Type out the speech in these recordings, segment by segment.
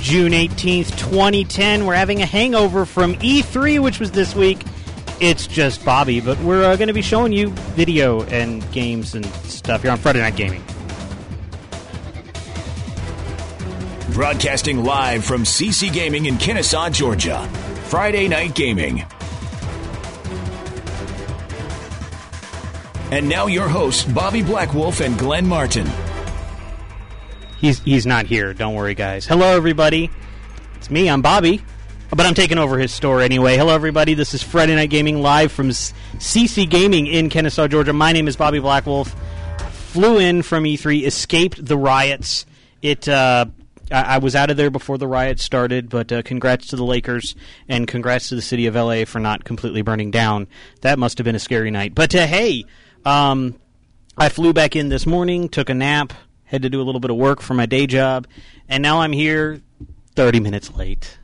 June 18th, 2010. We're having a hangover from E3, which was this week. It's just Bobby, but we're uh, going to be showing you video and games and stuff here on Friday Night Gaming. Broadcasting live from CC Gaming in Kennesaw, Georgia. Friday Night Gaming. And now your hosts, Bobby Blackwolf and Glenn Martin. He's he's not here. Don't worry, guys. Hello, everybody. It's me. I'm Bobby, but I'm taking over his store anyway. Hello, everybody. This is Friday Night Gaming live from CC Gaming in Kennesaw, Georgia. My name is Bobby Blackwolf. Flew in from E3, escaped the riots. It. Uh, I, was out of there before the riots started, but uh, congrats to the Lakers and congrats to the city of LA for not completely burning down. That must have been a scary night. But uh, hey, um, I flew back in this morning, took a nap, had to do a little bit of work for my day job, and now I'm here 30 minutes late.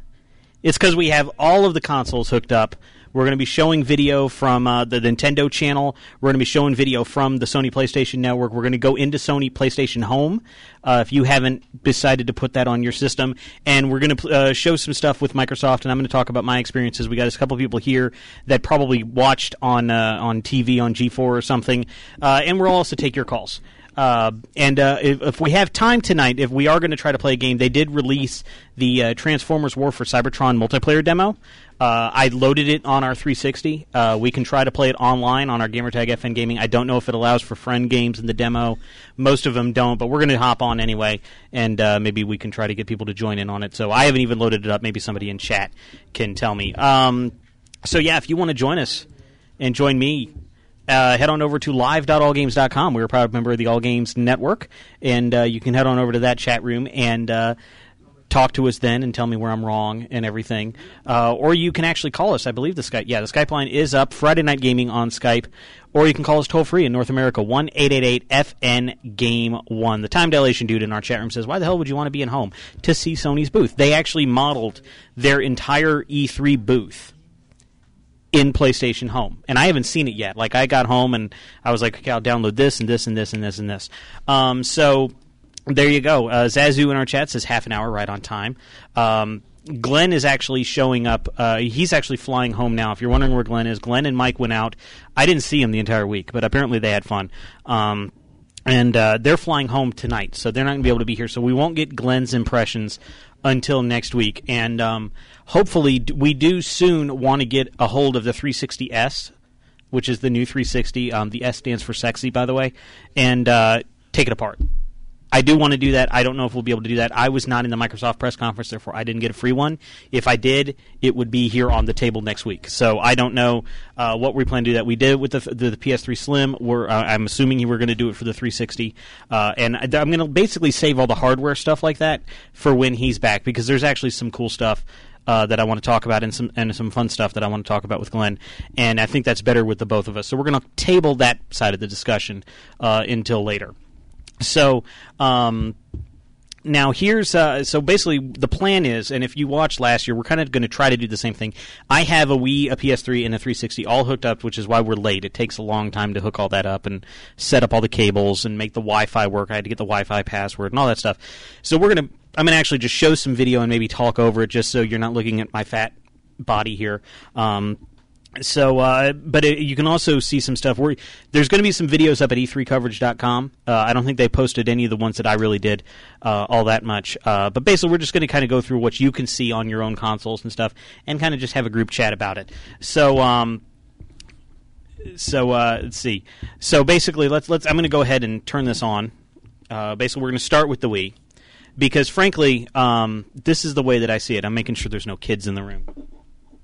It's because we have all of the consoles hooked up. We're going to be showing video from uh, the Nintendo channel. We're going to be showing video from the Sony PlayStation Network. We're going to go into Sony PlayStation Home uh, if you haven't decided to put that on your system. And we're going to uh, show some stuff with Microsoft, and I'm going to talk about my experiences. We got a couple people here that probably watched on uh, on TV on G4 or something, uh, and we'll also take your calls. Uh, and uh, if, if, we have time tonight, if we are going to try to play a game, they did release the uh, Transformers War for Cybertron multiplayer demo. Uh, I loaded it on our 360. Uh, we can try to play it online on our Gamertag FN Gaming. I don't know if it allows for friend games in the demo. Most of them don't, but we're going to hop on anyway, and uh, maybe we can try to get people to join in on it. So I haven't even loaded it up. Maybe somebody in chat can tell me. Um, so yeah, if you want to join us and join me uh, head on over to live.allgames.com. We're a proud member of the All Games Network, and uh, you can head on over to that chat room and uh, talk to us then and tell me where I'm wrong and everything. Uh, or you can actually call us. I believe the Skype, yeah, the Skype line is up. Friday Night Gaming on Skype, or you can call us toll free in North America one eight eight eight FN Game One. The time dilation dude in our chat room says, "Why the hell would you want to be in home to see Sony's booth?" They actually modeled their entire E3 booth in PlayStation Home, and I haven't seen it yet. Like I got home and I was like, okay, I'll download this and this and this and this and this. Um, so there you go. Uh, Zazu in our chat says half an hour right on time. Um, Glenn is actually showing up. Uh, he's actually flying home now. If you're wondering where Glenn is, Glenn and Mike went out. I didn't see him the entire week, but apparently they had fun. Um, and uh, they're flying home tonight, so they're not going to be able to be here. So we won't get Glenn's impressions until next week. And um, hopefully, we do soon want to get a hold of the 360S, which is the new 360. Um, the S stands for sexy, by the way, and uh, take it apart. I do want to do that. I don't know if we'll be able to do that. I was not in the Microsoft press conference, therefore I didn't get a free one. If I did, it would be here on the table next week. So I don't know uh, what we plan to do that. We did with the, the, the PS3 Slim. We're, uh, I'm assuming you were going to do it for the 360. Uh, and I'm going to basically save all the hardware stuff like that for when he's back because there's actually some cool stuff uh, that I want to talk about and some and some fun stuff that I want to talk about with Glenn. And I think that's better with the both of us. So we're going to table that side of the discussion uh, until later. So. Um, now here's uh, so basically the plan is, and if you watched last year, we're kind of going to try to do the same thing. I have a Wii, a PS3, and a 360 all hooked up, which is why we're late. It takes a long time to hook all that up and set up all the cables and make the Wi-Fi work. I had to get the Wi-Fi password and all that stuff. So we're gonna, I'm gonna actually just show some video and maybe talk over it, just so you're not looking at my fat body here. Um, so, uh, but it, you can also see some stuff there's going to be some videos up at e3coverage.com. Uh, I don't think they posted any of the ones that I really did uh, all that much. Uh, but basically, we're just going to kind of go through what you can see on your own consoles and stuff, and kind of just have a group chat about it. So, um, so uh, let's see. So basically, let's let's. I'm going to go ahead and turn this on. Uh, basically, we're going to start with the Wii because, frankly, um, this is the way that I see it. I'm making sure there's no kids in the room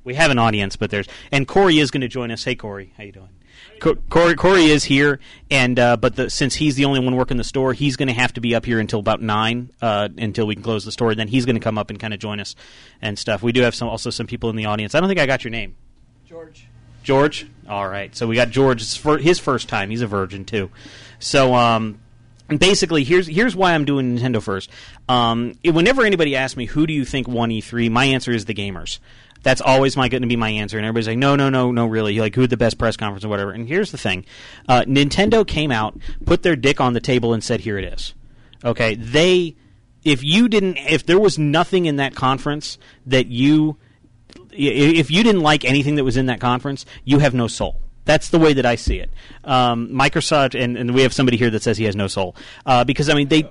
we have an audience, but there's and Corey is going to join us. Hey, Corey, how you doing? Corey, Corey is here, and uh, but the, since he's the only one working the store, he's going to have to be up here until about nine, uh, until we can close the store. And then he's going to come up and kind of join us and stuff. We do have some also some people in the audience. I don't think I got your name. George. George. All right. So we got George. It's for his first time. He's a virgin too. So um, basically here's here's why I'm doing Nintendo first. Um, whenever anybody asks me who do you think won E3, my answer is the gamers. That's always my going to be my answer. And everybody's like, no, no, no, no, really. Like, who the best press conference or whatever. And here's the thing: uh, Nintendo came out, put their dick on the table, and said, "Here it is." Okay, they if you didn't, if there was nothing in that conference that you, if you didn't like anything that was in that conference, you have no soul. That's the way that I see it. Um, Microsoft, and, and we have somebody here that says he has no soul uh, because I mean they.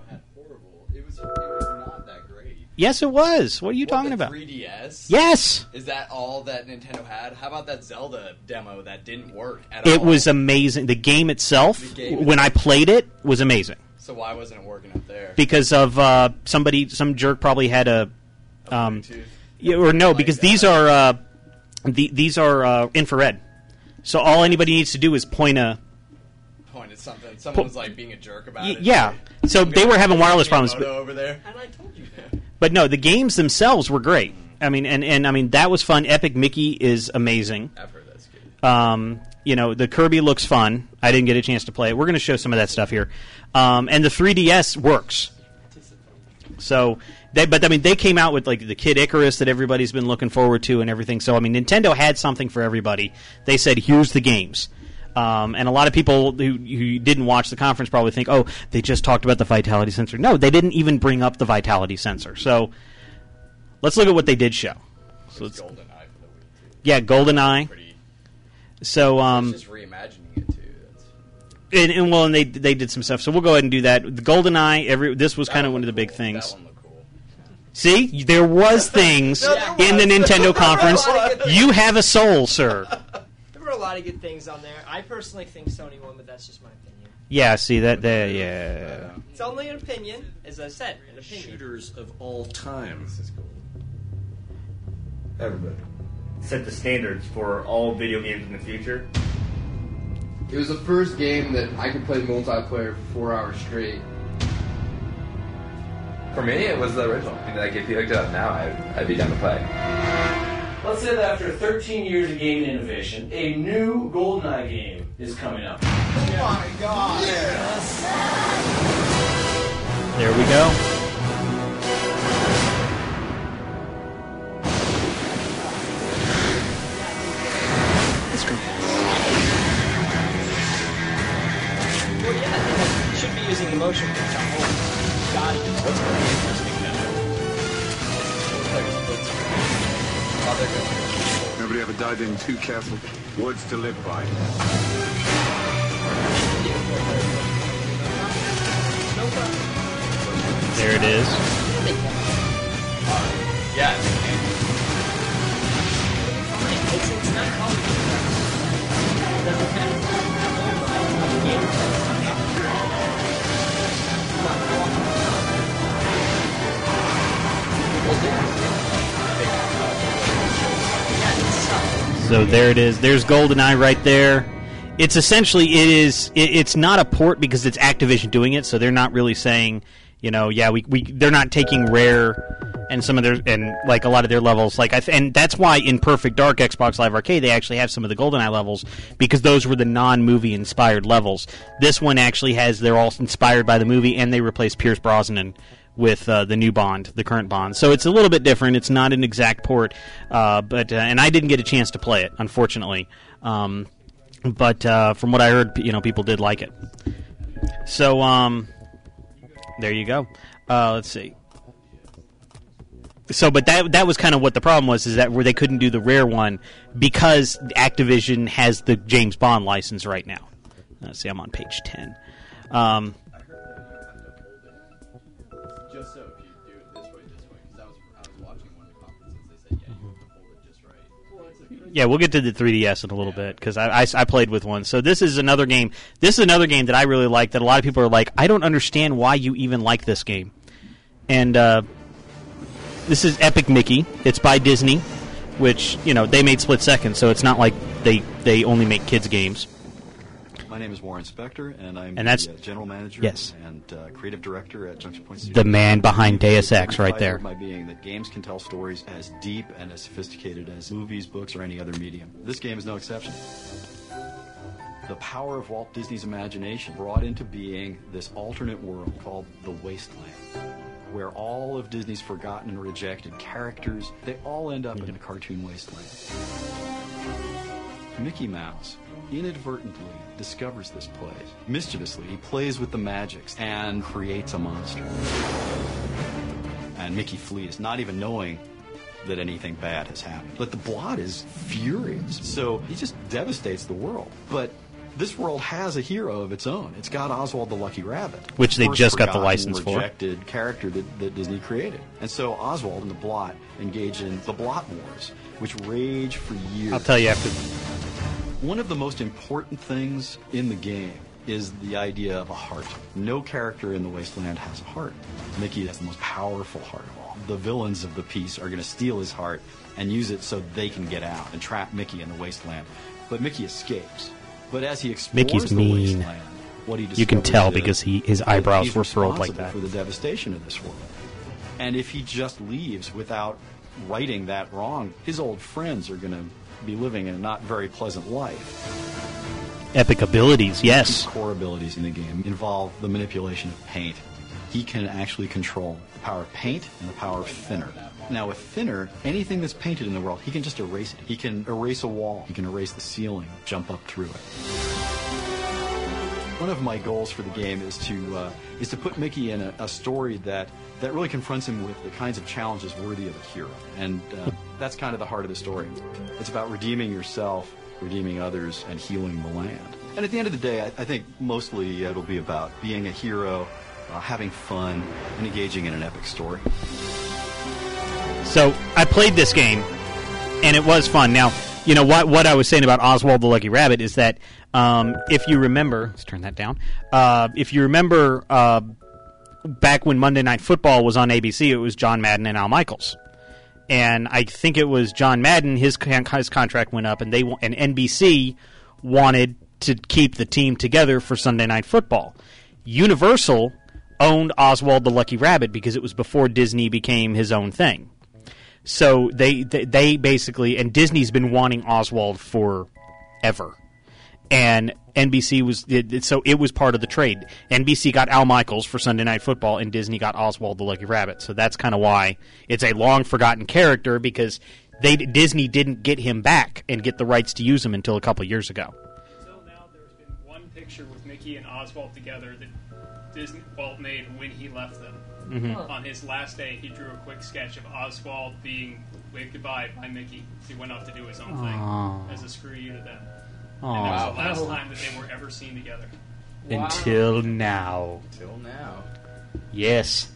Yes, it was. What are you What, talking the about? 3DS. Yes, Is that all that Nintendo had? How about that Zelda demo that didn't work at all? it was amazing. The game itself, The game when I played it, was amazing So why wasn't it working up there? because of uh, somebody, some jerk probably had a. Um, Bluetooth? Yeah, or no, Like because that. these are uh, the, these are uh, infrared. So all anybody needs to do is point a. Point at something. Someone was like being a jerk about Y- it. yeah. So they were having wireless problems, Miyamoto but, over there. And I told you that. But no, the games themselves were great. I mean, and, and I mean that was fun. Epic Mickey is amazing. I've heard that's good. Um, you know, the Kirby looks fun. I didn't get a chance to play it. We're going to show some of that stuff here, um, and the 3DS works. So, they, but I mean, they came out with like the Kid Icarus that everybody's been looking forward to and everything. So, I mean, Nintendo had something for everybody. They said, "Here's the games." Um, and a lot of people who, who didn't watch the conference probably think, "Oh, they just talked about the vitality sensor." No, they didn't even bring up the vitality sensor. So, let's look at what they did show. So, It's GoldenEye for the Wii too. yeah, GoldenEye. Pretty. So, um, just reimagining it too. And, and well, and they they did some stuff. So we'll go ahead and do that. The GoldenEye. Every this was kind of one of the looked big things. That one looked cool. See, there was things No, there in the. Nintendo conference. There were a lot of good You have a soul, sir. There were a lot of good things on there. I personally think Sony won, but that's just my opinion. Yeah, see that there. Yeah. It's only an opinion, as I said, an opinion. shooters of all time. This is cool. Everybody. set the standards for all video games in the future. It was the first game that I could play multiplayer for four hours straight. For me, it was the original. I mean, like, if you looked it up now, I'd, I'd be down to play. Let's say that after 13 years of gaming innovation, a new GoldenEye game is coming up. Oh my god! Yes! There we go. Two careful words to live by. There it is. So there it is. There's GoldenEye right there. It's essentially it is it, it's not a port because it's Activision doing it, so they're not really saying, you know, yeah, we, we they're not taking Rare and some of their and like a lot of their levels like I th- and that's why in Perfect Dark Xbox Live Arcade they actually have some of the GoldenEye levels because those were the non-movie inspired levels. This one actually has they're all inspired by the movie and they replaced Pierce Brosnan with uh, the new Bond, the current Bond. So it's a little bit different. It's not an exact port, uh, but uh, and I didn't get a chance to play it, unfortunately. Um, but uh, from what I heard, you know, people did like it. So um, there you go. Uh, let's see. So, but that that was kind of what the problem was, is that where they couldn't do the rare one because Activision has the James Bond license right now. Let's see, I'm on page ten. Um, Yeah, we'll get to the 3DS in a little bit because I, I, I played with one. So this is another game. This is another game that I really like. That a lot of people are like, I don't understand why you even like this game. And uh, this is Epic Mickey. It's by Disney, which you know they made Split Second, so it's not like they they only make kids games. My name is Warren Spector, and I'm And that's- the uh, general manager yes. and uh, creative director at Junction Point Studios. The man behind Deus Ex, right there. by being that games can tell stories as deep and as sophisticated as movies, books, or any other medium. This game is no exception. The power of Walt Disney's imagination brought into being this alternate world called the Wasteland, where all of Disney's forgotten and rejected characters, they all end up in a cartoon wasteland. Mickey Mouse inadvertently discovers this place. Mischievously, he plays with the magics and creates a monster. And Mickey flees, not even knowing that anything bad has happened. But the Blot is furious, so he just devastates the world. But this world has a hero of its own. It's got Oswald the Lucky Rabbit, Which they just got the license for. rejected character that, that Disney created. And so Oswald and the Blot engage in the Blot Wars, which rage for years. I'll tell you after. One of the most important things in the game is the idea of a heart. No character in the Wasteland has a heart. Mickey has the most powerful heart of all. The villains of the piece are going to steal his heart and use it so they can get out and trap Mickey in the Wasteland. But Mickey escapes. But as he explores Mickey's the mean. Wasteland, what he You can tell because he his eyebrows were furrowed like that. for the devastation of this world. And if he just leaves without righting that wrong, his old friends are going to be living in a not very pleasant life. Epic abilities, yes. His core abilities in the game involve the manipulation of paint. He can actually control the power of paint and the power of thinner. Now, with thinner, anything that's painted in the world, he can just erase it. He can erase a wall. He can erase the ceiling, jump up through it. One of my goals for the game is to uh, is to put Mickey in a, a story that that really confronts him with the kinds of challenges worthy of a hero, and uh, that's kind of the heart of the story. It's about redeeming yourself, redeeming others, and healing the land. And at the end of the day, I, I think mostly it'll be about being a hero, uh, having fun, and engaging in an epic story. So I played this game, and it was fun. Now, you know what what I was saying about Oswald the Lucky Rabbit is that um, if you remember, let's turn that down. Uh, if you remember, uh, back when Monday Night Football was on ABC, it was John Madden and Al Michaels. And I think it was John Madden. His his contract went up, and they and NBC wanted to keep the team together for Sunday Night Football. Universal owned Oswald the Lucky Rabbit because it was before Disney became his own thing. So they, they they basically and Disney's been wanting Oswald for ever. and NBC was it, it- so it was part of the trade. NBC got Al Michaels for Sunday Night Football, and Disney got Oswald the Lucky Rabbit. So that's kind of why it's a long forgotten character because they Disney didn't get him back and get the rights to use him until a couple years ago. Until now, there's been one picture with Mickey and Oswald together that Disney Walt made when he left them. Mhm. On his last day, he drew a quick sketch of Oswald being waved goodbye by Mickey. He went off to do his own Aw. thing as a screw you to them. Aw. And that was the Wow. last time that they were ever seen together. Until now. Until now. Yes.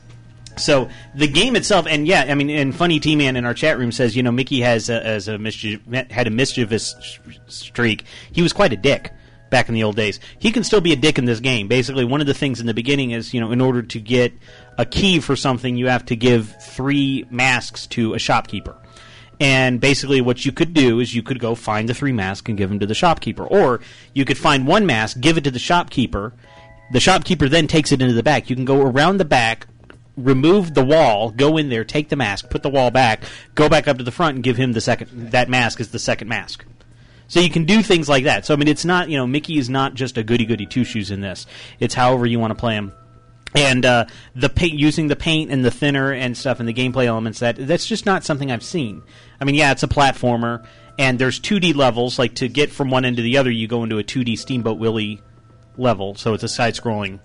So the game itself, and yeah, I mean, and funny T Man in our chat room says, you know, Mickey has a, as a mischief, had a mischievous sh- streak. He was quite a dick back in the old days. He can still be a dick in this game. Basically, one of the things in the beginning is, you know, in order to get a key for something, you have to give three masks to a shopkeeper. And basically, what you could do is you could go find the three masks and give them to the shopkeeper, or you could find one mask, give it to the shopkeeper. The shopkeeper then takes it into the back. You can go around the back, remove the wall, go in there, take the mask, put the wall back, go back up to the front, and give him the second. That mask is the second mask. So you can do things like that. So I mean, it's not you know Mickey is not just a goody goody two shoes in this. It's however you want to play him. And uh, the paint, using the paint and the thinner and stuff, and the gameplay elements that that's just not something I've seen. I mean, yeah, it's a platformer, and there's 2D levels. Like to get from one end to the other, you go into a 2D Steamboat Willie level, so it's a side-scrolling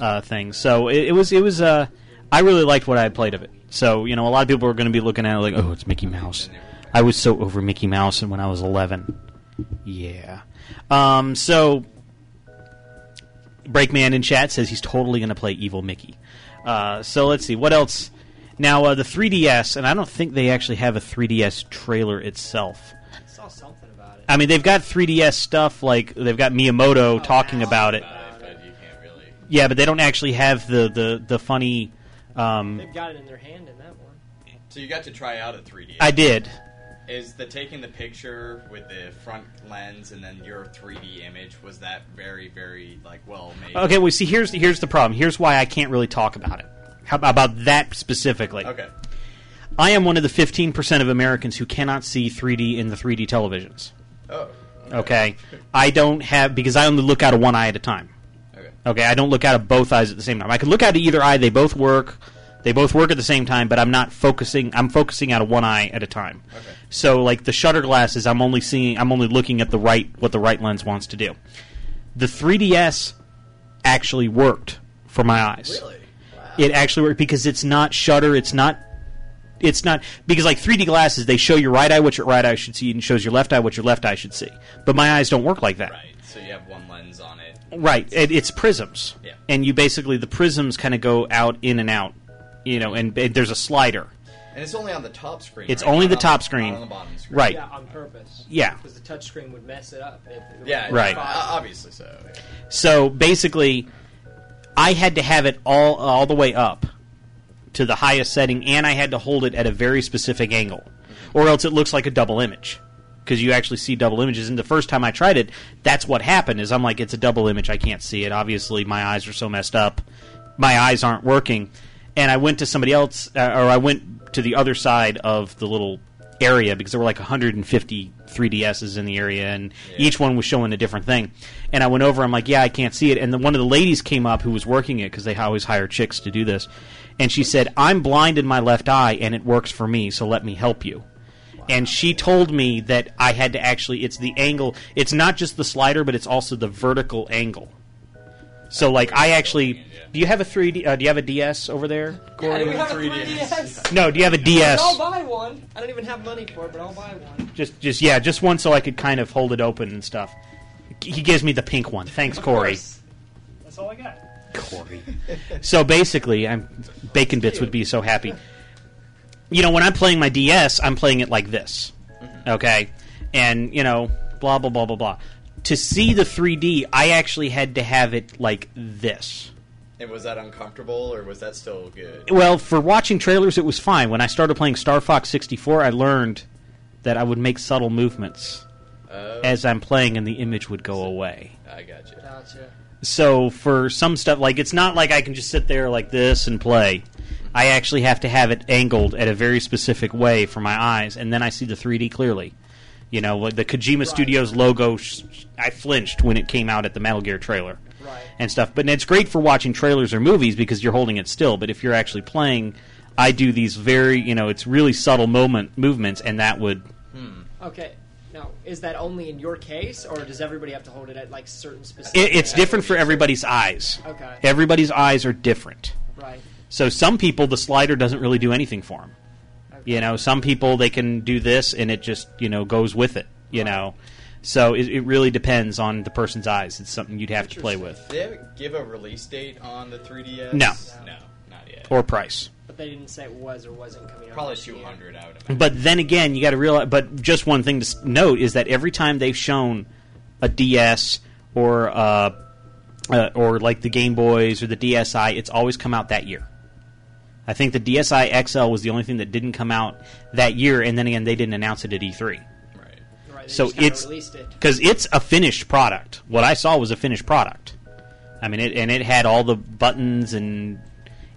uh, thing. So it, it was it was uh, I really liked what I had played of it. So you know, a lot of people are going to be looking at it like, oh, it's Mickey Mouse. I was so over Mickey Mouse when I was 11. Yeah. Um, so Breakman in chat says he's totally going to play Evil Mickey. Uh, so let's see what else. Now uh, the 3DS, and I don't think they actually have a 3DS trailer itself. I saw something about it. I mean, they've got 3DS stuff like they've got Miyamoto talking about it. Yeah, but they don't actually have the the the funny. Um, They've got it in their hand in that one. So you got to try out a 3D. I did. Is the taking the picture with the front lens and then your 3D image was that very very like well made? Okay, well, see, here's here's the problem. Here's why I can't really talk about it. How about that specifically? Okay. I am one of the 15% of Americans who cannot see 3D in the 3D televisions. Oh. Okay. I don't have because I only look out of one eye at a time. Okay. Okay, I don't look out of both eyes at the same time. I can look out of either eye; they both work. They both work at the same time, but I'm not focusing. I'm focusing out of one eye at a time. Okay. So like the shutter glasses, I'm only seeing. I'm only looking at the right what the right lens wants to do. The 3ds actually worked for my eyes. Really? It actually worked because it's not shutter. It's not. It's not because like 3D glasses, they show your right eye what your right eye should see, and shows your left eye what your left eye should see. But my eyes don't work like that. Right. So you have one lens on it. Right. It, it's prisms. Yeah. And you basically the prisms kind of go out in and out, you know, and, and there's a slider. And it's only on the top screen. It's right? only Not the on top not screen. on the bottom screen. Right. Yeah, on purpose. Yeah. Because the touchscreen would mess it up. If it Yeah. Right. uh, obviously so. So basically, I had to have it all all the way up to the highest setting, and I had to hold it at a very specific angle, or else it looks like a double image because you actually see double images. And the first time I tried it, that's what happened. Is I'm like, it's a double image. I can't see it. Obviously, my eyes are so messed up. My eyes aren't working. And I went to somebody else, uh, or I went to the other side of the little area because there were like 150 3DSs in the area, and each one was showing a different thing. And I went over. I'm like, yeah, I can't see it. And then one of the ladies came up who was working it because they always hire chicks to do this, and she said, "I'm blind in my left eye, and it works for me. So let me help you." And she told me that I had to actually. It's the angle. It's not just the slider, but it's also the vertical angle. So like I actually. Do you have a 3D? Uh, do you have a DS over there? Yeah, do we have a 3DS? No, do you have a DS? I'll buy one. I don't even have money for it, but I'll buy one. Just, just yeah, just one so I could kind of hold it open and stuff. He gives me the pink one. Thanks, Of Corey. course. That's all I got. Corey. So basically, I'm Bacon Bits would be so happy. You know, when I'm playing my DS, I'm playing it like this. Okay? And, you know, blah blah blah blah blah. To see the 3D, I actually had to have it like this. And was that uncomfortable, or was that still good? Well, for watching trailers, it was fine. When I started playing Star Fox 64, I learned that I would make subtle movements Oh. as I'm playing, and the image would go away. I got you. Gotcha. So for some stuff, like it's not like I can just sit there like this and play. I actually have to have it angled at a very specific way for my eyes, and then I see the 3D clearly. You know, like the Kojima Studios logo. Sh- I flinched when it came out at the Metal Gear trailer Right. and stuff. But it's great for watching trailers or movies because you're holding it still. But if you're actually playing, I do these very, you know, it's really subtle moment movements, and that would hmm. Okay. Now, is that only in your case, or does everybody have to hold it at like certain specific? it, it's different for everybody's eyes. Okay. Everybody's eyes are different. Right. So some people, the slider doesn't really do anything for them. You know, some people they can do this and it just you know goes with it. You know, so it, it really depends on the person's eyes. It's something you'd have to play with Did they ever give a release date on the 3DS? No. No, not yet. or price. But they didn't say it was or wasn't coming out. Probably this year. 200 out of it. But then again, you got to realize. But just one thing to s- note is that every time they've shown a DS or uh, uh, or like the Game Boys or the DSi, it's always come out that year. I think the DSi XL was the only thing that didn't come out that year, and then again, they didn't announce it at E3. Right. Right. They So it's released it. because it's a finished product. What I saw was a finished product. I mean, it and it had all the buttons and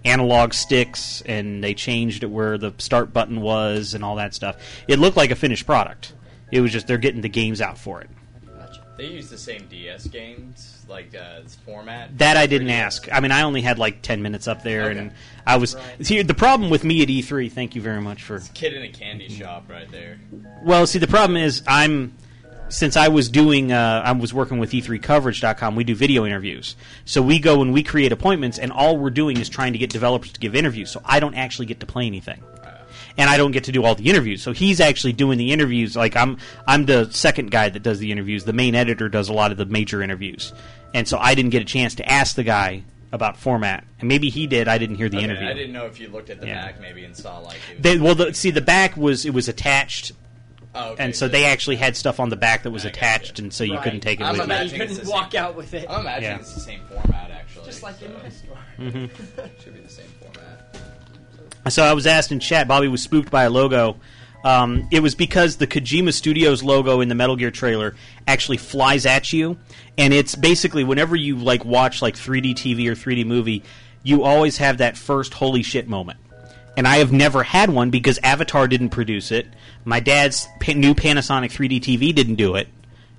analog sticks, and they changed it where the start button was and all that stuff. It looked like a finished product. It was just they're getting the games out for it. They use the same DS games, like uh, format. That I didn't ask. I mean, I only had like ten minutes up there, Okay. and I was see the problem with me at E3. Thank you very much for Kid in a candy shop right there. Well, see, the problem is I'm since I was doing uh, I was working with E3Coverage.com. We do video interviews, so we go and we create appointments, and all we're doing is trying to get developers to give interviews. So I don't actually get to play anything. And I don't get to do all the interviews. So he's actually doing the interviews. Like I'm, I'm the second guy that does the interviews. The main editor does a lot of the major interviews, and so I didn't get a chance to ask the guy about format. And maybe he did. I didn't hear the Okay, interview. I didn't know if you looked at the Yeah. back maybe and saw like. They, well, the, see, the back was it was attached, Oh, okay, and so so- they actually had stuff on the back that was attached, and so you Right. couldn't take it I'm with you. imagining You couldn't walk same- out with it. I'm imagining Yeah. it's the same format actually. Just like in so- my store. Mhm. Should be the same format. So I was asked in chat. Bobby was spooked by a logo. Um, it was because the Kojima Studios logo in the Metal Gear trailer actually flies at you, and it's basically whenever you like watch like 3D TV or 3D movie, you always have that first holy shit moment. And I have never had one because Avatar didn't produce it. My dad's new Panasonic 3D TV didn't do it.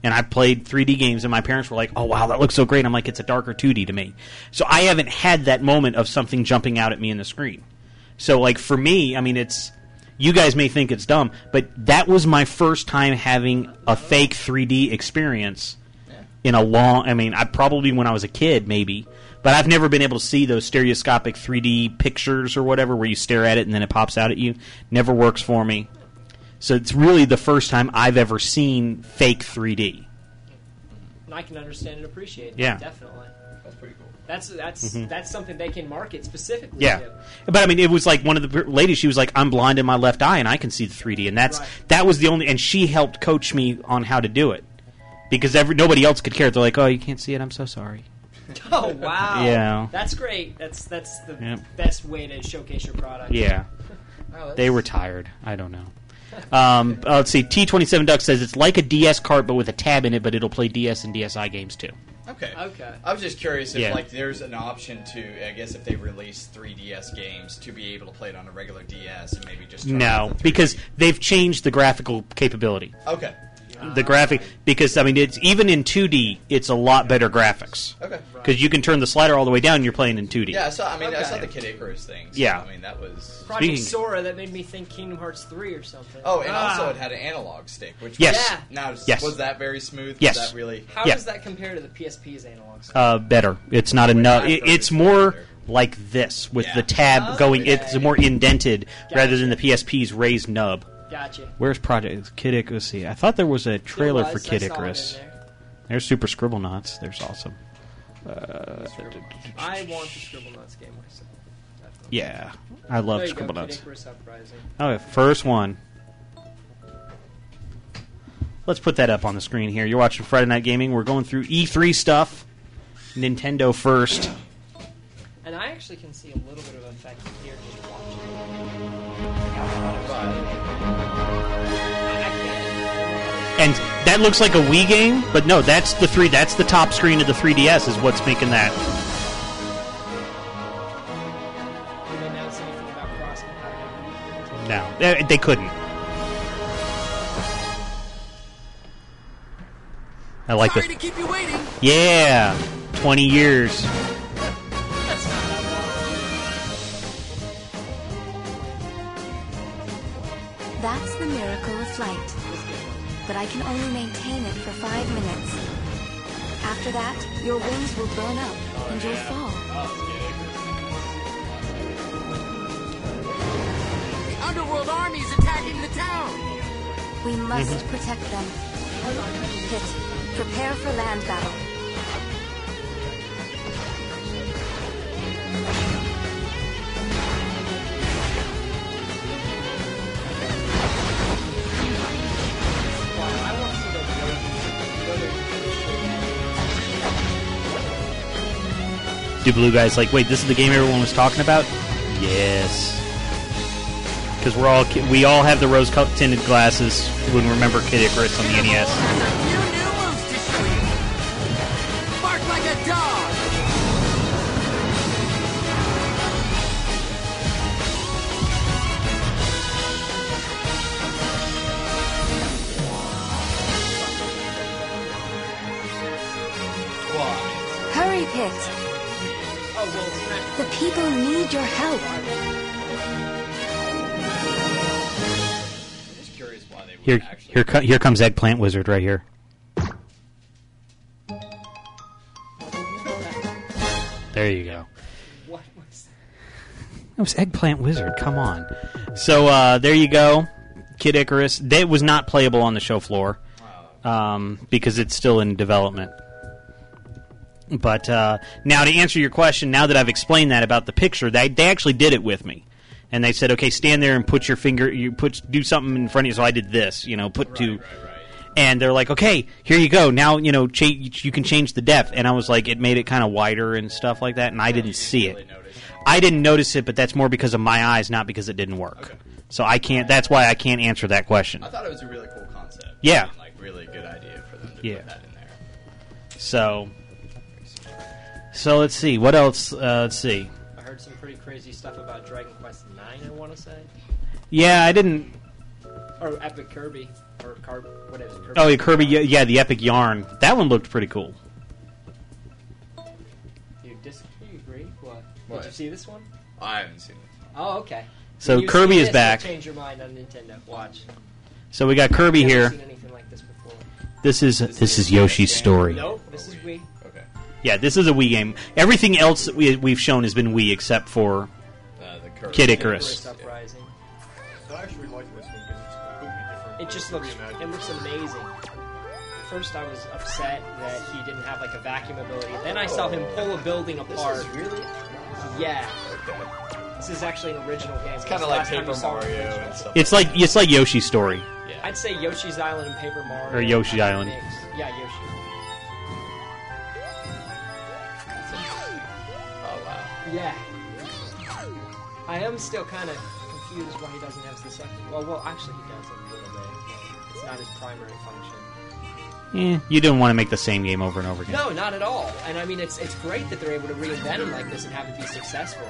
And I played 3D games, and my parents were like, "Oh wow, that looks so great." I'm like, "It's a darker 2D to me." So I haven't had that moment of something jumping out at me in the screen. So like for me, I mean it's you guys may think it's dumb, but that was my first time having a fake 3D experience in a long. I mean, I probably when I was a kid, maybe, but I've never been able to see those stereoscopic 3D pictures or whatever where you stare at it and then it pops out at you. Never works for me. So it's really the first time I've ever seen fake 3D. And I can understand and appreciate. it, Yeah. definitely. That's pretty cool. That's that's Mhm. that's something they can market specifically. Yeah, to. but I mean, it was like one of the ladies. She was like, "I'm blind in my left eye, and I can see the 3D." And that's Right. that was the only. And she helped coach me on how to do it because every nobody else could care. They're like, "Oh, you can't see it. I'm so sorry." Oh wow! Yeah. that's great. That's that's the Yep. best way to showcase your product. Yeah, Wow, they were tired. I don't know. Um, uh, let's see. T27 Duck says it's like a DS cart, but with a tab in it, but it'll play DS and DSi games too. Okay. Okay. I was just curious if Yeah. like there's an option to I guess if they release 3DS games to be able to play it on a regular DS and maybe just turn No, off the because they've changed the graphical capability. Okay. The graphic because I mean it's even in 2D it's a lot better graphics. Okay. Because you can turn the slider all the way down and you're playing in 2D. Yeah, I saw. I mean, I saw the Kid Icarus thing. so, Yeah. I mean, that was. Project Speaking- Sora that made me think Kingdom Hearts three or something. Oh, and Ah. also it had an analog stick, which Yes. was, Yeah. now Yes. was that very smooth? Yes. Was that really? How does that compare to the PSP's analog? stick? Uh, better. It's not enough. It, it's more like this with Yeah. the tab going. Okay. It's more indented rather than the PSP's raised nub. Gotcha. Where's Project Kid Icarus? See, I thought there was a trailer There for Kid I saw it in Icarus. there. There's Super Scribblenauts. There's awesome. Uh, I want the Scribblenauts game myself. Definitely. yeah, I love Scribblenauts. Uprising. Okay, first one. Let's put that up on the screen here. You're watching Friday Night Gaming. We're going through E3 stuff. Nintendo first. And I actually can see a little bit of effect here just watching. And that looks like a Wii game, but no, that's the three. That's the top screen of the 3DS. Is what's making that. Did they announce anything about cross compatibility? No, they, couldn't. I like Sorry this. to keep you waiting. Yeah, 20 years. But I can only maintain it for five minutes. After that, your wings will burn up and you'll fall. The underworld army is attacking the town. We must protect them. Hit. Prepare for land battle. Do blue guys like? Wait, this is the game everyone was talking about? Yes. Because we're all we all have the rose tinted glasses when we remember Kid Icarus on the NES. Few new The people need your help. Here, here, co- here comes Eggplant Wizard right here. There you go. What was that? It was Eggplant Wizard. Come on. So uh, there you go, Kid Icarus. That was not playable on the show floor um, because it's still in development. But uh, now to answer your question, now that I've explained that about the picture, they they actually did it with me, and they said, okay, stand there and put your finger, you put do something in front of you. So I did this, you know, put two. And they're like, okay, here you go. Now you know cha- you can change the depth. And I was like, it made it kind of wider and stuff like that, and I didn't see it. I didn't notice it, but that's more because of my eyes, not because it didn't work. So I can't. That's why I can't answer that question. I thought it was a really cool concept. Yeah. I mean, like really good idea for them to Yeah. put that in there. So, so let's see. What else? Uh, let's see. I heard some pretty crazy stuff about Dragon Quest Nine. I want to say, Yeah, I didn't. or Epic Kirby, or Car- what is it? Kirby? Oh, yeah, Kirby. Yeah, yeah, the Epic Yarn. That one looked pretty cool. You dis- you agree? What? What? Did you see this one? I haven't seen it. Oh, okay. So When you Kirby see is this, back. you'll Change your mind on Nintendo. Watch. So we got Kirby Never here. Seen anything like this before. This is this is Yoshi's story. Nope. This is Wii. Okay. Yeah, this is a Wii game. Everything else that we, we've shown has been Wii except for Uh, the Kid Icarus. Uprising. I actually like this one because it's completely different. It just looks. It looks amazing. First, I was upset that he didn't have like a vacuum ability. Then I saw him pull a building apart. really? Yeah. This is actually an original game. It's kind of like Paper you Mario and stuff. It's like it's like Yoshi's story. I'd say Yoshi's Island and Paper Mario. Or Yoshi Island. Mix. Yeah, Yoshi. Yeah. I am still kind of confused why he doesn't have the second. Well, well, actually, he does a little bit. It's not his primary function. Eh, you didn't want to make the same game over and over again. No, not at all. And I mean, it's it's great that they're able to reinvent him like this and have it be successful.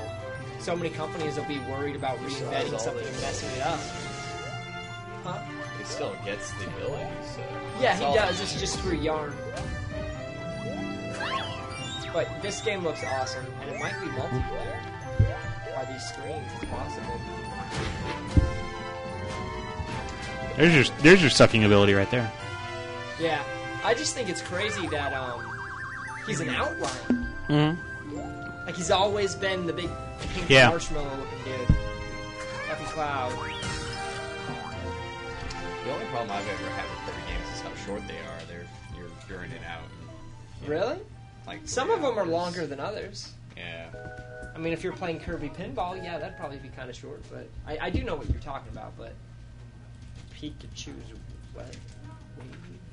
So many companies will be worried about reinventing something and messing it up. Huh? He still gets the ability, so. Yeah, he does. It's just through yarn. But this game looks awesome, and it might be multiplayer. By these screens, it's possible. There's your there's your sucking ability right there. Yeah, I just think it's crazy that um, he's an outline. Mm-hmm. Like he's always been the big pink Yeah. marshmallow looking dude. Happy Cloud. The only problem I've ever had with Kirby games is how short they are. They're you're you're in and out. and, Really? Like Some of them are longer than others. Yeah. I mean, if you're playing Kirby Pinball, yeah, that'd probably be kind of short. But I, I do know what you're talking about. But Pikachu's what?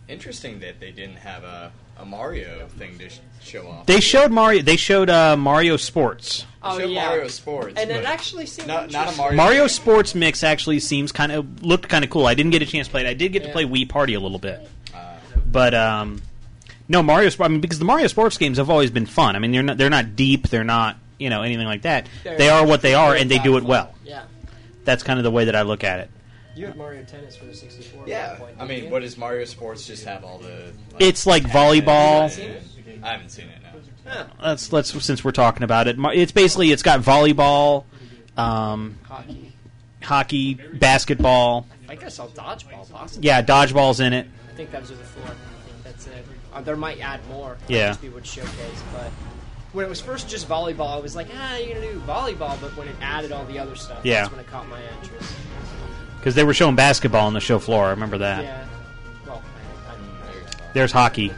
Interesting that they didn't have a, a Mario thing to sh- show off. They showed Mario. They showed uh, Mario Sports. Oh yeah, Mario Sports, and it actually seemed not, not a interesting. Mario. Mario Sports Mix actually seems kind of looked kind of cool. I didn't get a chance to play it. I did get to play Wii Party a little bit, Uh, but um, no Mario. Sp- I mean, because the Mario Sports games have always been fun. I mean, they're not they're not deep. They're not you know anything like that. They're- they are what they are, and they do it impactful. well. Yeah, That's kind of the way that I look at it. you had Mario Tennis for the 64. yeah, point, I mean, you? what does Mario Sports just have all the? It's like volleyball. I haven't seen it. No. Huh. Let's let's since we're talking about it. It's basically it's got volleyball, um, hockey. hockey, basketball. I guess I'll dodgeball possibly. Yeah, dodgeball's in it. I think those are the four. I think that's it. Uh, there might add more. Yeah. just be what showcase. But when it was first just volleyball, I was like, ah, you're gonna do volleyball. But when it added all the other stuff, Yeah. that's when it caught my interest. Because they were showing basketball on the show floor. I remember that. Yeah. Well, I, I. There's hockey,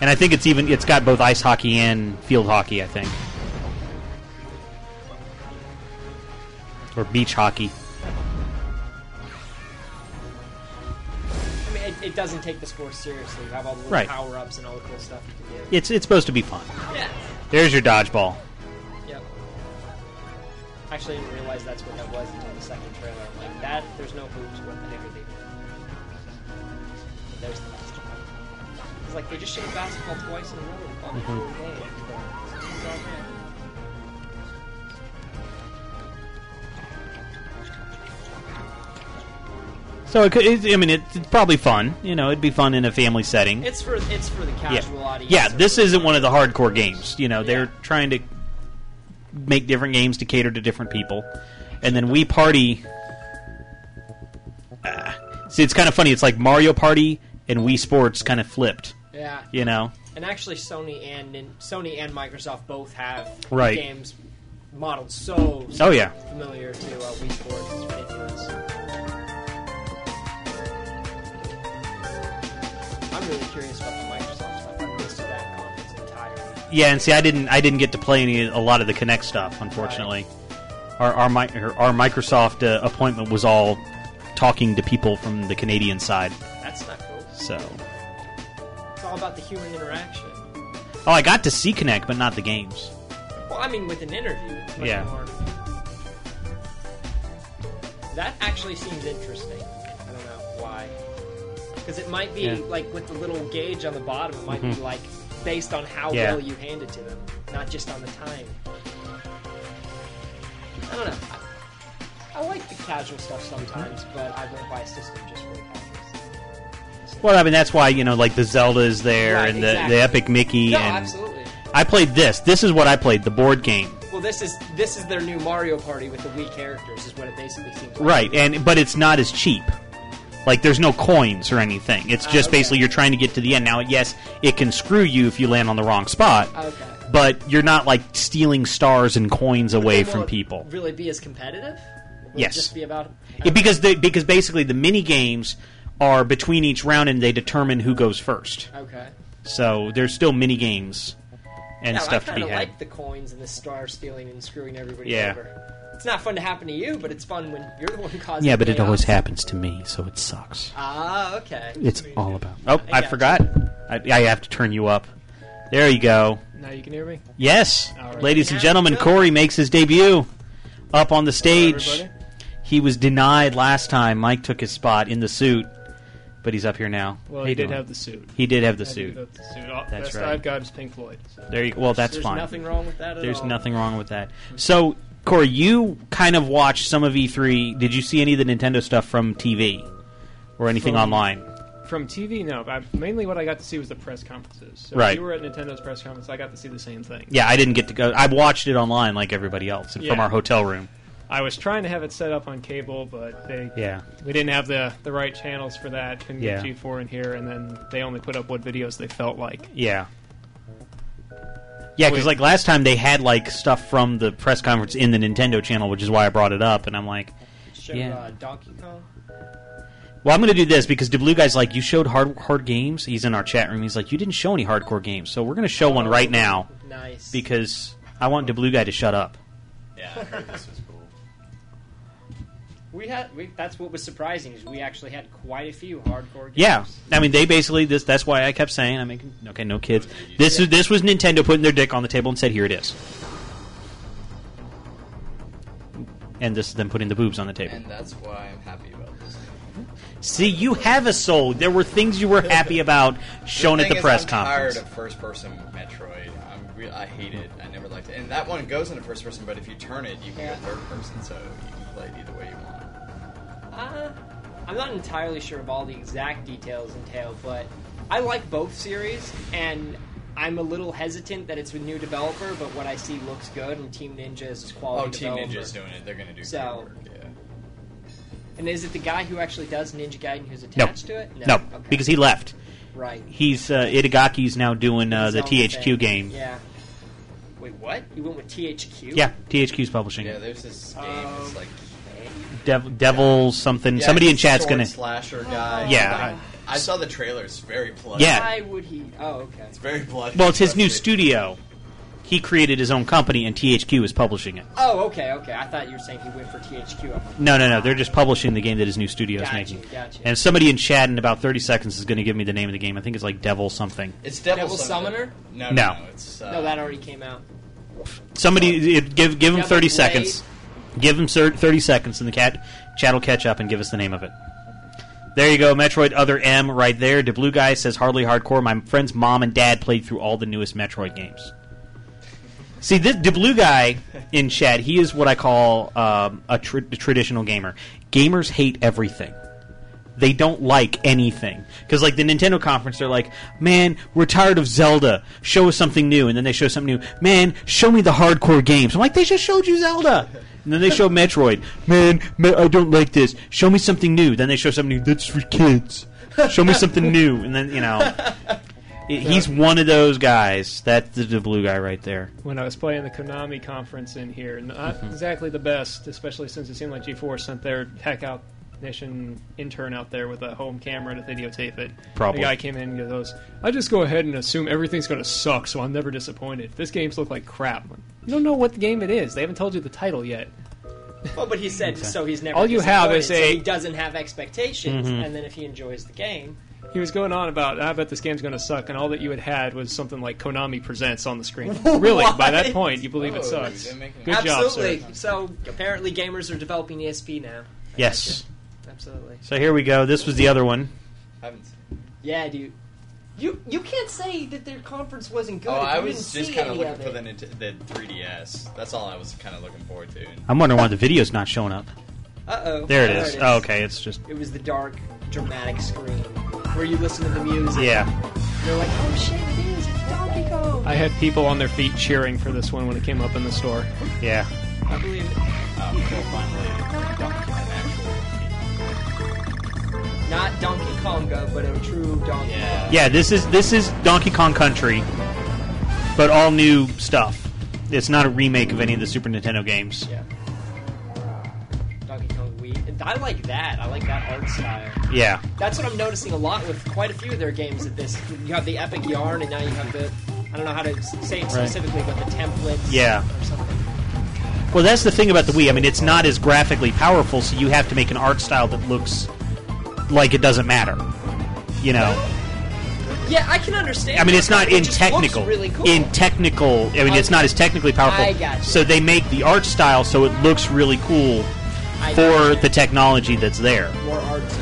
and I think it's even it's got both ice hockey and field hockey. I think, or beach hockey. It, doesn't take the sport seriously. You have all the little Right. power ups and all the cool stuff you can do. It's it's supposed to be fun. Yeah. There's your dodgeball. Yep. Actually, I didn't realize that's what that was until the second trailer. I'm like, that, there's no hoops. What the heck are they doing? But there's the basketball. It's like they just showed basketball twice in a row on the Mhm. full game. it's all good. So it could, it, I mean, it's probably fun. You know, it'd be fun in a family setting. It's for it's for the casual yeah. audience. Yeah, this isn't one of the hardcore games. You know, they're trying to make different games to cater to different people. And then Wii Party. Uh, see, it's kind of funny. It's like Mario Party and Wii Sports kind of flipped. Yeah. You know, And actually, Sony and Sony and Microsoft both have Right. games modeled so, so Oh, yeah. familiar to uh, Wii Sports. It's ridiculous. Really curious about the Microsoft stuff. I missed that conference entirely. yeah. And see, I didn't, I didn't get to play any a lot of the Kinect stuff. Unfortunately, our our, mi- our Microsoft uh, appointment was all talking to people from the Canadian side. That's not cool. So, It's all about the human interaction. oh, I got to see Kinect, but not the games. Well, I mean, with an interview, it's much Yeah. more. That actually seems interesting. Because it might be Yeah. like with the little gauge on the bottom, it might Mhm. be like based on how Yeah. well you hand it to them, not just on the time. I don't know. I, I like the casual stuff sometimes, but I won't buy a system just for the casual stuff. Well, I mean that's why you know, like the Zelda is there Right, and the, exactly. the Epic Mickey No, and absolutely. I played this. This is what I played, the board game. Well, Well, this is this is their new Mario Party with the Wii characters. Is what it basically seems. like. Right, and but it's not as cheap. Like there's no coins or anything. It's just oh, okay. basically you're trying to get to the end. Now, yes, it can screw you if you land on the wrong spot. Okay. But you're not like stealing stars and coins away from people. Really be as competitive? Will Yes. It just be about. It- because they, because basically the mini games are between each round and they determine who goes first. Okay. So there's still mini games and stuff I to be had. like the coins and the star stealing and screwing everybody Yeah. over. It's not fun to happen to you, but it's fun when you're the one causing. caused. yeah, the but it always happens to me, so it sucks. Ah, okay. It's all about. Oh, I I, forgot. I, I have to turn you up. There you go. Now you can hear me. Yes, All right. ladies and gentlemen, Corey makes his debut up on the stage. everybody. he was denied last time. Mike took his spot in the suit, but he's up here now. Well, he did doing? have the suit. He did have the I suit. have the suit. All- That's best right. I've got is Pink Floyd. so. There you Well, that's There's fine. nothing wrong with that at There's all. nothing wrong with that. So, Corey, you kind of watched some of E3. Did you see any of the Nintendo stuff from TV or anything From- online? From TV, no. I, mainly, what I got to see was the press conferences. So Right. If you were at Nintendo's press conference, I got to see the same thing. Yeah, I didn't get to go. I watched it online like everybody else and from our hotel room. I was trying to have it set up on cable, but they Yeah. we didn't have the the right channels for that. Couldn't get G4 in here, and then they only put up what videos they felt like. Yeah. Yeah, because like last time they had like stuff from the press conference in the Nintendo channel, which is why I brought it up. And I'm like, Show Yeah. uh, Donkey Kong. well, I'm going to do this because the blue guy's like, you showed hard hard games. He's in our chat room. He's like, you didn't show any hardcore games, so we're going to show one right now Nice. because I want the blue guy to shut up. Yeah, I heard this was. We had. We, that's what was surprising is we actually had quite a few hardcore games. Yeah, I mean they basically this. That's why I kept saying I'm making okay, no kids. This is this was Nintendo putting their dick on the table and said, here it is. And this is them putting the boobs on the table. And that's why I'm happy about this. See, you have a soul. There were things you were happy about shown at the is, press I'm conference. tired of first-person Metroid. I'm re- I hate it. I never liked it. And that one goes into first person, but if you turn it, you can go third person, so you can play it either way you want. Uh, I'm not entirely sure of all the exact details entailed, but I like both series, and I'm a little hesitant that it's a new developer, but what I see looks good, and Team Ninja is quality Oh, Team developer. Ninja's doing it. They're gonna do So- great work. Yeah. And is it the guy who actually does Ninja Gaiden who's no, attached to it? no, Okay. because he left. Right. He's uh, Itagaki's now doing uh, the THQ thing. game. Yeah. Wait, what? You went with THQ? Yeah, THQ's publishing Yeah, there's this game. It's like Dev- Devil something. Yeah, Somebody in it's a chat's sword gonna. slasher guy. Yeah, Like, I saw the trailer. It's very bloody. Yeah. Why would he? Oh, okay. It's very bloody. Well, it's his new Trust studio. He created his own company, and THQ is publishing it. Oh, okay, okay. I thought you were saying he went for THQ. I'm like, No, no, no. They're just publishing the game that his new studio is Gotcha, making. gotcha. And somebody in chat in about 30 seconds is going to give me the name of the game. I think it's like Devil something. It's Devil, Devil Summoner? No, No. no, no, It's uh, no, that already came out. Somebody it, give give him Devil 30 Blade? seconds. Give him 30 seconds, and the cat chat will catch up and give us the name of it. There you go, Metroid Other M right there. The blue guy says hardly hardcore. My friend's mom and dad played through all the newest Metroid games. See, the blue guy in chat. He is what I call um, a tr- traditional gamer. Gamers hate everything. They don't like anything because, like the Nintendo conference, they're like, "Man, we're tired of Zelda. Show us something new." And then they show something new. Man, show me the hardcore games. I'm like, they just showed you Zelda. And then they show Metroid. Man, me- I don't like this. Show me something new. Then they show something new. That's for kids. Show me something new. And then you know, it- he's one of those guys. That's the, the blue guy right there. When I was playing the Konami conference in here, not Mm-hmm. exactly the best, especially since it seemed like G4 sent their tech out technician intern out there with a home camera to videotape it. Probably. The guy came in and goes, I just go ahead and assume everything's going to suck, so I'm never disappointed. This game's look like crap. You don't know what the game it is. They haven't told you the title yet. Well, but he said so. He's never. All you have is disappointed, so a- he doesn't have expectations, Mhm. and then if he enjoys the game, He was going on about, I bet this game's going to suck, and all that you had had was something like Konami Presents on the screen. really, by that point, you believe it Oh, sucks. they're making- Good job, absolutely. sir. So apparently, gamers are developing ESP now. Yes. Absolutely. So here we go. This was the other one. haven't Yeah, dude. You you can't say that their conference wasn't good. Oh, if I was didn't just see kind of any looking for the, it. Nint- the 3DS. That's all I was kind of looking forward to. I'm wondering why the video's not showing up. Uh oh. There it is. Oh, okay, it's just It was the dark, dramatic screen where you listen to the music. Yeah. You're like, oh shit, it is. It's Donkey Kong. Kong. I had people on their feet cheering for this one when it came up in the store. Yeah. I believe it. So finally, Donkey an actual Not Donkey Konga, but a true Donkey Yeah. Yeah, this is this is Donkey Kong Country, but all new stuff. It's not a remake of any of the Super Nintendo games. Yeah. Donkey Kong Wii. I like that. I like that art style. Yeah. That's what I'm noticing a lot with quite a few of their games. At this, you have the epic yarn, and now you have the. I don't know how to say it Right. specifically, but the templates. Yeah. Or something. Well, that's the thing about the Wii. I mean, it's not as graphically powerful, so you have to make an art style that looks like it doesn't matter. You know. Yeah, I can understand. I mean, it's not in technical. Really cool. In technical, I mean, it's not as technically powerful. I got you. So they make the art style so it looks really cool I for the technology that's there. more artsy.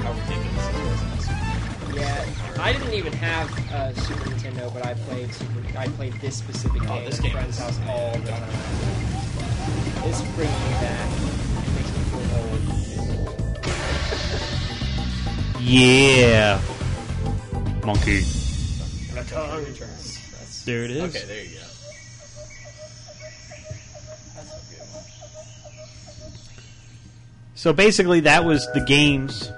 How ridiculous it is. Yeah, I didn't even have a Super Nintendo, but I played Super. I played this specific oh, game Oh, this at game a friend's house all the time. This brings me back. Yeah. Monkey. There it is. Okay, there you go. That's a good one. So basically, that was the games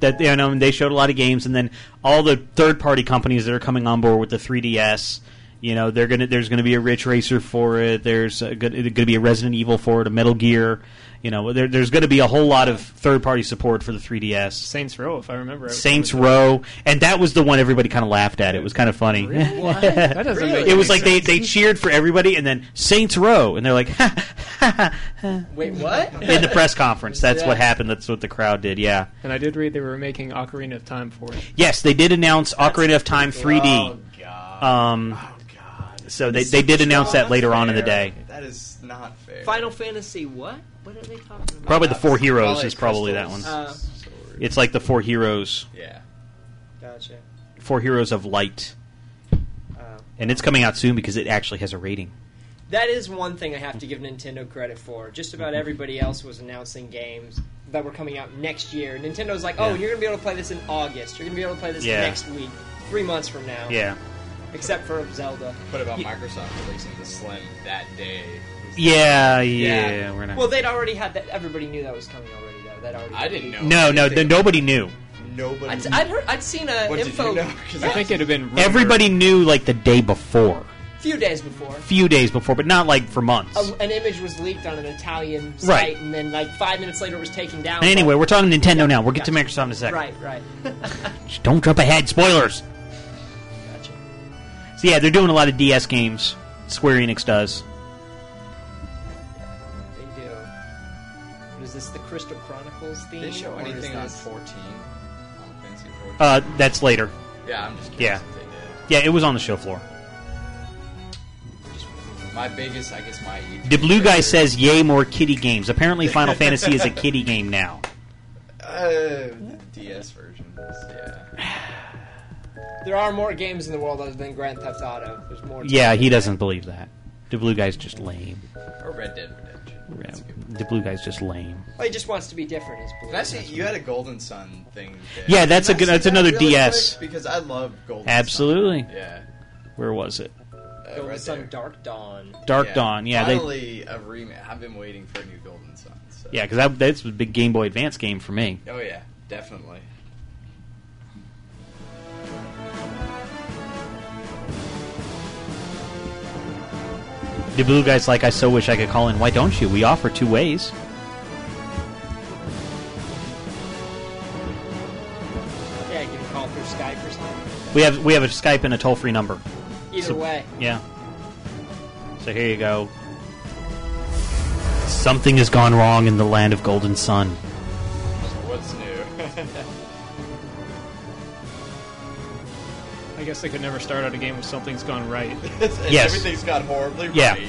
that you know. They showed a lot of games, and then all the third-party companies that are coming on board with the 3DS. You know, they're gonna. There's gonna be a Ridge Racer for it. There's uh, gonna, gonna be a Resident Evil for it, a Metal Gear. You know, there, there's gonna be a whole lot of third-party support for the 3DS. Saints Row, if I remember. right. Saints Row, and that was the one everybody kind of laughed at. It was kind of funny. What? That doesn't make it was like they, sense. they cheered for everybody, and then Saints Row, and they're like, Wait, what? in the press conference. That's Yeah. what happened. That's what the crowd did. Yeah. And I did read they were making Ocarina of Time for it. Yes, they did announce Ocarina of Time 3D. Oh god. Um, so they, they did announce that later on in the day. That is not fair. Final Fantasy what? What are they talking about? Probably the Four Heroes Twilight is probably that one. Uh, It's like the Four Heroes, Yeah. gotcha. Four Heroes of Light, Uh, and it's coming out soon because it actually has a rating. that is one thing I have to give Nintendo credit for. Just about everybody else was announcing games that were coming out next year. Nintendo's like, oh, Yeah. you're gonna be able to play this in August. You're gonna be able to play this Yeah. next week, three months from now. Yeah. Except for Zelda. What about Ye- Microsoft releasing the Slim that day? Yeah, yeah, we're not. Well, they'd already had that. Everybody knew that was coming already, though. That already. I didn't know. no, no, anything. nobody knew. Nobody. I'd, I'd heard. I'd seen a What did info. you know? 'Cause I think it'd have been rumored. Everybody knew like the day before, a few days before. few days before, but not like for months. A, an image was leaked on an Italian site, Right. and then like five minutes later, it was taken down. And anyway, we're talking Nintendo now. We'll get to Microsoft in a second. right, right. Just Don't jump ahead. Spoilers. gotcha. So yeah, they're doing a lot of DS games. Square Enix does. What is this? The Crystal Chronicles theme? Did they show or anything on this- 14? On Fantasy 14? Uh, that's later. yeah, I'm just yeah. if they did. Yeah, it was on the show floor. My biggest, I guess, my E3 The blue guy says, "Yay, more kitty games." Apparently, Final Fantasy is a kitty game now. Uh, the DS version. Yeah. There are more games in the world other than Grand Theft Auto. There's more. Yeah, he doesn't believe that. The blue guy's just lame. Or Red Dead Redemption. That's a good one. The blue guy's just lame. Well, he just wants to be different. Is blue. Can I see, you had a Golden Sun thing. There. Yeah, that's Can a I good- see that's that another really DS. Because I love Golden Absolutely. Sun. Yeah. Where was it? Uh, Golden right Sun there. Dark Dawn. Dark Dawn. Yeah, they, Finally, a remake. I've been waiting for a new Golden Sun. So. yeah, because that, that's a big Game Boy Advance game for me. Oh yeah, definitely. The blue guy's like, "I so wish I could call in. Why don't you? We offer two ways." Yeah, you can call through Skype or something. We have we have a Skype and a toll free number. Either So- way. Yeah. So here you go. Something has gone wrong in the land of Golden Sun. What's new? I guess they could never start out a game with something's gone right. And Yes. Everything's gone horribly Yeah. right.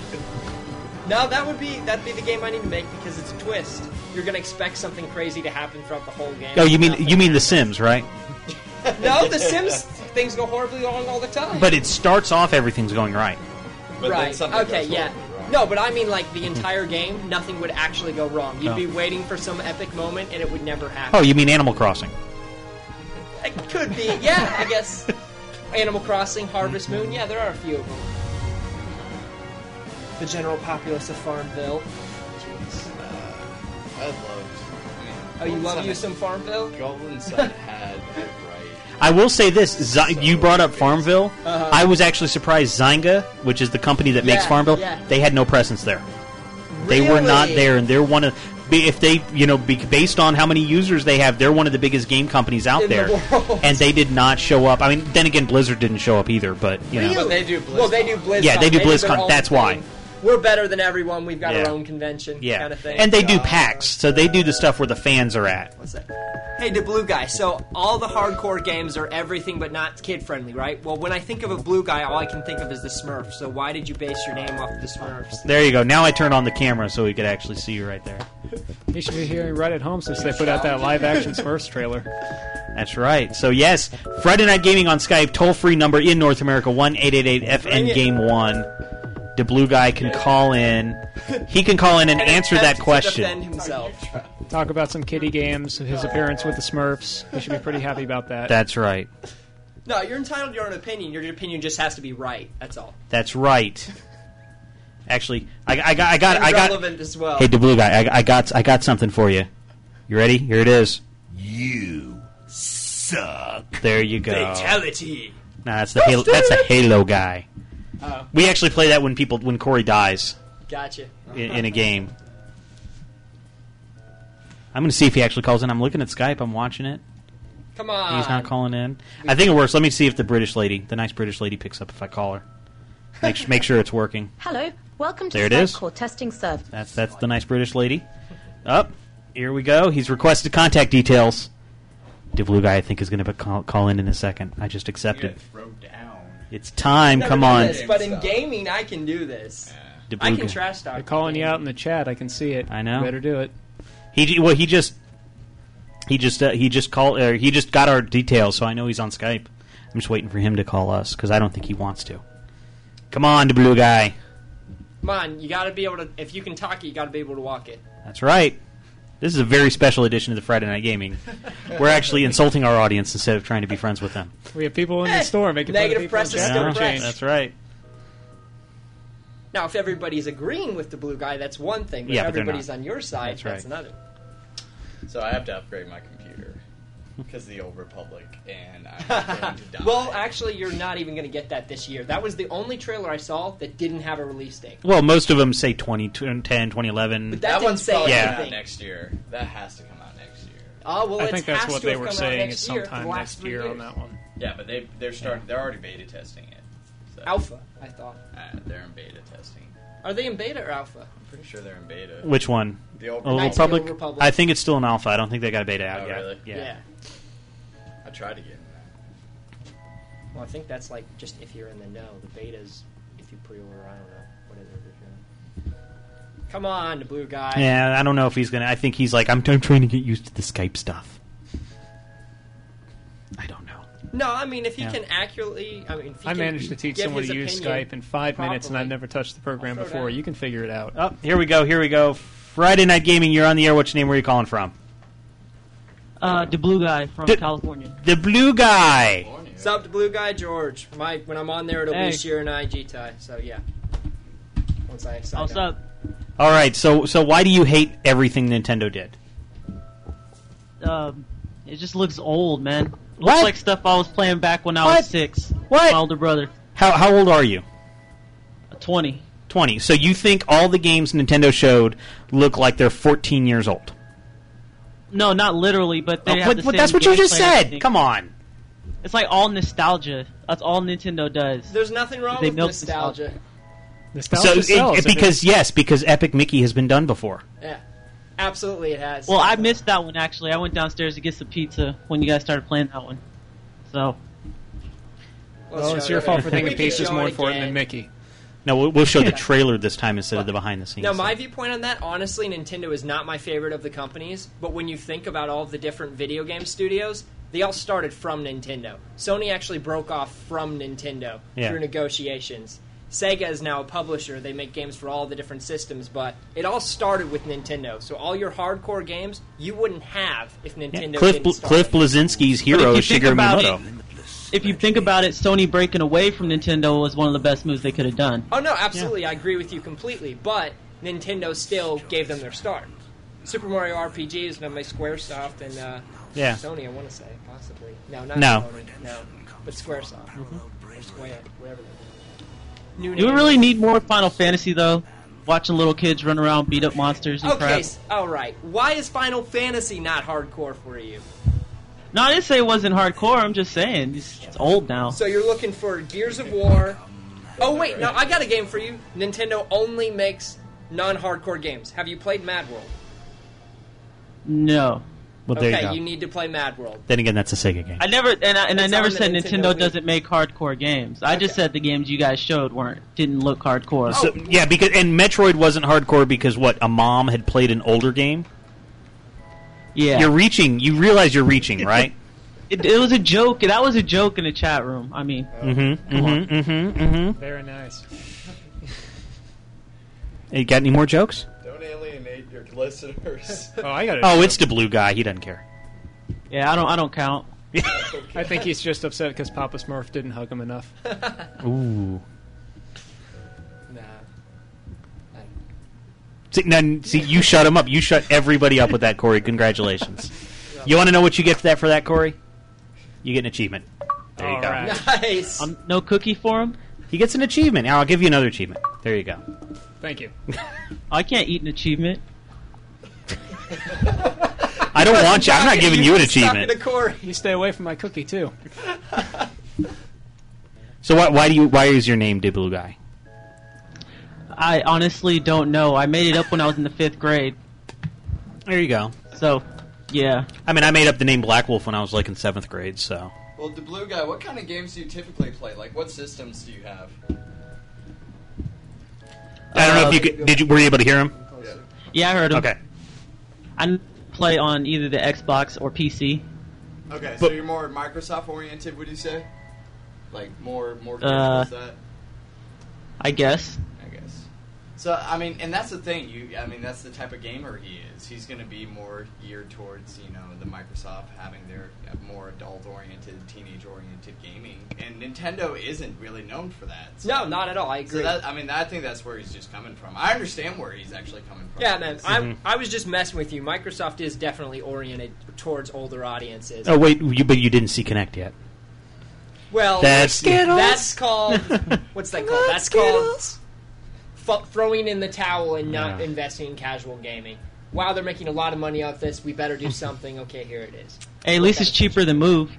No, that would be that'd be the game I need to make because it's a twist. You're gonna expect something crazy to happen throughout the whole game. Oh, you mean Nothing. you mean The Sims, right? no, The Sims things go horribly wrong all the time. But it starts off everything's going right. But then right. something Okay. goes Yeah. horribly wrong. No, but I mean like the entire game, nothing would actually go wrong. You'd Oh. be waiting for some epic moment, and it would never happen. Oh, you mean Animal Crossing? It could be. Yeah, I guess. Animal Crossing, Harvest Moon. Yeah, there are a few of them. The general populace of Farmville. I loved. Oh, you love you some Farmville? Golden Sun had it right. I will say this: Z- you brought up Farmville. Uh-huh. I was actually surprised. Zynga, which is the company that makes Farmville, yeah. they had no presence there. They were not there, and they're one of. Be- If they, you know, be, based on how many users they have, they're one of the biggest game companies out In there, world. and they did not show up. I mean, then again, Blizzard didn't show up either, but you know, But they do BlizzCon. Well, they do BlizzCon. Yeah, they do have their BlizzCon, that's why. thing. We're better than everyone. We've got Yeah. our own convention, yeah, kind of thing. and they do uh, packs, so they do the stuff where the fans are at. What's that? Hey, the blue guy. So all the hardcore games are everything but not kid friendly, right? Well, when I think of a blue guy, all I can think of is the Smurfs. So why did you base your name off the Smurfs? There you go. Now I turn on the camera so we could actually see you right there. You should be hearing right at home since they put out that live action Smurfs trailer. That's right. So yes, Friday Night Gaming on Skype, toll free number in North America one eight eight eight FN Game One. The blue guy can call in. He can call in and answer that question. himself. Talk about some kitty games, his appearance with the Smurfs. You should be pretty happy about that. That's right. No, you're entitled to your own opinion. Your opinion just has to be right. That's all. That's right. Actually, I, I got, I got, I got. relevant as well. Hey, the blue guy, I, I got, I got something for you. You ready? Here it is. You suck. There you go. Fatality. Nah, that's the Halo, that's the Halo guy. Oh, We actually play that when people when Corey dies gotcha. in, in a game. I'm going to see if he actually calls in. I'm looking at Skype. I'm watching it. Come on. He's not calling in. I think it works. Let me see if the British lady, the nice British lady, picks up if I call her. Make, su- make sure it's working. Hello, welcome to There it Skype is. call testing serve. That's that's the nice British lady. Up, here we go. He's requested contact details. The blue guy, I think, is going to call, call in in a second. I just accepted. Throw down. It's time. Never Come done on. this, but in gaming, I can do this. The I can guy. trash talk. They're calling you out in the chat. I can see it. I know. You better do it. He j- well, he just he just uh, he just called. Uh, he just got our details, so I know he's on Skype. I'm just waiting for him to call us because I don't think he wants to. Come on, the blue guy. Come on, you got to be able to. If you can talk it, you got to be able to walk it. That's right. This is a very special edition of the Friday Night Gaming. We're actually insulting our audience instead of trying to be friends with them. We have people in the store making negative fun of press people is still room press. That's right. Now, if everybody's agreeing with the blue guy, that's one thing. But Yeah, if but they're everybody's not. on your side, That's that's, right. another. So I have to upgrade my computer because of the old Republic, and I'm going to die. Well, actually, you're not even going to get that this year. That was the only trailer I saw that didn't have a release date. Well, most of them say 2010, 2011. But that, that didn't one's say probably Yeah. coming out anything. next year. That has to come out next year. Oh well, I it think that's has what to they have were come out saying next is year for sometime the last next three year years. on that one. Yeah, but they they're starting. They're already beta testing it. So, Alpha, I thought. Uh, they're in beta testing. Are they in beta or alpha? I'm pretty sure they're in beta. Which one? The old Old Knights of the Republic? Old Republic. I think it's still in alpha. I don't think they got a beta out Oh, yet. really? Yeah. I tried to get in. Well, I think that's like just if you're in the know. The beta's if you pre-order. I don't know what is it. Come on, the blue guy. Yeah, I don't know if he's gonna. I think he's like, I'm, I'm trying to get used to the Skype stuff. I don't know. No, I mean if he Yeah. can accurately. I mean, if he I can managed to teach give someone his to use opinion Skype in five minutes, and I've never touched the program I'll throw before. down. You can figure it out. Oh, here we go. Here we go. Friday Night Gaming. You're on the air. What's your name? Where are you calling from? Uh, the blue guy from The- California. The blue guy. What's up, the blue guy, George? Mike, when I'm on there, it'll Hey. be Sheer and IG tie. So yeah. Once I sign What's up. up? All right. So, so why do you hate everything Nintendo did? Um, it just looks old, man. What? Looks like stuff I was playing back when I What? was six. What? My older brother, How how old are you? twenty. 20. So you think all the games Nintendo showed look like they're 14 years old? No, not literally, but they Oh, have but- the but that's what you just said. Come on. It's like all nostalgia. That's all Nintendo does. There's nothing wrong They with nostalgia. Nostalgia So it, sells. it- because yes, because Epic Mickey has been done before. Yeah, absolutely, it has. Well, I missed that one actually. I went downstairs to get some pizza when you guys started playing that one. So well, it's your fault for thinking Peach is more important than Mickey. No, we'll, we'll show the trailer this time instead of the behind the scenes. Now, my viewpoint on that, honestly, Nintendo is not my favorite of the companies. But when you think about all of the different video game studios, they all started from Nintendo. Sony actually broke off from Nintendo Yeah. through negotiations. Sega is now a publisher. They make games for all the different systems, but it all started with Nintendo. So all your hardcore games you wouldn't have if Nintendo Cliff, didn't Bl- start. Cliff Bleszinski's But hero if you think Shigeru about Miyamoto. it, if you think about it, Sony breaking away from Nintendo was one of the best moves they could have done. Oh no, absolutely, I agree with you completely. But Nintendo still gave them their start. Super Mario RPG is done by SquareSoft and uh, Yeah. Sony. I want to say possibly. No, not No. Sony. No, but SquareSoft or Square, whatever. New Do we really need more Final Fantasy though? Watching little kids run around, beat up monsters and Okay, crap. s- all right. Why is Final Fantasy not hardcore for you? No, I didn't say it wasn't hardcore. I'm just saying it's, it's old now. So you're looking for Gears of War. Oh wait, no, I got a game for you. Nintendo only makes non-hardcore games. Have you played Mad World? No. Well, there okay, you go. need to play Mad World. Then again, that's a Sega game. I never and I, and I never said Nintendo Nintendo doesn't make hardcore games. I just said the games you guys showed weren't didn't look hardcore. So, yeah, because and Metroid wasn't hardcore because what a mom had played an older game. Yeah. you're reaching. You realize you're reaching, right? It, it was a joke. That was a joke in the chat room. I mean, mm-hmm. Mm-hmm. Mm-hmm. Mm-hmm. Very nice. Hey, got any more jokes? Don't alienate your listeners. Oh, I got it. Oh, it's the blue guy. He doesn't care. yeah, I don't I don't count. I think he's just upset because Papa Smurf didn't hug him enough. Ooh. See, now, see, you shut him up. You shut everybody up with that, Corey. Congratulations. You want to know what you get for that for that, Corey? You get an achievement. There you go. Nice. Um, no cookie for him. He gets an achievement. Now I'll give you another achievement. There you go. Thank you. I can't eat an achievement. I don't want you. I'm not giving you an achievement. You stay away from my cookie too. So why, why do you? Why is your name the blue guy? I honestly don't know. I made it up when I was in the fifth grade. There you go. So, yeah. I mean, I made up the name Black Wolf when I was like in seventh grade. So Well, the blue guy, what kind of games do you typically play? Like, what systems do you have? I don't know if you Uh, could, did. You were you able to hear him? Yeah, I heard him. Okay. I play on either the Xbox or PC. Okay, so But- you're more Microsoft oriented, would you say? Like more more games Uh, towards that? I guess. I guess. So I mean, and that's the thing. You, I mean, that's the type of gamer he is. He's going to be more geared towards you know the Microsoft having their uh, more adult oriented, teenage oriented gaming, and Nintendo isn't really known for that. So, No, not at all. I So agree. that, I mean, I think that's where he's just coming from. I understand where he's actually coming from. Yeah, man. Mm-hmm. I'm, I was just messing with you. Microsoft is definitely oriented towards older audiences. Oh wait, you, but you didn't see Kinect yet. Well, That's- that's called what's that called? That's called fu- throwing in the towel and not Yeah. investing in casual gaming. Wow, they're making a lot of money off this. We better do something. Okay, here it is. Hey, at least it's cheaper than Move.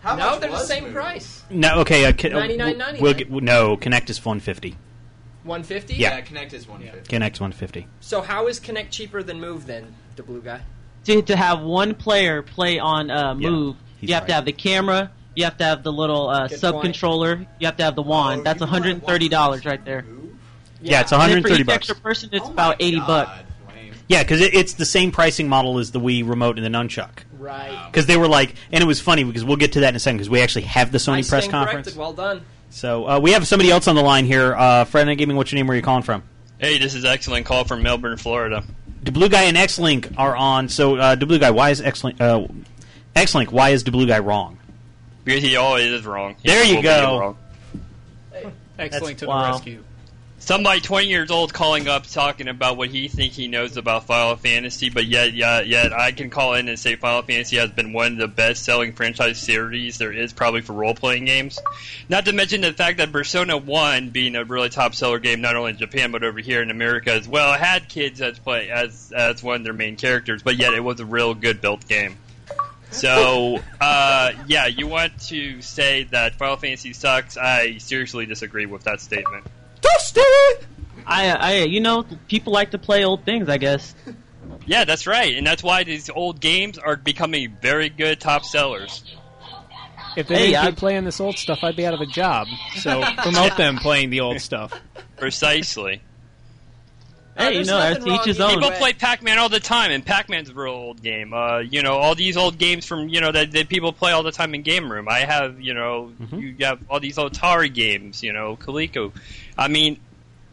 How no, much they're the same Move? price. No, okay. Uh, Ki- uh, $99.99. We'll get, no, Kinect is 150. One fifty. Yeah. Kinect is 150. Kinect's 150. So how is Kinect cheaper than Move then? The blue guy. To, to have one player play on uh, Move, he's you have to have the camera, you have to have the little uh, sub point. controller, you have to have the wand. Oh, That's you can buy $130 right there. Yeah, it's And 130 for each bucks. extra person, it's Oh my about 80 God, bucks. lame. Yeah, because it, it's the same pricing model as the Wii remote and the nunchuck. Right. Because they were like, and it was funny because we'll get to that in a second because we actually have the Sony Nice press stand conference. corrected. Well done. So uh, we have somebody else on the line here. Uh, Fred Night Gaming, what's your name? Where are you calling from? Hey, this is excellent call from Melbourne, Florida. The Blue Guy and X Link are on. So uh, the Blue Guy, why is X Link? Uh, X Link, why is the Blue Guy wrong? Because he always is wrong. He There you will be go. wrong. X-Link to wow. the rescue. Somebody 20 years old calling up talking about what he thinks he knows about Final Fantasy, but yet, yet, yet I can call in and say Final Fantasy has been one of the best-selling franchise series there is probably for role-playing games. Not to mention the fact that Persona 1, being a really top-seller game not only in Japan but over here in America as well, had kids as play as as one of their main characters, but yet it was a real good built game. So, uh, yeah, you want to say that Final Fantasy sucks? I seriously disagree with that statement. I, I, you know, people like to play old things, I guess. Yeah, that's right, and that's why these old games are becoming very good top sellers. If they Hey, didn't I- keep playing this old stuff, I'd be out of a job. So promote them playing the old stuff. Precisely. Hey, you know, that's each his own. People play Pac-Man all the time, and Pac-Man's a real old game. Uh, you know, all these old games from you know that, that people play all the time in game room. I have, you know, you have all these Atari games. You know, Coleco. I mean,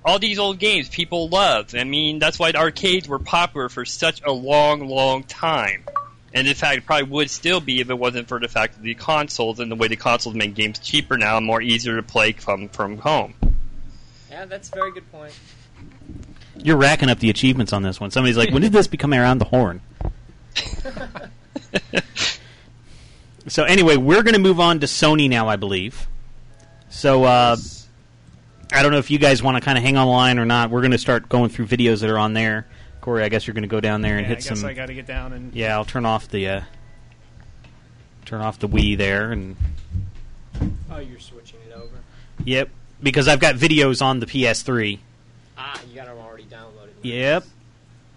all these old games people love. I mean, that's why arcades were popular for such a long, long time. And in fact, it probably would still be if it wasn't for the fact of the consoles and the way the consoles make games cheaper now and more easier to play from from home. Yeah, that's a very good point. You're racking up the achievements on this one. Somebody's like, when did this become around the horn? so anyway, we're going to move on to Sony now, I believe. So uh, I don't know if you guys want to kind of hang online or not. We're going to start going through videos that are on there. Corey, I guess you're going to go down there and Yeah, I hit guess some. I got to get down and Yeah, I'll turn off the uh, turn off the Wii there, and Oh, you're switching it over. yep, because I've got videos on the PS3. Ah, you got them already downloaded. Yep.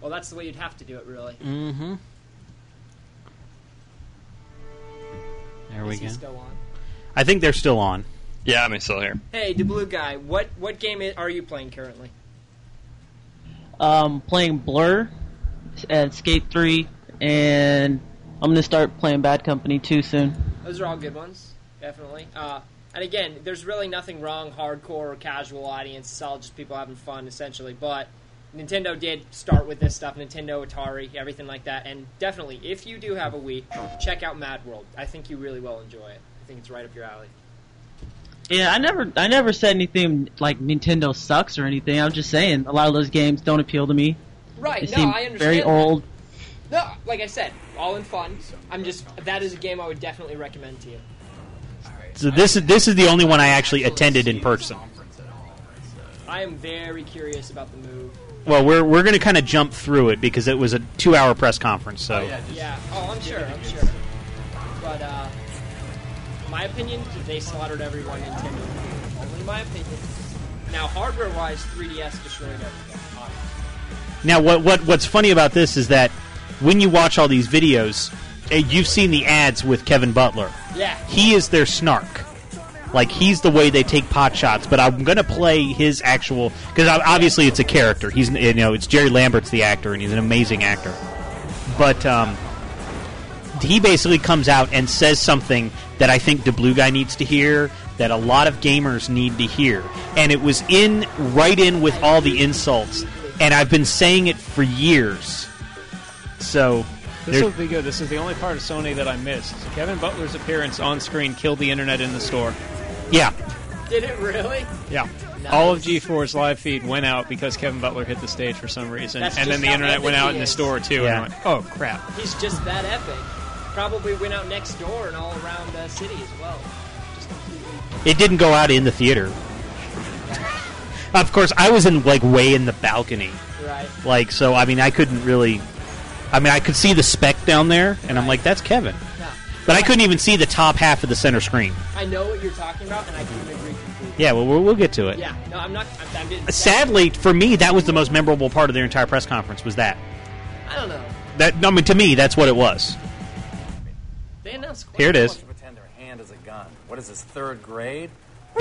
Well, that's the way you'd have to do it, really. Mm-hmm. There we Is he go. still on? I think they're still on. Yeah, I'm still here. Hey, the blue guy. What what game are you playing currently? Um, playing Blur and Skate 3, and I'm going to start playing Bad Company too soon. Those are all good ones, definitely. Uh, and again, there's really nothing wrong, hardcore or casual audience. It's all just people having fun, essentially. But Nintendo did start with this stuff. Nintendo, Atari, everything like that. And definitely, if you do have a Wii, check out Mad World. I think you really will enjoy it. I think it's right up your alley. Yeah, I never, I never said anything like Nintendo sucks or anything. I'm just saying a lot of those games don't appeal to me. Right? They no, seem I understand. very that. old. No, like I said, all in fun. I'm just that is a game I would definitely recommend to you. So this is this is the only one I actually attended in person. I am very curious about the move. Well, we're we're going to kind of jump through it because it was a two-hour press conference. So yeah. Oh, I'm sure. I'm sure. But uh, my opinion, they slaughtered everyone in Nintendo. Only my opinion. Now, hardware-wise, 3DS destroyed everything. now, what what what's funny about this is that when you watch all these videos, eh, you've seen the ads with Kevin Butler. Yeah. He is their snark. Like he's the way they take pot shots, but I'm gonna play his actual because obviously it's a character. He's you know it's Jerry Lambert's the actor and he's an amazing actor. But um, he basically comes out and says something that I think the blue guy needs to hear, that a lot of gamers need to hear, and it was in right in with all the insults, and I've been saying it for years. So This will be good. This is the only part of Sony that I missed. Kevin Butler's appearance on screen killed the internet in the store. yeah, Did it really? Yeah. Nice. All of G4's live feed went out because Kevin Butler hit the stage for some reason, That's and then the internet went out he in the store too. Yeah. And I went, oh crap! He's just that epic. Probably went out next door and all around the city as well. Just it didn't go out in the theater. of course, I was in like way in the balcony. Right. Like so, I mean, I couldn't really. I mean, I could see the speck down there, and I'm like, that's Kevin. But I couldn't even see the top half of the center screen. I know what you're talking about, and I couldn't agree completely. Yeah, well, we'll, we'll get to it. Yeah. No, I'm not. I'm, I'm just, Sadly, for me, that was the most memorable part of their entire press conference. Was that? I don't know. That I mean, to me, that's what it was. They announced. Quite Here it is. pretend their hand is a gun. What is this, third grade?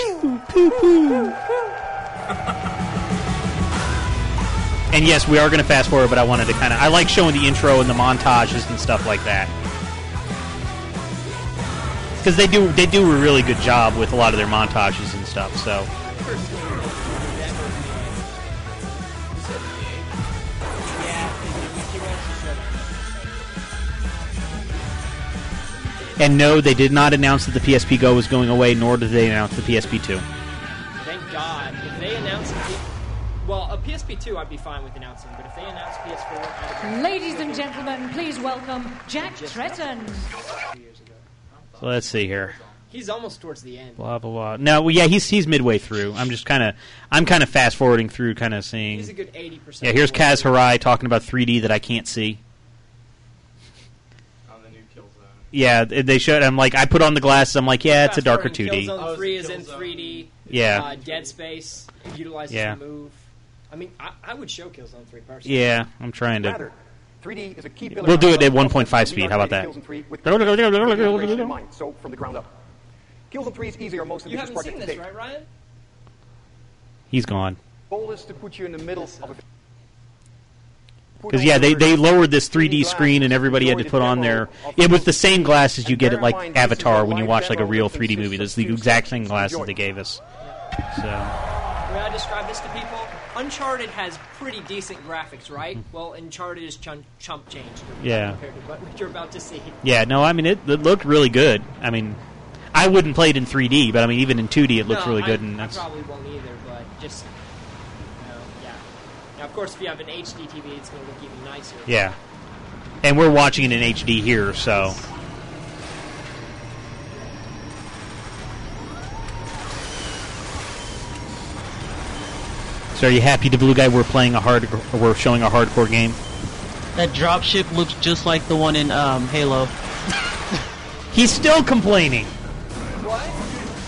And yes, we are going to fast forward, but I wanted to kind of. I like showing the intro and the montages and stuff like that. Because they do they do a really good job with a lot of their montages and stuff. So and no, they did not announce that the PSP Go was going away, nor did they announce the PSP Two. Thank God. If they announced, a P- well, a PSP two, I'd be fine with announcing. But if they announced PS4, I'd have been Ladies and gentlemen, please welcome Jack Tretton. So let's see here. He's almost towards the end. Blah blah blah. No, well, yeah, he's he's midway through. I'm just kind of I'm kind of fast forwarding through, kind of seeing. He's a good 80% Yeah, here's of the way Kaz Hirai talking about 3D that I can't see. On the new Killzone. Yeah, they they showed. I'm like, I put on the glasses. I'm like, yeah, it's a darker 2D. Killzone 3 is in 3D. Yeah. Uh, Dead Space utilizes Yeah. the move. I mean, I, I would show Killzone 3 personally. Yeah, I'm trying to. 3D is a key pillar We'll do it at 1.5 speed. How about that? Killzone 3 with integration in mind, so from the ground up. Killzone 3 is easier most of the project. You ambitious haven't seen project to this, date. right, Ryan? He's gone. Goal is to put you in the middle of a Because yeah, they, they lowered this 3D screen and everybody had to put on their. It was the same glasses you get at like Avatar when you watch like a real 3D movie. That's the exact same glasses they gave us. So When I describe this to people, Uncharted has pretty decent graphics, right? Hmm. Well, Uncharted is chun- chump change Yeah. compared to what you're about to see. yeah, no, I mean it, it looked really good. I mean, I wouldn't play it in 3D, but I mean even in 2D it looks No, really I, good. And I that's probably won't either, but just you know, yeah. Now, of course, if you have an HD TV, it's going to look even nicer. yeah, and we're watching it in HD here, so. So are you happy, the blue guy? We're playing a hard, or we're showing a hardcore game. That dropship looks just like the one in um, Halo. He's still complaining. What?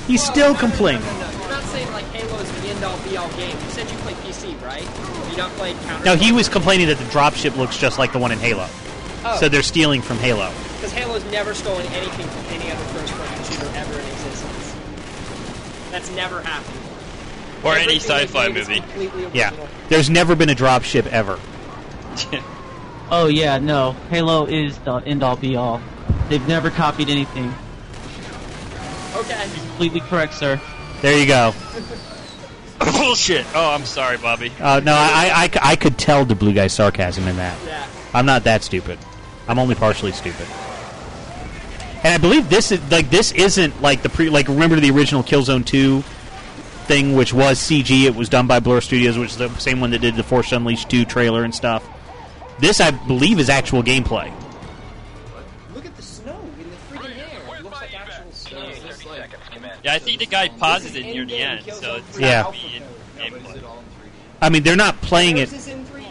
He's still complaining. No, no, you're not saying like Halo is the end all be all game. You said you play PC, right? You not played Counter. No, he was complaining that the dropship looks just like the one in Halo. Oh. So they're stealing from Halo. Because Halo's never stolen anything from any other first-person shooter ever in existence. That's never happened. Or any Everything they sci-fi movie. Yeah. There's never been a dropship ever. Oh yeah, no. Halo is the end all be all. They've never copied anything. Okay. you're Completely correct, sir. There you go. Bullshit. Oh, I'm sorry, Bobby. Uh, no, I, I, I, I could tell the blue guy's sarcasm in that. Yeah. I'm not that stupid. I'm only partially stupid. And I believe this is like this isn't like the pre like remember the original Killzone 2 thing which was CG. It was done by Blur Studios, which is the same one that did the Force Unleashed 2 trailer and stuff. This I believe is actual gameplay. Yeah, I think the guy paused it near the end, so it's Yeah. gotta be in gameplay. I mean, they're not playing it. This in 3D,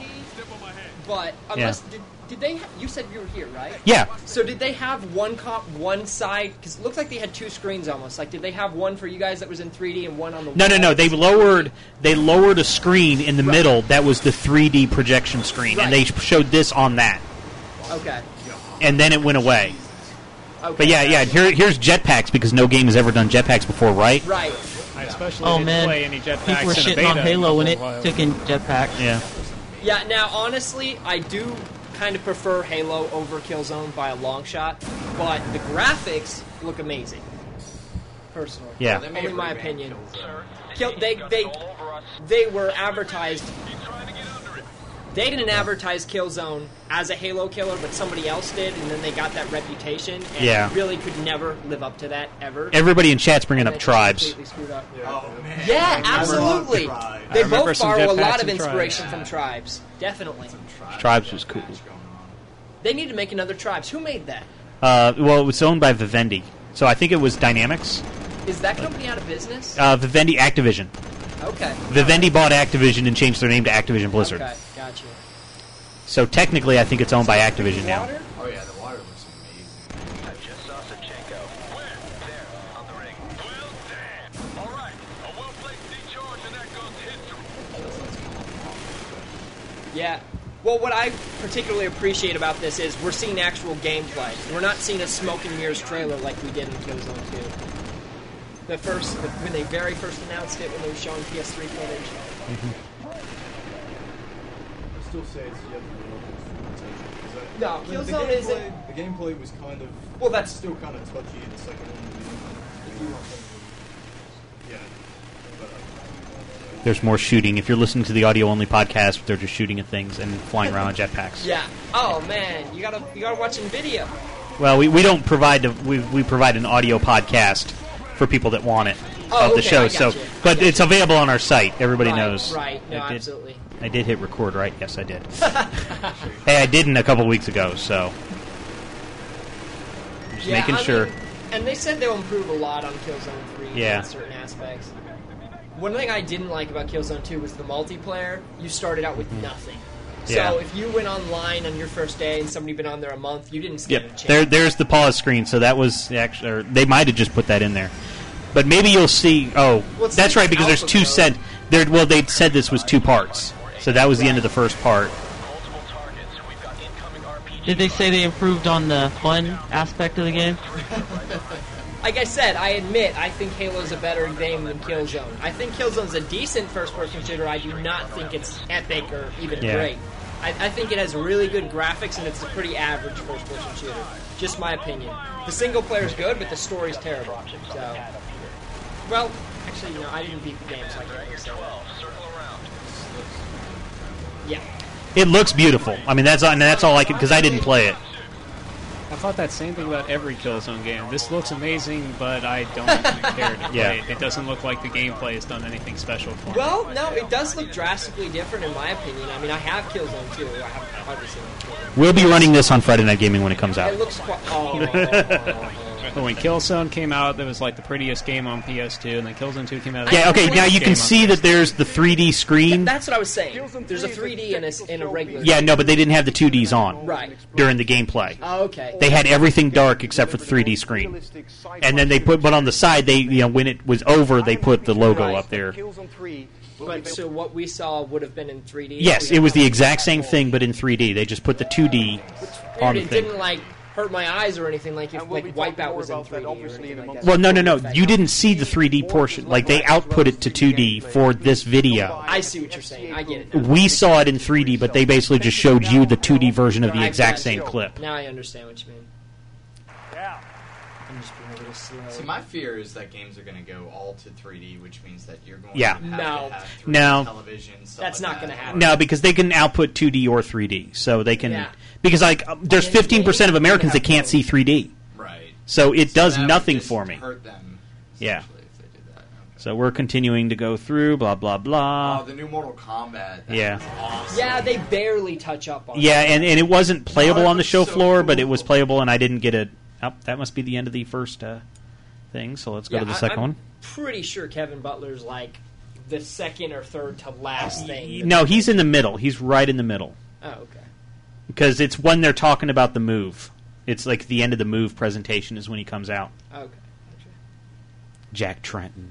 but unless did, did they? Ha- you said you were here, right? Yeah. So did they have one comp, one side? Because it looks like they had two screens almost. Like, did they have one for you guys that was in 3D and one on the? No, no, wall? no. They lowered they lowered a screen in the middle that was the 3D projection screen, and they showed this on that, Okay. and then it went away. Okay. But yeah, yeah. Here, here's jetpacks because no game has ever done jetpacks before, right? Right. I especially Oh didn't man, play any jetpacks people were in shitting on Halo when it while. took in jetpacks. Yeah. Yeah. Now, honestly, I do kind of prefer Halo over Killzone by a long shot, but the graphics look amazing. Personally. Yeah. They Only my opinion. Kill, they they they were advertised. They didn't advertise Killzone as a Halo killer, but somebody else did, and then they got that reputation, and Yeah. really could never live up to that ever. Everybody in chat's bringing up And it just tribes. completely screwed up. Oh man. Yeah, absolutely. I They both borrow a lot of inspiration tribes. from tribes. Definitely. Tribes was cool. They need to make another tribes. Who made that? Uh, well, it was owned by Vivendi, so I think it was Dynamix. Is that company out of business? Uh, Vivendi Activision. Okay. Vivendi bought Activision and changed their name to Activision Blizzard. Okay, gotcha. So technically, I think it's owned by Activision now. Oh yeah, the water looks amazing. I just saw Sachenko. Where? There, on the ring. Well, damn. All right. A well-placed decharge, and that goes to history. Yeah. Well, what I particularly appreciate about this is we're seeing actual gameplay. We're not seeing a smoke and mirrors trailer like we did in Killzone 2. The first, the, when they very first announced it, when they were showing PS3 footage. I still say it's yet to be implementation. No, the, the Killzone gameplay, isn't- The gameplay was kind of. Well, that's- still kind of touchy in the second one. Yeah. But, uh, There's more shooting. If you're listening to the audio only podcast, they're just shooting at things and flying around on jetpacks. Yeah. Oh man, you gotta you gotta watch in video. Well, we, we don't provide the, we, we provide an audio podcast for people that want it Oh, of the show. So, but it's available on our site. Everybody Right, knows. right. No, I did, absolutely. I did hit record, right? Yes, I did. hey, I didn't a couple weeks ago, so just Yeah, making I sure. mean, and they said they'll improve a lot on Killzone 3 Yeah. in certain aspects. One thing I didn't like about Killzone 2 was the multiplayer. You started out with mm-hmm. nothing. So Yeah. if you went online on your first day and somebody been on there a month, you didn't stand a Yep, chance. there, there's the pause screen. So that was actually, or they might have just put that in there, but maybe you'll see. Oh, Well, that's right because there's two code. set. There, well, they said this was two parts, so that was the end of the first part. Did they say they improved on the fun aspect of the game? Like I said, I admit I think Halo's a better game than Killzone. I think Killzone's a decent first-person shooter. I do not think it's epic or even Yeah. great. I, I think it has really good graphics and it's a pretty average first-person shooter. Just my opinion. The single player is good, but the story's terrible. So, well, actually, you know, I didn't beat the game, so I can't really say that. Yeah. It looks beautiful. I mean, that's and that's all I can because I didn't play it. I thought that same thing about every Killzone game. This looks amazing, but I don't care to play Yeah. it. It doesn't look like the gameplay has done anything special for me. Well, no, it does look drastically different in my opinion. I mean, I have Killzone 2. I have obviously. We'll be running this on Friday Night Gaming when it comes out. It looks quite. Oh. But when Killzone came out, that was like the prettiest game on PS2, and then Killzone 2 came out. Yeah, okay. Now you can see that there's the 3D screen. That's what I was saying. There's a 3D and a, and a regular. Yeah, no, but they didn't have the 2Ds on Right. during the gameplay. Oh, okay. They had everything dark except for the 3D screen. And then they put, but on the side, they you know when it was over, they put the logo up there. But so what we saw would have been in 3D. Yes, it was the exact same thing, but in 3D. They just put the 2D on the it thing. didn't like hurt my eyes or anything like if like Wipeout was in 3D or anything like that. Well, no, no, no. You didn't see the 3D portion. Like they output it to 2D for this video. I see what you're saying. I get it. now. We saw it in 3D, but they basically just showed you the 2D version of the exact same clip. Now I understand what you mean. Yeah. I'm just being a little slow. See, my fear is that games are going to go all to 3D, which means that you're going Yeah. to have No. to have 3D No. television. Stuff That's like not that. gonna happen. No, because they can output 2D or 3D, so they can. Yeah. Because like, um, there's 15% of Americans that can't see 3D. Right. So it does that would nothing just for me. Hurt them. Yeah. if they did that. So we're continuing to go through. Blah blah blah. Oh, the new Mortal Kombat. That Yeah. awesome. Yeah, they barely touch up on. Yeah, it. and, and it wasn't playable No, on the show so floor, but it was playable, and I didn't get it. Oh, that must be the end of the first uh, thing. So let's go Yeah, to the I- 2nd I'm one. Pretty sure Kevin Butler's like the second or third to last thing. No, he's in the middle. He's right in the middle Oh, okay. Because it's when they're talking about the move. It's like the end of the move presentation is when he comes out. Okay. Jack Tretton.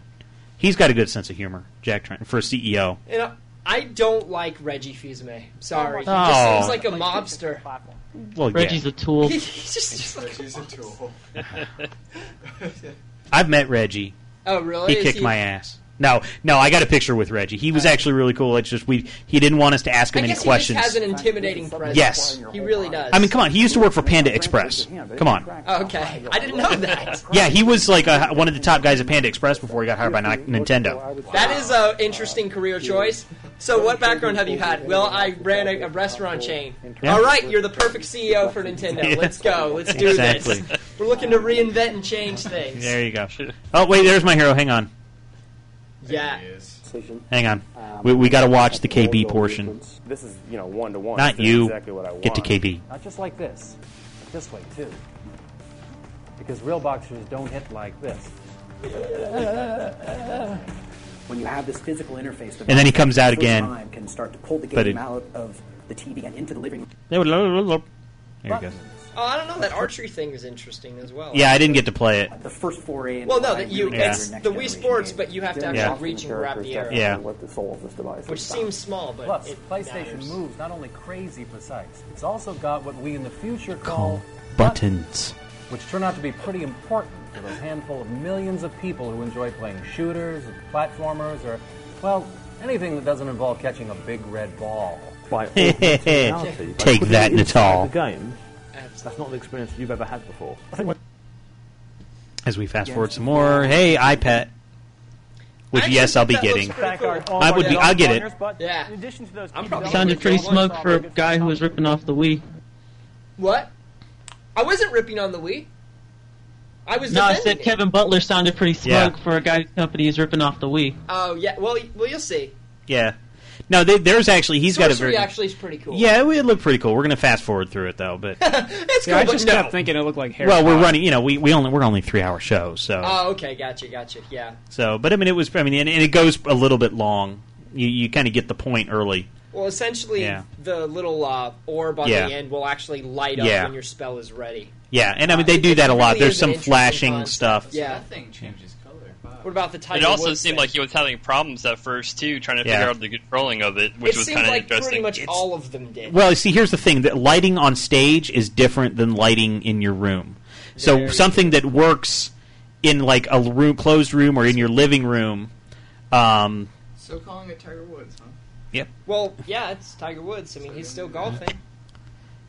He's got a good sense of humor. Jack Tretton for a CEO. You know, I don't like Reggie Fils-Aimé. Sorry, he Oh. just seems like a mobster. Well, yeah. Reggie's a tool. He's just, just like He's a tool. I've met Reggie. Oh, really? He Is kicked he- my ass. No, no, I got a picture with Reggie. He was actually really cool. It's just we he didn't want us to ask him I any guess questions. he has an intimidating presence. Yes. he really does. I mean, come on. He used to work for Panda Express. Come on. Okay, I didn't know that. Yeah, he was like a, one of the top guys at Panda Express before he got hired by Nintendo. That is an interesting career choice. So, what background have you had? Well, I ran a, a restaurant chain. Yeah. All right, you're the perfect CEO for Nintendo. Yeah. Let's go. Let's do Exactly. this. We're looking to reinvent and change things. There you go. Oh wait, there's my hero. Hang on, Yeah. hang on. Um, we, we got to watch the KB portion. This is, you know, one to one. Not This you. Exactly what I Get to. KB. Not just like this, but this way too. Because real boxers don't hit like this. When you have this physical interface, the And then he comes out first again. time can start to pull the But game it- out of the TV and into the living room. There he goes. Oh, I don't know. That archery thing is interesting as well. Yeah, I didn't get to play it. The first foray. Well, no, that you Yeah. it's the Wii Sports, but you have to actually Yeah. reach and grab the arrow. Yeah. What the soul of this device Which is. seems small, but Plus, it PlayStation matters. Moves not only crazy precise, it's also got what we in the future call Buttons. which turn out to be pretty important for those handful of millions of people who enjoy playing shooters, or platformers, or, well, anything that doesn't involve catching a big red ball. By augmented reality, by Take that, Natal. The game. That's not the experience you've ever had before. As we fast forward some more, hey iPad, which yes, I'll be getting. I would be. I'll get it. Yeah. In addition to those, I'm probably Sounded pretty smug for a guy who was ripping off the Wii. What? I wasn't ripping on the Wii. I was. No, I defending said it. Kevin Butler sounded pretty smug Yeah. for a guy whose company is ripping off the Wii. Oh yeah. Well, y- well, you'll see. Yeah. No, they, there's actually he's got a Sorcery very. actually is pretty cool. Yeah, it would look pretty cool. We're gonna fast forward through it though, but it's Yeah, cool, I but just no. kept thinking it looked like Harry well, we're running. You know, we, we only we're only three hour shows, so Oh, okay, gotcha, gotcha. Yeah. so. But I mean, it was. I mean, and, and it goes a little bit long. You you kind of get the point early. Well, essentially, Yeah. the little uh, orb on Yeah. the end will actually light up Yeah. when your spell is ready. Yeah, and I mean they do that a lot. really There's some flashing concept. stuff. Yeah. That thing changes color. Wow. What about the Tiger It also Woods seemed thing? like he was having problems at first too, trying to Yeah. figure out the controlling of it, which it was kind of like interesting. pretty much all of them did. Well, see, here's the thing: that lighting on stage is different than lighting in your room. So Very something that works in like a room, closed room, or in your living room. Um, So calling it Tiger Woods, huh? Yep. Well, yeah, it's Tiger Woods. I mean, he's still golfing.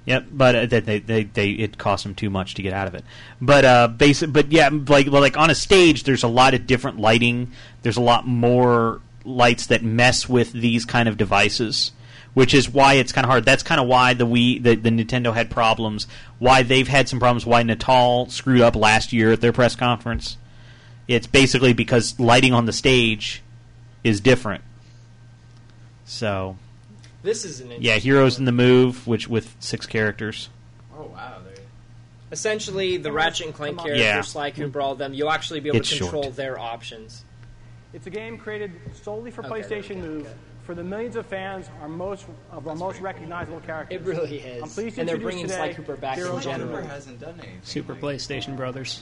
Yep, but uh, they, they, they, they it cost them too much to get out of it. But uh, basic, but yeah, like well, like on a stage, there's a lot of different lighting. There's a lot more lights that mess with these kind of devices, which is why it's kind of hard. That's kind of why the Wii, the, the Nintendo had problems. Why they've had some problems. Why Natal screwed up last year at their press conference. It's basically because lighting on the stage is different. So This is an yeah, Heroes one. in the Move, which with six characters. Oh wow, there. Essentially, the Ratchet and Clank characters, Yeah. Sly Cooper, all of them, you'll actually be able It's to control short. their options. It's a game created solely for Okay, PlayStation Move for the millions of fans our most of our most recognizable characters. It really is. I'm pleased to And they're bringing today Sly Cooper back in general. Move. hasn't done anything. Super PlayStation Brothers.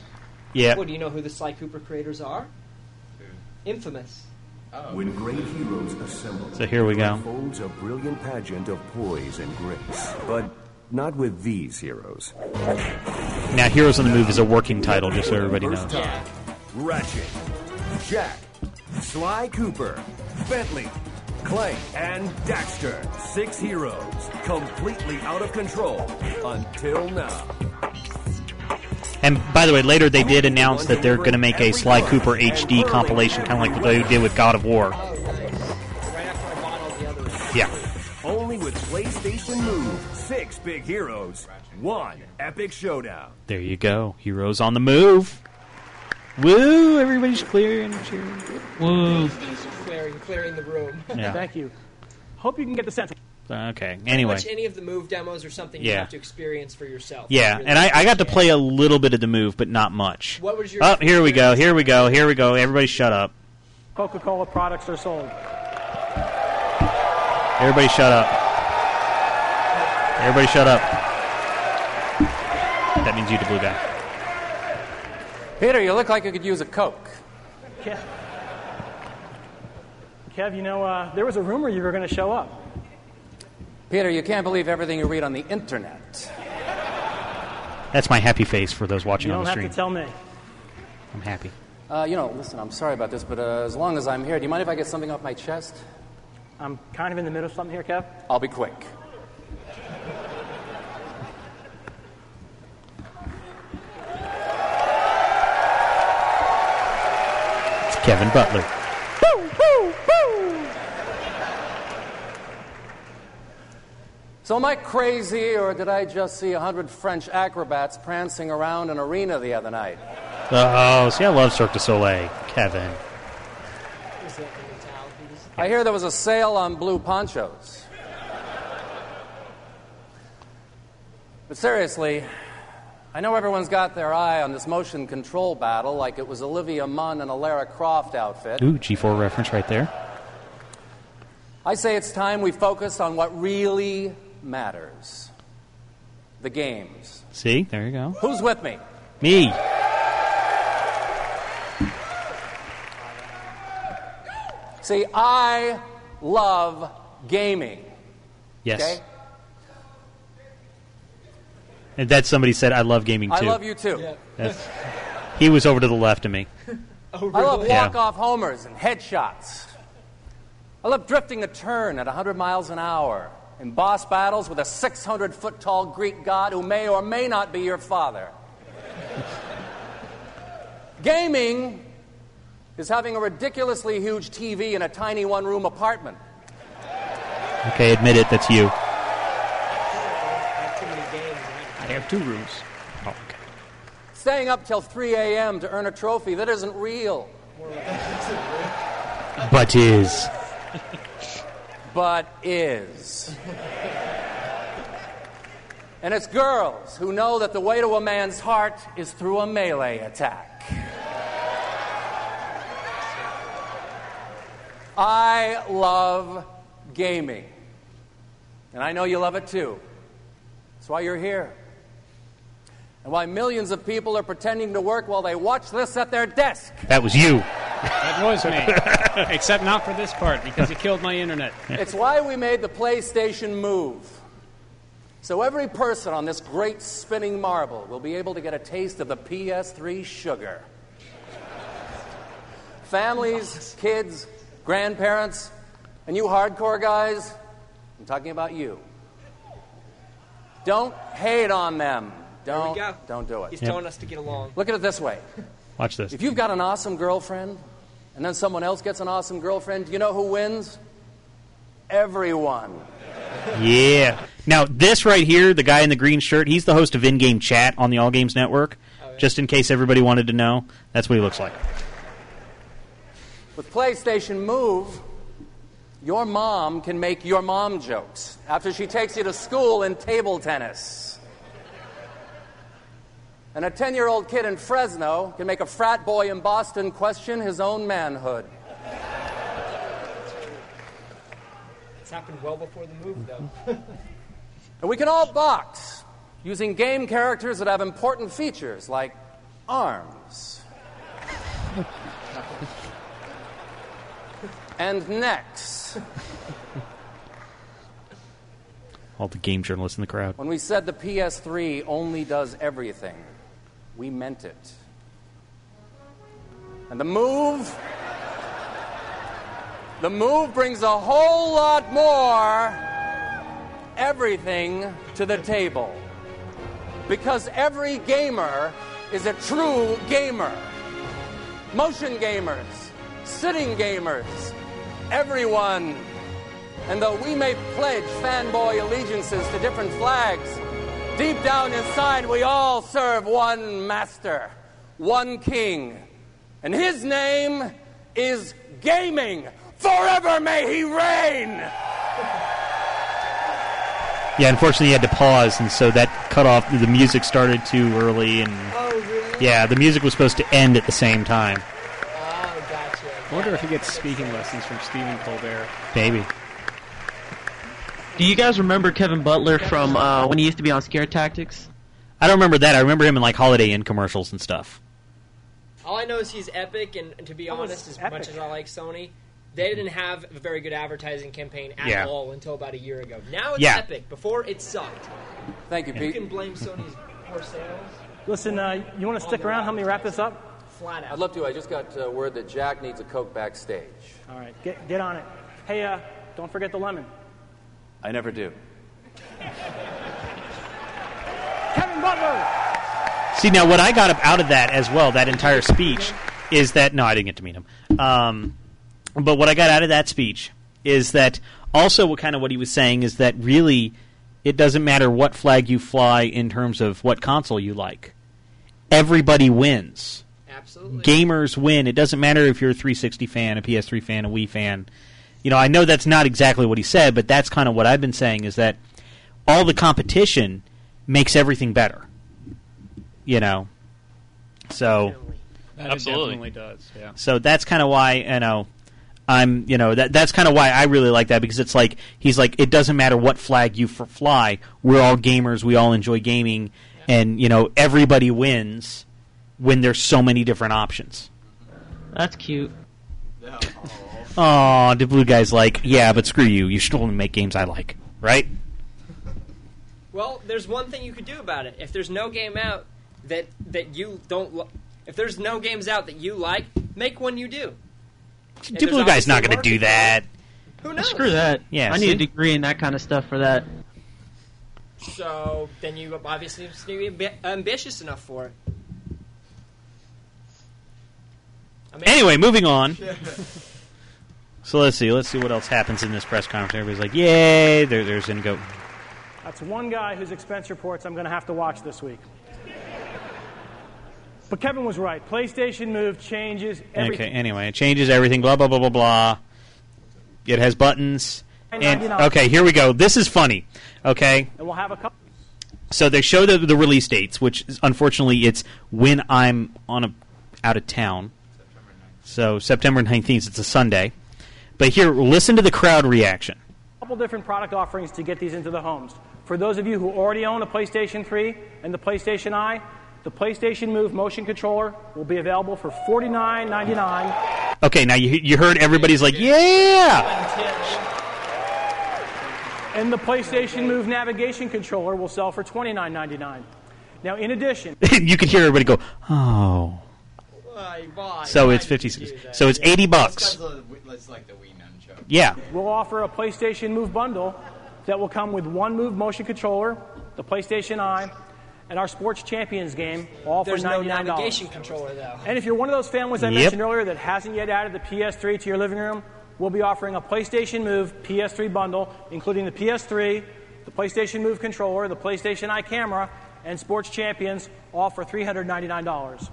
Yeah. Well, do you know who the Sly Cooper creators are? Infamous. Oh. When great heroes assemble, So here we go. unfolds a brilliant pageant of poise and grace. But not with these heroes. Now, Heroes on the Move is a working title, just so everybody First knows. time, Ratchet, Jak, Sly Cooper, Bentley, Clay, and Daxter. Six heroes, completely out of control until now. And by the way, later they did announce that they're going to make a Sly Cooper HD compilation, kind of like what they did with God of War. Yeah. Only with PlayStation Move, six big heroes, one epic showdown. There you go. Heroes on the Move. Woo! Everybody's clearing. cheering. Woo! Clearing, clearing the room. Yeah. Thank you. Hope you can get the sense. Okay. Pretty Anyway. much any of the move demos or something you Yeah. have to experience for yourself. Yeah, Really and I, I got to play a little bit of the move, but not much. What was your Oh, here we go. Here we go. Here we go. Everybody, shut up. Coca-Cola products are sold. Everybody, shut up. Everybody, shut up. That means you, the blue guy. Peter, you look like you could use a Coke. Kev, Kev you know, uh, there was a rumor you were going to show up. Peter, you can't believe everything you read on the internet. That's my happy face for those watching on the stream. You on don't the have stream. to tell me. I'm happy. Uh, you know, listen, I'm sorry about this, but uh, as long as I'm here, do you mind if I get something off my chest? I'm kind of in the middle of something here, Kev. I'll be quick. It's Kevin Butler. So am I crazy, or did I just see a hundred French acrobats prancing around an arena the other night? Oh, see, I love Cirque du Soleil. Kevin. I hear there was a sale on blue ponchos. But seriously, I know everyone's got their eye on this motion control battle like it was Olivia Munn and a Lara Croft outfit. Ooh, G4 reference right there. I say it's time we focus on what really matters the games. See, there you go. Who's with me? Me. See, I love gaming. Yes. Okay? And that somebody said, I love gaming too. I love you too. That's- he was over to the left of me. I love Yeah. walk-off homers and headshots. I love drifting a turn at 100 miles an hour in boss battles with a 600-foot tall Greek god who may or may not be your father. Gaming is having a ridiculously huge TV in a tiny one-room apartment. Okay, admit it, that's you. I have two rooms. Oh, okay. Staying up till 3 a.m. to earn a trophy that isn't real. But is. But is. and it's girls who know that the way to a man's heart is through a melee attack. I love gaming. And I know you love it too. That's why you're here. And why millions of people are pretending to work while they watch this at their desk. That was you. That was me. Except not for this part, because it killed my internet. It's why we made the PlayStation Move. So every person on this great spinning marble will be able to get a taste of the PS3 sugar. Families, kids, grandparents, And you hardcore guys, I'm talking about you. Don't hate on them. There we Don't, go. don't do it. He's telling us to get along. Look at it this way. Watch this. If you've got an awesome girlfriend, and then someone else gets an awesome girlfriend, do you know who wins? Everyone. Yeah. Now, this right here, the guy in the green shirt, he's the host of In Game Chat on the All Games Network. Oh, Just in case everybody wanted to know, that's what he looks like. With PlayStation Move, your mom can make your mom jokes after she takes you to school in table tennis. And a 10 year old kid in Fresno can make a frat boy in Boston question his own manhood. It's happened well before the move, though. And we can all box using game characters that have important features like arms and necks. All the game journalists in the crowd. When we said the PS3 only does everything, we meant it. And the move. The move brings a whole lot more everything to the table. Because every gamer is a true gamer. Motion gamers, sitting gamers, everyone. And though we may pledge fanboy allegiances to different flags, deep down inside we all serve one master, one king. And his name is gaming. Forever may he reign! Yeah, unfortunately, he had to pause, and so that cut off. The music started too early, and oh, yeah, the music was supposed to end at the same time. Oh, gotcha. I wonder if he gets speaking lessons from Stephen Colbert. Maybe. Do you guys remember Kevin Butler from uh, when he used to be on Scare Tactics? I don't remember that. I remember him in like Holiday Inn commercials and stuff. All I know is he's epic, and, and to be honest, as epic. much as I like Sony, they didn't have a very good advertising campaign at Yeah. all until about a year ago. Now it's Yeah. epic. Before it sucked. Thank you, Pete. You can blame Sony's poor sales Listen, uh, you want to stick around? Help me wrap this up. flat out. I'd love to. I just got uh, word that Jack needs a Coke backstage. All right, get get on it. Hey, uh, don't forget the lemon. I never do. Kevin Butler. See, now what I got up out of that as well, that entire speech, is that no, I didn't get to meet him. Um, but what I got out of that speech is that also what kind of what he was saying is that really it doesn't matter what flag you fly in terms of what console you like. Everybody wins. Absolutely. Gamers win. It doesn't matter if you're a 360 fan, a PS3 fan, a Wii fan. You know, I know that's not exactly what he said, but that's kind of what I've been saying is that all the competition makes everything better. You know. So That Absolutely. definitely does. Yeah. so that's kind of why you know I'm you know that that's kind of why I really like that because it's like he's like it doesn't matter what flag you f- fly we're all gamers we all enjoy gaming and you know everybody wins when there's so many different options. That's cute. Oh, the blue guy's like yeah, but screw you. You should only make games I like, right? Well, there's one thing you could do about it. If there's no game out that that you don't, li- if there's no games out that you like, make one you do. And The there's blue guy's not obviously going to do market that. for it. Who knows? Screw that. Yeah, I need see? a degree in that kind of stuff for that. So then you obviously just need to be ambi- ambitious enough for it. I mean, Anyway, moving on. So let's see. Let's see what else happens in this press conference. Everybody's like, "Yay!" There, there's going to go. That's one guy whose expense reports I'm going to have to watch this week. But Kevin was right. PlayStation Move changes everything. Okay. Anyway, it changes everything. Blah blah blah blah blah. It has buttons. And okay, here we go. This is funny. Okay, And we'll have a couple. so they show the the release dates, which is, unfortunately it's when I'm on a out of town. September So September 19th. It's a Sunday. But here, listen to the crowd reaction. couple different product offerings to get these into the homes. For those of you who already own a PlayStation 3 and the PlayStation Eye, the PlayStation Move motion controller will be available for $49.99. Okay, now you you heard everybody's like, "Yeah!" And the PlayStation Move navigation controller will sell for $29.99. Now, in addition, you could hear everybody go, "Oh." why, why? So it's did 50 you do that? so it's 80 bucks. That's, the, that's like the Wii nunchuck. Yeah. We'll offer a PlayStation Move bundle that will come with one Move motion controller, the PlayStation Eye, and our Sports Champions game, all There's for no $99. navigation controller though. And if you're one of those families I Yep. mentioned earlier that hasn't yet added the PS3 to your living room, we'll be offering a PlayStation Move PS3 bundle, including the PS3, the PlayStation Move controller, the PlayStation Eye camera, and Sports Champions, all for $399.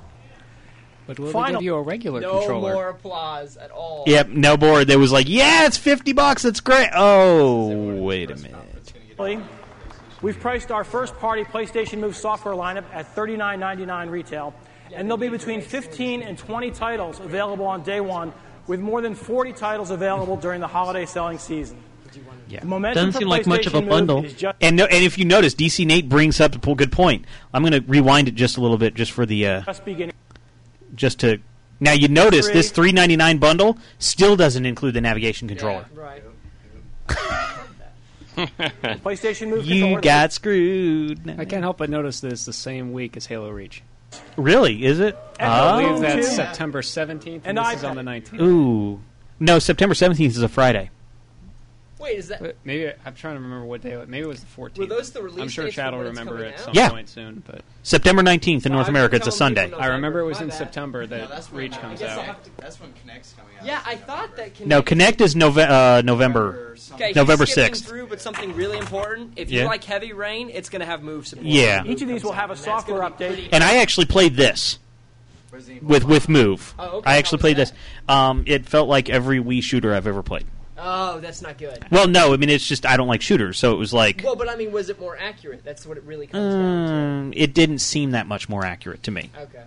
But will they give you a regular No controller? more applause at all. Yep. No board. There was like, yeah, it's fifty bucks. It's great. Oh, wait a minute. We've priced our first party PlayStation Move software lineup at $39.99 retail, and there'll be between 15 and 20 titles available on day one, with more than 40 titles available during the holiday selling season. Yeah. Momentum Doesn't seem like much of a bundle. And no, and if you notice, DC Nate brings up a good point. I'm going to rewind it just a little bit, just for the uh, just to. Now you notice Three. this 3.99 bundle still doesn't include the navigation controller. Right. PlayStation Move You controller. got screwed. I can't help but notice that it's the same week as Halo Reach. Really? Is it? I Oh. believe that's two. September 17th, And and, this is on the 19th. Ooh. No, September 17th is a Friday. Wait, is that? But Maybe I'm trying to remember what day. Maybe it was the 14th. Were those the release I'm sure dates Chad for will when it's remember coming at out? some Yeah. point soon. But September 19th in Well, North I've America. It's a telling Sunday. people I remember it was My in bad. September No, that that's when, Reach I comes guess I'll out. have to- that's when Kinect's coming out. Yeah, I thought that. Kinect No, Kinect is Nove- uh, November. Okay, November he's skipping 6th. through, but something really important. If Yeah. you like Heavy Rain, it's going to have move support. Yeah. Each of these will have a software update. And I actually played this with with Move. Oh, okay. I How actually was played that? this. Um, it felt like every Wii shooter I've ever played. Oh, that's not good. Well, no, I mean it's just I don't like shooters, so it was like Well, but I mean, was it more accurate? That's what it really comes down um, it didn't seem that much more accurate to me. Okay.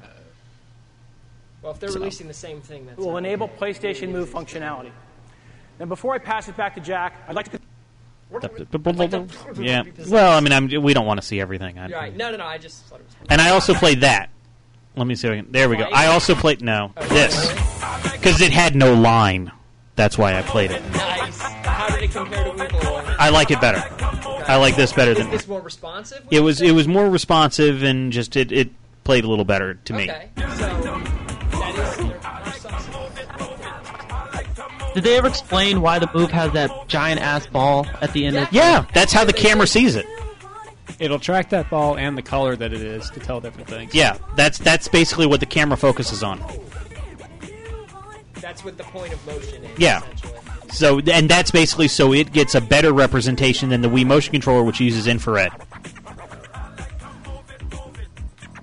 Well, if they're So- releasing the same thing, that's will not enable okay. PlayStation Move functionality. Now, before I pass it back to Jack, I'd like to. Yeah. Well, I mean, I'm, we don't want to see everything. I, right. No, no, no. I just thought it was. And I also played that. Let me see. If I can, there we go. I also played no this because it had no line. That's why I played it. Nice. How did it compare to Weeble? I like it better. I like this better Is than this more responsive? it was. It was more responsive and just it, it played a little better to me. Okay. So that is. Did they ever explain why the move has that giant ass ball at the end? of Yeah, that's how the camera sees it. It'll track that ball and the color that it is to tell different things. Yeah, that's that's basically what the camera focuses on. That's what the point of motion is. Yeah. So and that's basically so it gets a better representation than the Wii motion controller, which uses infrared.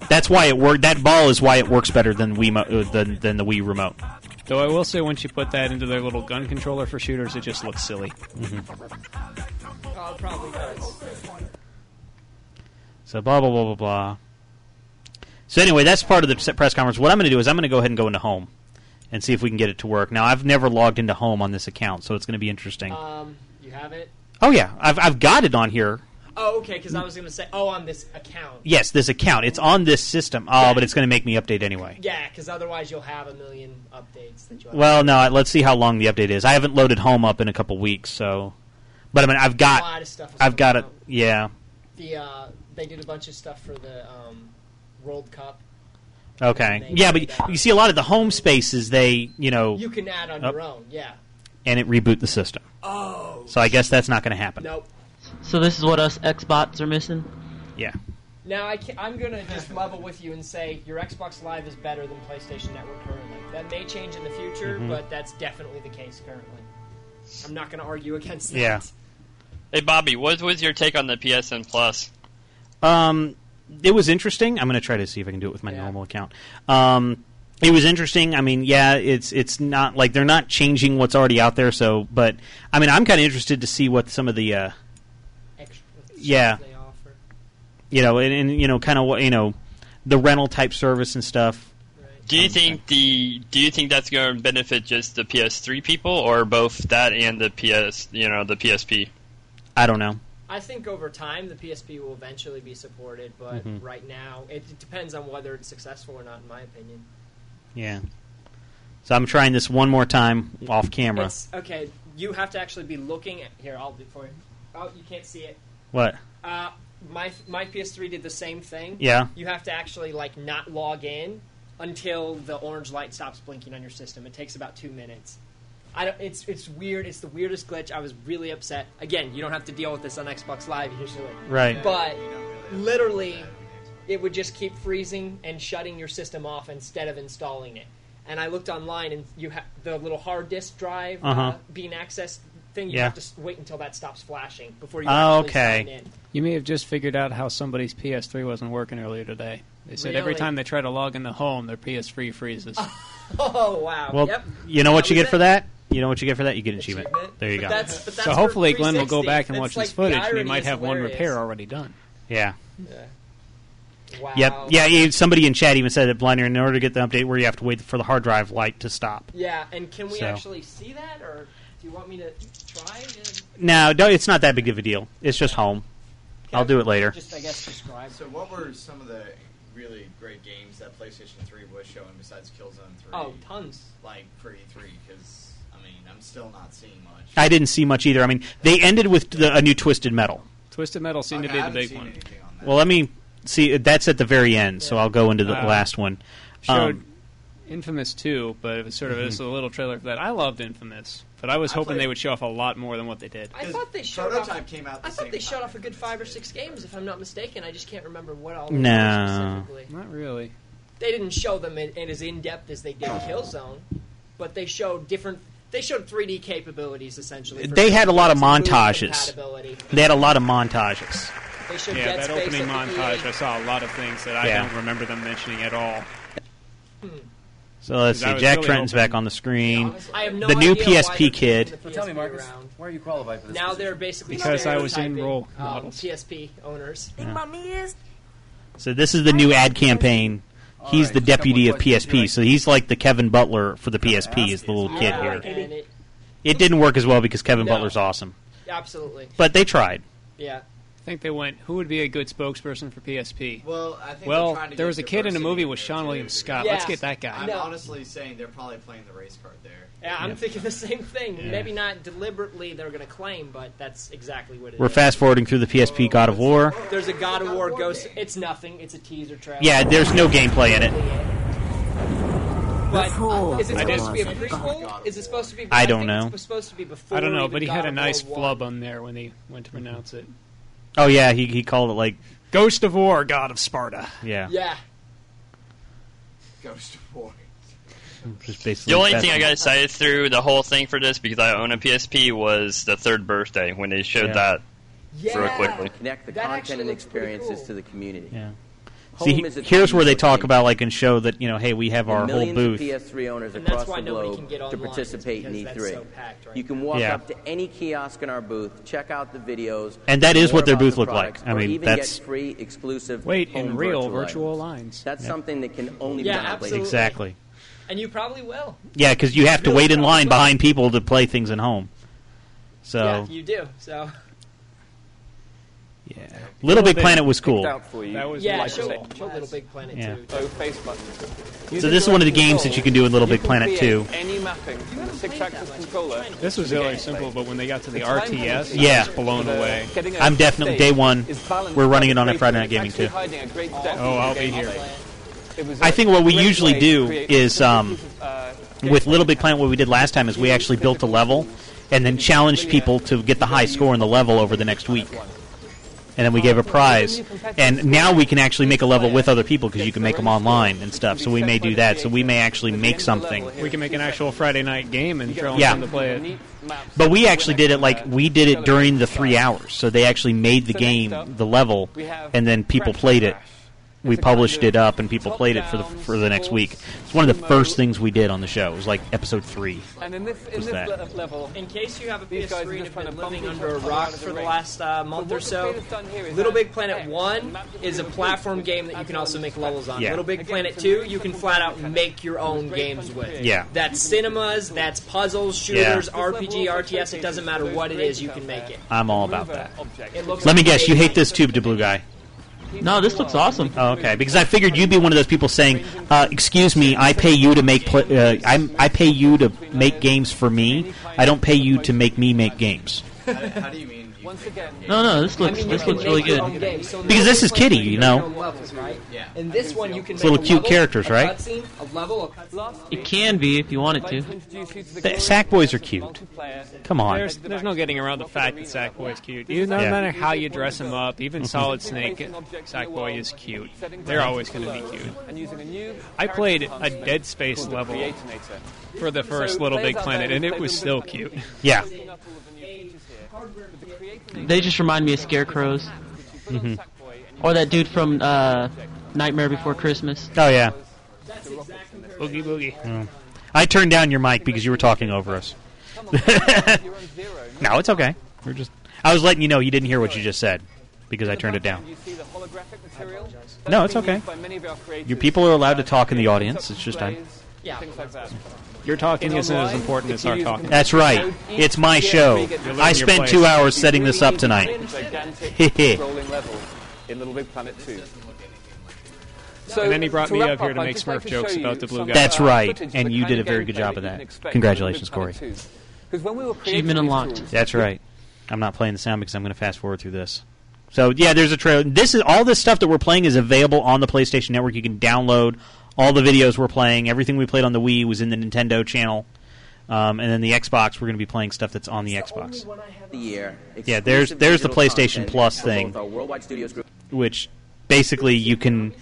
That's why it worked. That ball is why it works better than Wii mo- uh, than than the Wii remote. Though I will say, once you put that into their little gun controller for shooters, it just looks silly. Oh, it probably does. So blah blah blah blah blah. So anyway, that's part of the press conference. What I'm going to do is I'm going to go ahead and go into Home and see if we can get it to work. Now I've never logged into Home on this account, so it's going to be interesting. Um, you have it. oh yeah, I've I've got it on here. Oh, okay. Because I was going to say, oh, on this account. Yes, this account. It's on this system. Oh, but it's going to make me update anyway. Yeah, because otherwise you'll have a million updates that you. Well, no. Let's see how long the update is. I haven't loaded Home up in a couple weeks, so. But I mean, I've got. A got. lot of stuff is I've got it. out. Yeah. The uh, they did a bunch of stuff for the um, World Cup. Okay. Yeah, but you, that. you see a lot of the home spaces. They, you know, You can add on Up. your own. Yeah. and it reboot the system. Oh. So I guess that's not going to happen. Nope. So this is what us Xbots are missing. Yeah. Now I can, I'm gonna just level with you and say your Xbox Live is better than PlayStation Network currently. That may change in the future, Mhm. but that's definitely the case currently. I'm not gonna argue against that. Yeah. Hey Bobby, what was your take on the PSN Plus? Um, it was interesting. I'm going to try to see if I can do it with my normal account. Um, it was interesting. I mean, yeah, it's it's not like they're not changing what's already out there. So, but I mean, I'm kind of interested to see what some of the uh, Extra yeah, they offer. you know, and, and you know, kind of what you know, the rental type service and stuff. Do you think the do you think that's going to benefit just the PS3 people or both that and the PS, you know, the PSP? I don't know. I think over time the PSP will eventually be supported, but Mhm. right now it, it depends on whether it's successful or not, in my opinion. Yeah. So I'm trying this one more time off camera. It's, okay, you have to actually be looking at here. I'll do it for you. Oh, you can't see it. What? Uh, my my PS3 did the same thing. Yeah. You have to actually like not log in until the orange light stops blinking on your system. It takes about two minutes. I don't, it's it's weird. It's the weirdest glitch. I was really upset. Again, you don't have to deal with this on Xbox Live usually. Right. But literally, it would just keep freezing and shutting your system off instead of installing it. And I looked online, and you have the little hard disk drive uh Uh-huh. being accessed thing. You Yeah. have to wait until that stops flashing before you Oh, actually okay. sign in. You may have just figured out how somebody's PS3 wasn't working earlier today. They said every time they try to log in the home, their PS3 freezes. Oh wow! Well, yep. you know what you was get for that? You know what you get for that? You get an achievement. There you But go. that's- but that's so hopefully Glenn will go back and watch like this footage, and he might is have one repair already done. yeah. Yeah. Wow. Yep. Yeah. Somebody in chat even said that Blinder, in order to get the update, where you have to wait for the hard drive light to stop. Yeah, and can we So. actually see that, or do you want me to try? To No, no, it's not that big of a deal. It's just home. I'll do it later. Just, I guess, describe. So, what were some of the really great games that PlayStation 3 was showing besides Killzone 3? Oh, tons. Like for E3, because I mean, I'm still not seeing much. I didn't see much either. I mean, they ended with the, a new Twisted Metal. Twisted Metal seemed Okay, to I be the big seen one. on that. Well, let me see. That's at the very end, so I'll go into the Uh, last one. Showed Um, Infamous too, but it was sort of just a little trailer for that. I loved Infamous, but I was I hoping played- they would show off a lot more than what they did. I thought they showed Prototype off, came out the I thought same they showed off a good five or six games, if I'm not mistaken. I just can't remember what all. they No. were specifically. Not really. They didn't show them in, in as in depth as they did Killzone, but they showed different. They showed 3D capabilities essentially. they had a lot of montages. They had a lot of montages. Yeah, Dead that Space opening montage, I saw a lot of things that I Yeah. don't remember them mentioning at all. So let's see. Jack really Tretton's hoping- back on the PSP. I have no the new idea why they're PSP kid. the So tell me, PSP Marcus, around. why are you qualified for this? Now position? they're basically Because I was in stereotyping, role um, models. PSP owners. So this is the new ad campaign. He's right, the just a couple deputy of questions here. PSP, so he's like the Kevin Butler for the PSP. Is the little kid Yeah, here. it- It didn't work as well because Kevin No. Butler's awesome, absolutely. but they tried. Yeah. I think they went, who would be a good spokesperson for PSP? Well, I think Well, trying to there was a kid in a movie with Seann too. William Scott. Yes. Let's get that guy. I'm No. honestly saying they're probably playing the race card there. Yeah, I'm Yeah. thinking the same thing. Yeah. Maybe not deliberately they're going to claim, but that's exactly what it is. We're fast forwarding through the PSP oh. God of War. There's a God of War Ghost. It's nothing. It's a teaser trailer. Yeah, there's no gameplay in it. But is it supposed to be a didn't- prequel? Is it supposed to be? I don't know. It's supposed to be before. I don't know, but he God had a nice War flub on there when he went to pronounce it. Oh yeah, he he called it like Ghost of War, God of Sparta. yeah. Yeah. Ghost of War. Just basically The only thing I got excited through the whole thing for this because I own a PSP was the third birthday when they showed Yeah. that Yeah. real quickly. Connect the That content and experiences cool. to the community. Yeah. See, he- here's where they talk about like and show that you know, hey, we have our whole booth. of PS3 owners And that's across why the globe to participate in E3. so packed right you can walk Yeah. up to any kiosk in our booth, check out the videos, And that is what their booth the looked like. I mean, that's- get free exclusive Wait, in real virtual, virtual items. lines. That's Yep. something that can only Yeah, be done absolutely. Exactly. And you probably will. Yeah, because you have to Really wait in line will. behind people to play things at home. So yeah, you do. So yeah, Little Big They Planet was cool. out for you. That was yeah, show, show Little Big Planet Yeah. too. So face buttons. So this is one of the games that you can do in Little Big Planet too. Any mapping six-axis controller. This was really simple, but when they got to the RTS, Yeah. I was blown away. Getting a I'm definitely day one. We're running it on the at Friday Night Gaming too. hiding a great depth Oh, I'll be here. It was I a think what we usually do is um, pieces of, uh, with Little Big Planet. What we did last time is we actually built a level and then challenged people to get the high score in the level over the next week. And then we gave a prize. And now we can actually make a level with other people because you can make them online and stuff. So we may do that. So we may actually make something. We can make an actual Friday night game and throw Yeah. them to play it. But we actually did it like we did it during the three hours. So they actually made the game, the level, and then people played it. We published it up, and people played it for the for the next week. It's one of the first things we did on the show. It was like episode three. And in this, in was this that. le- level, In case you have a These guys are PS3 and just have trying been to living bump under a other rock out of the for the ring. last uh, month or the so, creators done here is Little that- Big Planet hey, 1 map is a the platform game that you can also make levels on. Yeah. Little Big Again, Planet some 2, really you can fun flat out mechanics. make your own Great games fun to with. play. Yeah. That's cinemas, that's puzzles, shooters, RPG, RTS, it doesn't matter what it is, you can make it. I'm all about that. It looks Let me guess, you hate this tube to blue guy. No, this looks awesome. Oh, okay, because I figured you'd be one of those people saying, uh, "Excuse me, I pay you to make pl- uh, I'm, I pay you to make games for me. I don't pay you to make me make games." How, how do you mean? You Once again, No, no, this looks I mean, this looks really good. game. So Because this is Kitty, you you make your know. levels, right? Yeah. In this one, you can It's make little a cute level, characters, a right? Cutscene, a level, a cutscene. It can be if you want it to. The sack boys are cute. Come on. There's, there's no getting around the fact that Sackboy's cute. You, no Yeah. matter how you dress him up, even mm-hmm. Solid Snake, sack boy is cute. They're always going to be cute. And using a new I played a Dead Space level for the first Little Big Planet, and it was still cute. Yeah. They just remind me of scarecrows, hmm or that dude from uh, Nightmare Before Christmas. Oh yeah. Boogie boogie. Mm. I turned down your mic because you were talking over us. no, it's okay. We're just. I was letting you know you didn't hear what you just said because I turned it down. You see the holographic material? No, it's okay. used by many of our creators. Your people are allowed to talk in the audience. It's just I. Yeah. Things like. Your talking isn't as important as our talking. That's right. It's my show. I spent two hours setting this up tonight. Gigantic in Little Big Planet 2. So, And then he brought me wrap up here to make just like Smurf to jokes about the blue guy. That's uh, right, and you did a very good job of that. Congratulations, in Little Corey. Big Planet 2. 'Cause when we Achievement unlocked. tools, That's right. I'm not playing the sound because I'm going to fast forward through this. So yeah, there's a trailer. This is all this stuff that we're playing is available on the PlayStation Network. You can download all the videos we're playing. Everything we played on the Wii was in the Nintendo channel, um, and then the Xbox. We're going to be playing stuff that's on the Xbox. The year. Yeah, there's there's the PlayStation Plus thing, both our Worldwide Studios group. which basically you can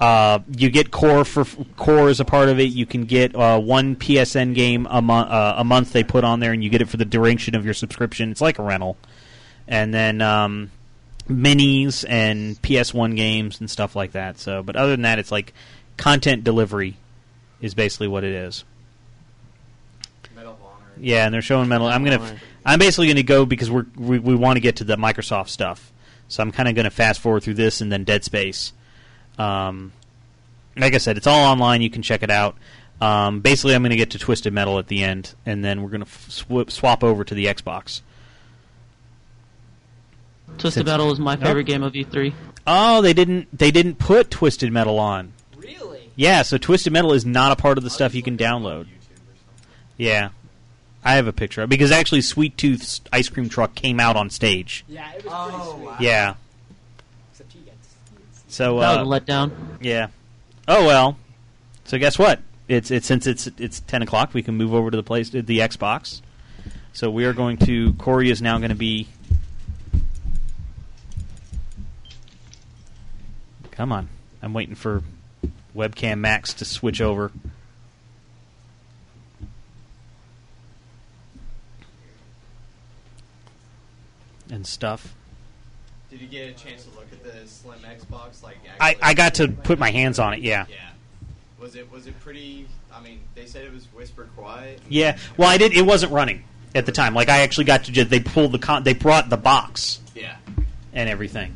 uh, you get core for core as a part of it. You can get uh, one PSN game a month uh, a month they put on there, and you get it for the duration of your subscription. It's like a rental, and then um, minis and PS1 games and stuff like that. So, but other than that, it's like content delivery is basically what it is. Honor. Yeah, and they're showing metal. I'm gonna. f- I'm basically gonna go because we're we, we want to get to the Microsoft stuff. So I'm kind of gonna fast forward through this and then Dead Space. Um, like I said, it's all online. You can check it out. Um, basically, I'm gonna get to Twisted Metal at the end, and then we're gonna f- sw- swap over to the Xbox. Twisted Since- Metal was my favorite Nope. game of E3. Oh, they didn't. They didn't put Twisted Metal on. Really? Yeah, so Twisted Metal is not a part of the stuff you can download. Yeah, I have a picture of because actually Sweet Tooth's ice cream truck came out on stage. Yeah, it was pretty sweet. Yeah. Except you get So That uh, was a letdown. Yeah. Oh well. So guess what? It's it's since it's it's ten o'clock, we can move over to the place the Xbox. So we are going to. Corey is now going to be. Come on, I'm waiting for webcam Max to switch over. And stuff. Did you get a chance to look at the slim Xbox? Like, I, I got to put my hands on it. Yeah. Yeah. Was it was it pretty? I mean, they said it was whisper quiet. Yeah. Well, I did. It wasn't running at the time. Like I actually got to. They pulled the con. They brought the box Yeah. and everything.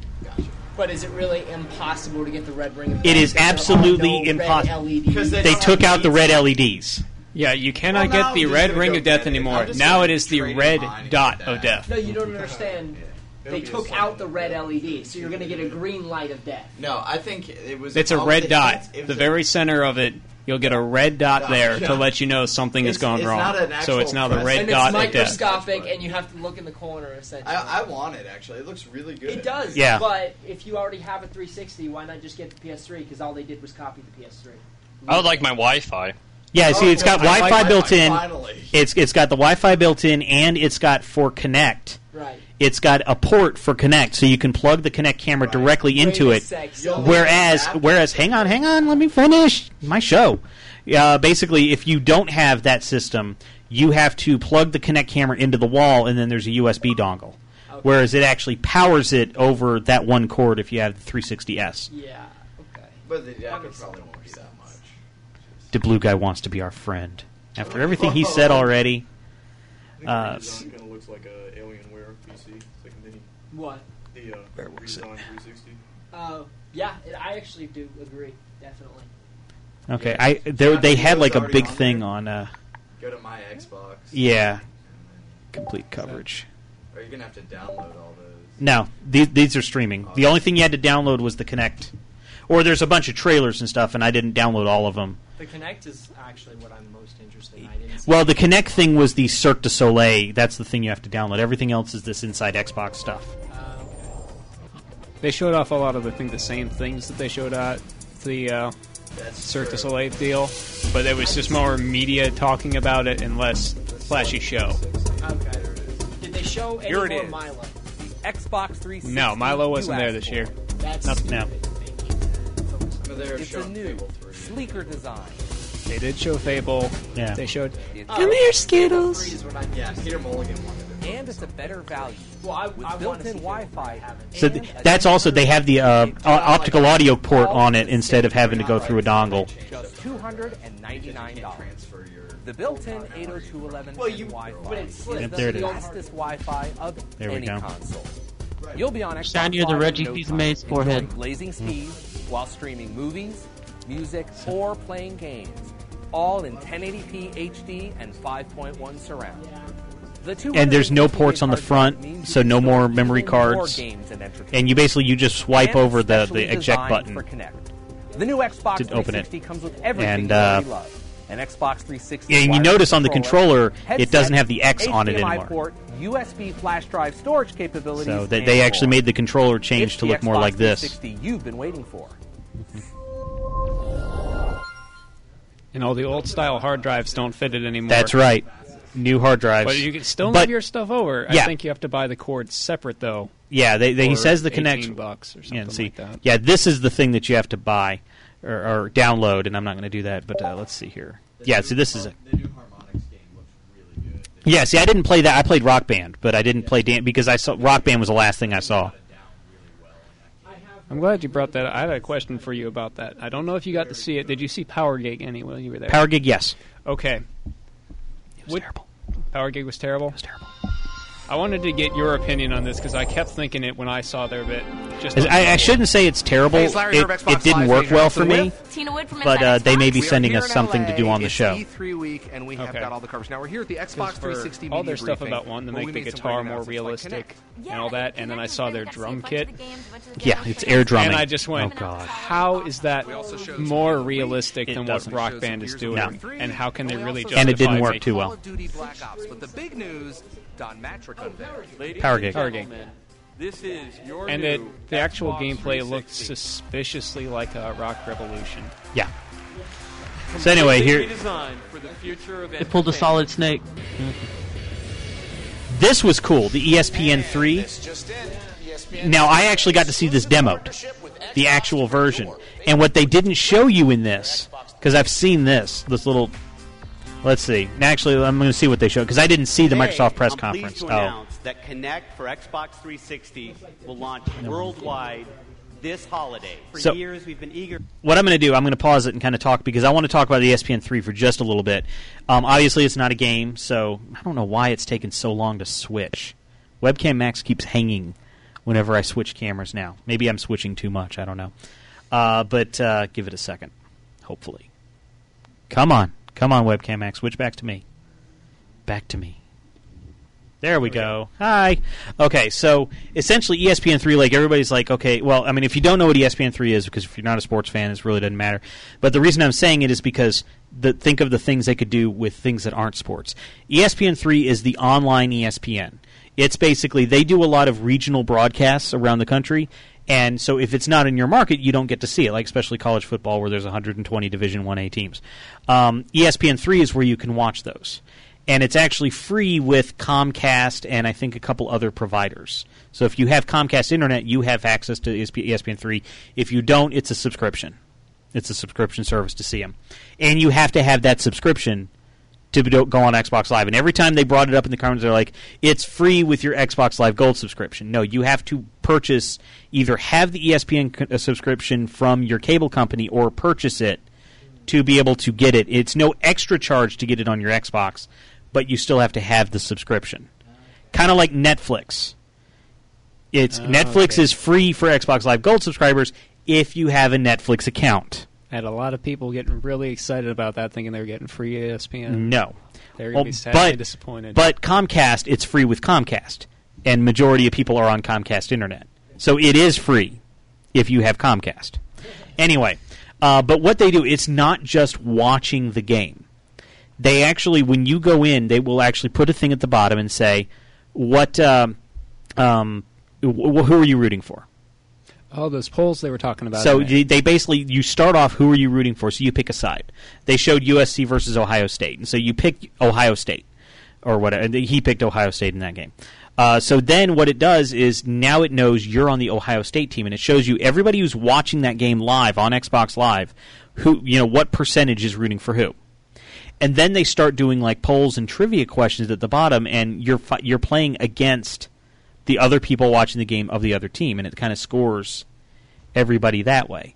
But is it really impossible to get the red ring? It is absolutely impossible. Because They took out the red LEDs. Yeah, you cannot Well, get the red ring of death anymore. Now it is the red dot get of death. No, you don't understand. They took out the red LED, so you're going to get a green light of death. No, I think it was. It's a red dot. it's- it The a- very center of it, you'll get a red dot Dot, there yeah. to let you know something has It's- gone it's wrong. not an So it's now the press. red and dot it's of death. microscopic, and you have to look in the corner. Essentially, I, I want it actually. It looks really good. it does. Yeah. But if you already have a 360, why not just get the PS3? Because all they did was copy the PS3. I would like my Wi-Fi. Yeah, oh, see, it's got Oh, I like Wi-Fi built in. finally. It's it's got the Wi-Fi built in, and it's got for Kinect. Right. It's got a port for Kinect, so you can plug the Kinect camera directly into Wait a it. sec, Whereas, whereas, hang on, hang on, let me finish my show. Uh, basically, if you don't have that system, you have to plug the Kinect camera into the wall, and then there's a USB dongle. Whereas it actually powers it over that one cord if you have the 360S. Yeah. Okay. But the adapter probably won't be that much. The blue guy wants to be our friend. After everything he said already, uh, The design kind of looks like a Alienware PC. It's like a mini. What? The uh, Where was it? redesigned 360. Uh, yeah, it, I actually do agree. Definitely. okay, I they they had like a big thing on. Uh, Go to my Xbox. yeah, complete coverage. Are you're gonna have to download all those. No, these these are streaming. The only thing you had to download was the Kinect. or there's a bunch of trailers and stuff, and I didn't download all of them. The Kinect is actually what I'm most interested in. I didn't Well, the Kinect thing was the Cirque du Soleil. That's the thing you have to download. Everything else is this inside Xbox stuff. They showed off a lot of the think the same things that they showed at the uh, Cirque du Soleil deal, but it was just more media talking about it and less flashy show. Okay. Did they show any Here it more is. Milo? The Xbox 360. No, Milo wasn't there this year. That's Nothing. No. It's a new, sleeker design. They did show Fable. Yeah. They showed. It's Come here, Skittles. Is Yeah, Peter Mulligan wanted it. And it's a better value. Well, I, With I built-in Wi-Fi. So th- that's also they have the uh, o- optical audio port on it instead of having to go through a dongle. Just two hundred and ninety-nine dollars. The built-in 802.11 Well, you- Wi-Fi but it's- is Yep, the there fastest Wi-Fi of There we any go. console. You'll be on Xbox Shinier than Live Reggie in no Fils-Aimé's forehead. enjoying blazing speeds while streaming movies, music, or playing games, all in 1080p HD and 5.1 surround. The And there's no ports on the front, so no more memory cards. and you basically you just swipe And over the, the eject button. For The new Xbox to open it. 360 comes with everything And, you already uh, love. An Xbox 360. Yeah, and you notice on the controller, it doesn't have the X on it HDMI anymore. Port, USB flash drive storage capabilities. So they, they actually made the controller change It's to the look more like this. 360 you've been waiting for. And all the old style hard drives don't fit it anymore. That's right. New hard drives. But you can still But- move your stuff over. Yeah. I think you have to buy the cords separate though. Yeah, they, they, he says the 18 connection. bucks or something yeah, see, like that. yeah, this is the thing that you have to buy or, or download, and I'm not going to do that. But uh, let's see here. Yeah, see, this is a. The new Harmonix game looks really good. Yeah, see, I didn't play that. I played Rock Band, but I didn't play Dan because I saw Rock Band was the last thing I saw. I'm glad you brought that. up. I had a question for you about that. I don't know if you got to see it. Did you see Power Gig anyway? You were there. Power Gig, yes. Okay. It was What- terrible. Power Gig was terrible. It was terrible. I wanted to get your opinion on this because I kept thinking it when I saw their bit. Just I, I shouldn't say it's terrible. Hey, it's It, from it didn't Live. work well for for me. Tina Wood from but uh, they may be sending us something to do on the show. E3 week, and we have Okay. got all the covers. Now we're here at the Xbox 'Cause for 360 all media their stuff about wanting to where make the made guitar more announcements like realistic and all that, and then I saw their drum kit, Yeah, it's air drumming. and I just went, Oh God. "How is that We also showed more realistic than what. Rock Band is doing? of War 3, And how can they really also justify And it didn't work making- too well. Call of Duty Black Ops, but the big news, Don Mattrick oh, unveiled. Power Gig. Power Gig. This is your And new it, the actual gameplay looked suspiciously like a Rock Revolution. Yeah. So anyway, here redesigned for the future of They pulled a solid snake. this was cool. The ESPN three. Now I actually got to see this demoed, the actual version, and what they didn't show you in this, because I've seen this, this little. Let's see. Actually, I'm going to see what they show because I didn't see the Microsoft press I'm conference. Pleased to Oh, announce that Kinect for Xbox 360 will launch worldwide this holiday. For So- years, we've been eager. what I'm going to do, I'm going to pause it and kind of talk because I want to talk about the ESPN 3 for just a little bit. Um, obviously, it's not a game, so I don't know why it's taken so long to switch. Webcam Max keeps hanging whenever I switch cameras now. Maybe I'm switching too much. I don't know. Uh, but uh, give it a second, hopefully. Come on. Come on, Webcam Max. Switch back to me. Back to me. There we go. Hi. Okay, so essentially E ESPN3, like everybody's like, okay, well, I mean, if you don't know what E ESPN3 is, because if you're not a sports fan, it really doesn't matter. But the reason I'm saying it is because the, think of the things they could do with things that aren't sports. E ESPN3 is the online ESPN. It's basically they do a lot of regional broadcasts around the country, and so if it's not in your market, you don't get to see it. Like especially college football, where there's 120 Division One A teams. Um, ESPN3 is where you can watch those and it's actually free with Comcast and I think a couple other providers. So if you have Comcast internet, you have access to E ESPN3. If you don't, it's a subscription. It's a subscription service to see them, and you have to have that subscription to go on Xbox Live. And every time they brought it up in the comments, they're like, "It's free with your Xbox Live Gold subscription." No, you have to purchase either have the ESPN uh, subscription from your cable company or purchase it to be able to get it. It's no extra charge to get it on your Xbox, but you still have to have the subscription. Kind of like Netflix. It's Oh, Netflix okay. is free for Xbox Live Gold subscribers if you have a Netflix account. Had a lot of people getting really excited about that, thinking they were getting free ESPN. No. They're Well, going to be sadly but, disappointed. But Comcast, it's free with Comcast, and majority of people are on Comcast internet, so it is free if you have Comcast. Anyway, uh, but what they do, it's not just watching the game. They actually, when you go in, they will actually put a thing at the bottom and say, "What? Um, um, wh- who are you rooting for?" Oh, those polls they were talking about. So they basically you start off who are you rooting for? So you pick a side. They showed USC versus Ohio State, and so you pick Ohio State or whatever. He picked Ohio State in that game. Uh, so then what it does is now it knows you're on the Ohio State team, and it shows you everybody who's watching that game live on Xbox Live, who you know what percentage is rooting for who. And then they start doing like polls and trivia questions at the bottom, and you're you're playing against the other people watching the game of the other team, and it kind of scores everybody that way.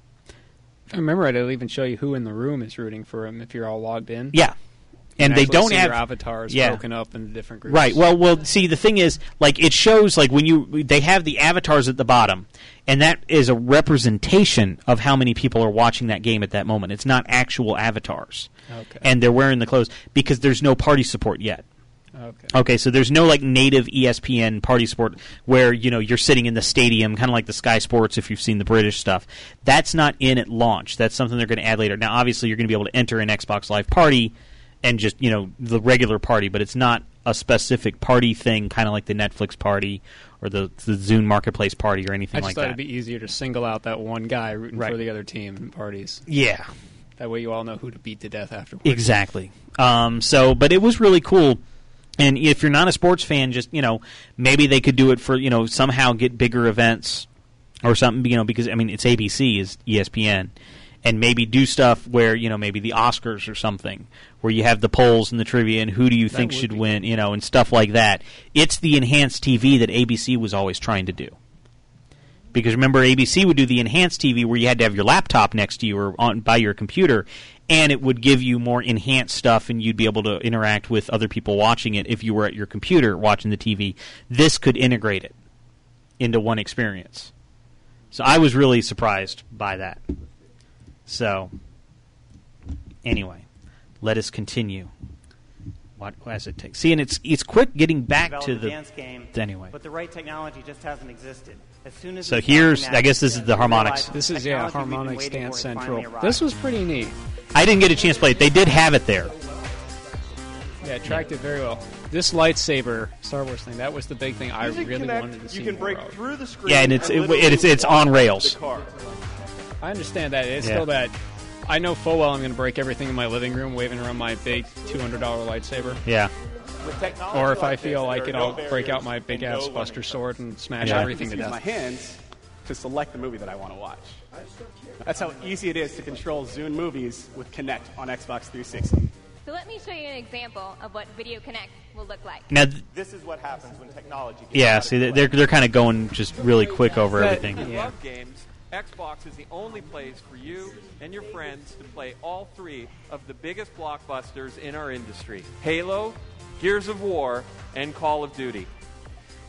If I remember right, it'll even show you who in the room is rooting for him if you're all logged in. Yeah. You And they don't have your avatars yeah. broken up into different groups. Right. Well, well. See, the thing is, like, it shows like when you they have the avatars at the bottom, and that is a representation of how many people are watching that game at that moment. It's not actual avatars. Okay. And they're wearing the clothes because there's no party support yet. Okay. Okay, so there's no like native ESPN party sport where you know you're sitting in the stadium, kind of like the Sky Sports if you've seen the British stuff. That's not in at launch. That's something they're going to add later. Now, obviously, you're going to be able to enter an Xbox Live party and just you know the regular party, but it's not a specific party thing, kind of like the Netflix party or the the Zune Marketplace party or anything I just like thought that. it'd be easier to single out that one guy rooting Right. for the other team in parties. Yeah. That way you all know who to beat to death afterwards. Exactly. Um, so, but it was really cool. And if you're not a sports fan, just you know, maybe they could do it for you know somehow get bigger events or something. You know, because I mean it's ABC is ESPN, and maybe do stuff where you know maybe the Oscars or something where you have the polls and the trivia and who do you That think should win, you know, and stuff like that. It's the enhanced TV that ABC was always trying to do. Because remember, ABC would do the enhanced TV where you had to have your laptop next to you or on by your computer, and it would give you more enhanced stuff, and you'd be able to interact with other people watching it if you were at your computer watching the TV. This could integrate it into one experience. So I was really surprised by that. So, anyway, let us continue. What as it takes. See, and it's it's quick getting back to the dance game, anyway. but the right technology just hasn't existed. As soon as So here's- I guess this is the Harmonix. This is yeah, technology we've been Harmonix waiting Dance Central. This was pretty neat. I didn't get a chance to play it. They did have it there. Yeah, it tracked it very well. This lightsaber Star Wars thing, that was the big thing I Music really Kinect, wanted to see You can more break of. through the screen. Yeah, and it's it, literally it's it's on walk rails. the car. I understand that. It's Yeah. still that. I know full well I'm going to break everything in my living room waving around my big $200 lightsaber. Yeah. With technology Or if I feel this, like it, I'll no break out my big ass no Buster sword and smash Yeah. everything to Just use death. my hands to select the movie that I want to watch. That's how easy it is to control Zune movies with Kinect on Xbox 360. So let me show you an example of what Video Kinect will look like. Now, th- This is what happens when technology. Gets yeah. out See, control. they're they're kind of going just really quick over If everything. you love games, Xbox is the only place for you and your friends to play all three of the biggest blockbusters in our industry Halo, Gears of War, and Call of Duty.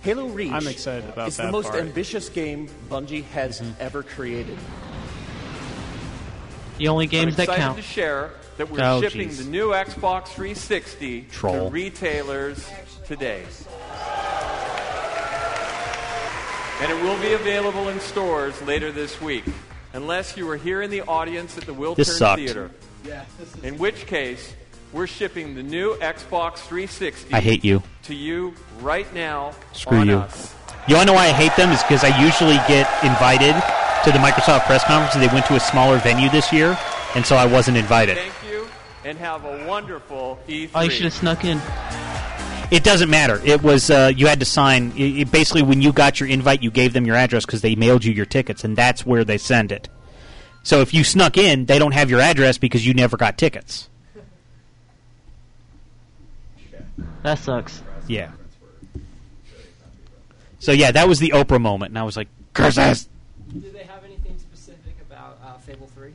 Halo Reach I'm excited about is that the most part. ambitious game Bungie has mm-hmm. ever created. The only games that excited count. to share that we're Oh, shipping jeez. the new Xbox 360 Troll. to retailers today. And it will be available in stores later this week, unless you are here in the audience at the Wiltern This. Theater. Yeah, this is In which case, we're shipping the new Xbox 360 I hate you. to you right now. Screw on you. us. You want to know why I hate them? Is because I usually get invited to the Microsoft press conference, they went to a smaller venue this year, and so I wasn't invited. Thank you, and have a wonderful E3. Oh, you should have snuck in. It doesn't matter. It was uh, you had to sign. It, it basically, when you got your invite, you gave them your address because they mailed you your tickets, and that's where they send it. So if you snuck in, they don't have your address because you never got tickets. That sucks. Yeah. So yeah, that was the Oprah moment, and I was like, "Curses!" Do they have anything specific about uh, Fable 3?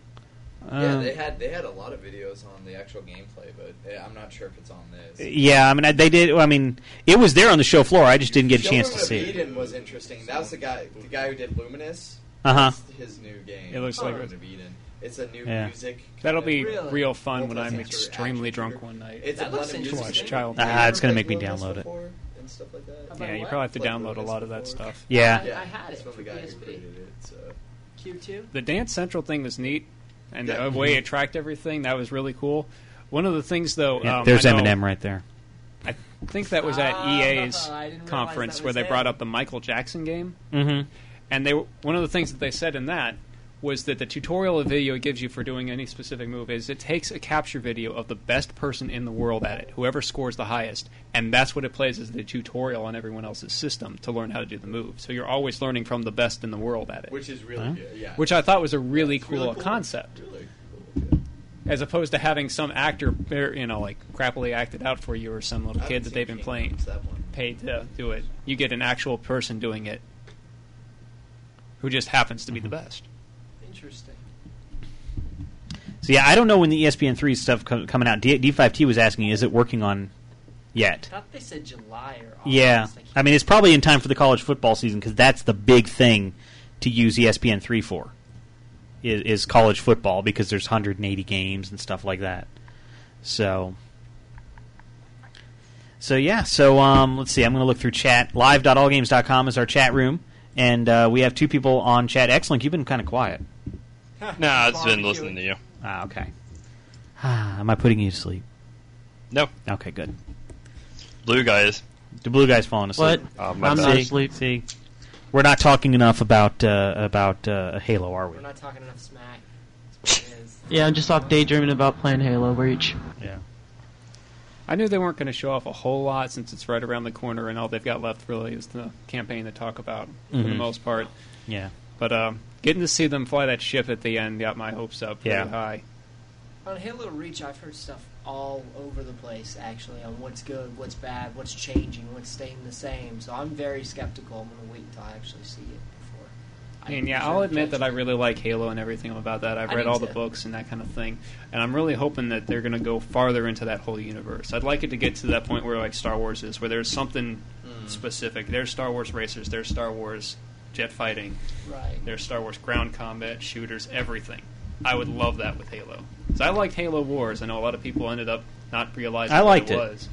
yeah, Uh, they had they had a lot of videos on the actual gameplay, but I'm not sure if it's on this. Yeah, I mean, I- they did. I mean, it was there on the show floor. I just didn't get a chance to Children see of it. Eden was interesting. That was the guy, the guy who did Lumines. Uh-huh. His new game. It looks like Children it. of Eden. It's a new Yeah. music. That'll be of real fun when I'm extremely drunk shooter. one night. It's That a looks blend interesting. music. Watch Child Ah, Have it's gonna make me download it. and stuff like that? Yeah, you probably have to Played download a Lumines lot of that stuff. Yeah. Yeah, I had that's it from the for guy who PSP. created it. So. Q2. the Dance Central thing was neat, and the way it tracked everything that was really cool. One of the things, though, Yeah, um, there's I know- Eminem right there. I think that was at Ah, EA's I didn't realize conference where they it. brought up the Michael Jackson game. Mhm. And they one of the things that they said in that was that the tutorial video it gives you for doing any specific move is it takes a capture video of the best person in the world at it, whoever scores the highest, and that's what it plays as the tutorial on everyone else's system to learn how to do the move. So you're always learning from the best in the world at it. Which is really Huh? good, yeah. Which I thought was a really cool really cool. concept. As opposed to having some actor, you know, like crappily acted out for you or some little kid that they've been playing paid to do it. You get an actual person doing it who just happens to be Mm-hmm. the best. Interesting. So yeah, I don't know when the ESPN three stuff co- coming out. D- D5T was asking, is it working on yet? I thought they said July or August. Yeah, I mean it's probably in time for the college football season because that's the big thing to use ESPN three for is, is college football because there's 180 games and stuff like that. So, so yeah, so um, let's see. I'm going to look through chat. Live.allgames.com is our chat room, and uh, we have two people on chat. Excellent. You've been kind of quiet. Nah, I've been listening to you. Ah, okay. Am I putting you to sleep? No. Okay, good. Blue guys. The blue guy's falling asleep. What? Oh, my I'm bad. not See? asleep. See, we're not talking enough about uh, about uh, Halo, are we? We're not talking enough smack. That's what it is. Yeah, I'm just off daydreaming about playing Halo Reach. Yeah. I knew they weren't going to show off a whole lot since it's right around the corner, and all they've got left really is the campaign to talk about for the Mhm. most part. Yeah. But um, getting to see them fly that ship at the end got my hopes up pretty Yeah. high. On Halo Reach, I've heard stuff all over the place, actually, on what's good, what's bad, what's changing, what's staying the same. So I'm very skeptical. I'm going to wait until I actually see it before. I mean, yeah, I'll admit that I really like Halo and everything about that. I've I read do all the too. books and that kind of thing, and I'm really hoping that they're going to go farther into that whole universe. I'd like it to get to that point where like Star Wars is, where there's something Mm. specific. There's Star Wars racers. There's Star Wars jet fighting. Right. There's Star Wars ground combat, shooters, everything. I would love that with Halo. 'Cause I liked Halo Wars. I know a lot of people ended up not realizing I what liked it it. was.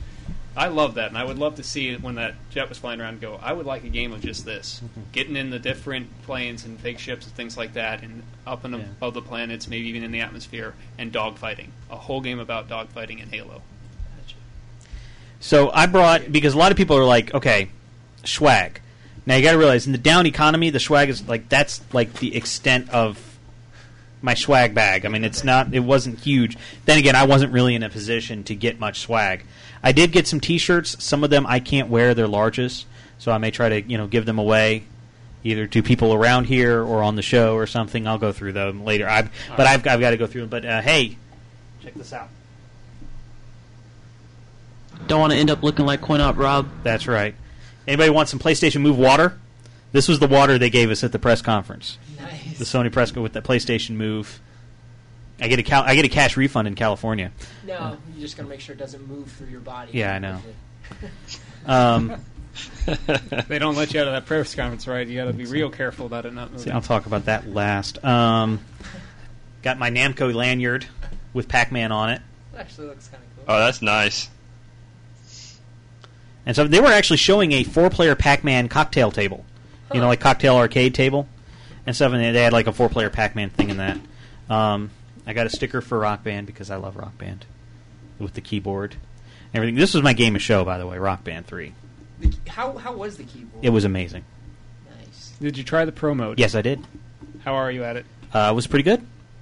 I love that, and I would love to see it when that jet was flying around. Go, I would like a game of just this, Mm-hmm. getting in the different planes and big ships and things like that, and up and above the planets, maybe even in the atmosphere, and dogfighting. A whole game about dogfighting in Halo. So I brought because a lot of people are like, okay, swag. Now you got to realize in the down economy, the swag is like that's like the extent of my swag bag. I mean, it's not. It wasn't huge. Then again, I wasn't really in a position to get much swag. I did get some T-shirts. Some of them I can't wear; they're larges, so I may try to you know give them away. Either to people around here or on the show or something. I'll go through them later. I've, but I've, I've got to go through them. But uh, hey, check this out. Don't want to end up looking like Coin Op Rob. That's right. Anybody want some PlayStation Move water? This was the water they gave us at the press conference. Nice. The Sony press with the PlayStation Move. I get a cal- I get a cash refund in California. No, you just got to make sure it doesn't move through your body. Yeah, I know. Um, they don't let you out of that press conference, right? You got to be real careful about it not moving. See, I'll talk about that last. Um, got my Namco lanyard with Pac-Man on it. It actually looks kind of cool. Oh, that's nice. And so they were actually showing a four-player Pac-Man cocktail table, you know, like cocktail arcade table and stuff. And they- they had like a four-player Pac-Man thing in that. Um, I got a sticker for Rock Band because I love Rock Band with the keyboard, and everything. This was my game of show, by the way, Rock Band Three. The, how how was the keyboard? It was amazing. Nice. Did you try the pro mode? Yes, I did. How are you at it? Uh, it was pretty good.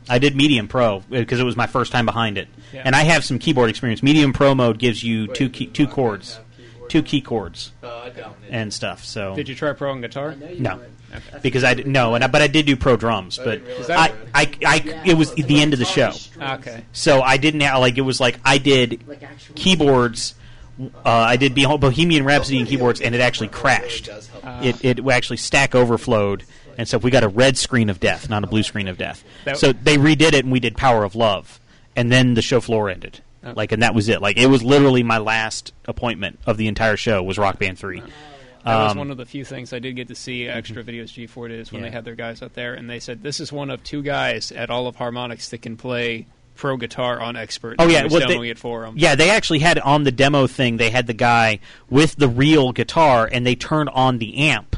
I did medium pro because it was my first time behind it, Yeah. and I have some keyboard experience. Medium pro mode gives you two key, two chords, two key chords, Uh, and stuff. So Did you try pro on guitar? No, because I did, no, and I, but I did do pro drums. But Is I, that- I, I, it was the end of the show. Okay. So I didn't have, like it was like I did keyboards. Uh, I did Bohemian Rhapsody and keyboards, and it actually crashed. It it actually Stack overflowed, and so we got a red screen of death, not a blue screen of death. So they redid it, and we did Power of Love, and then the show floor ended. Oh. Like, and that was it. Like, it was literally my last appointment of the entire show was Rock Band Three. That was Um, one of the few things I did get to see extra videos G4 did is when Yeah. they had their guys out there, and they said this is one of two guys at all of Harmonix that can play pro guitar on expert. Oh yeah, was well, they- demoing it for 'em. Yeah, they actually had on the demo thing. They had the guy with the real guitar, and they turned on the amp,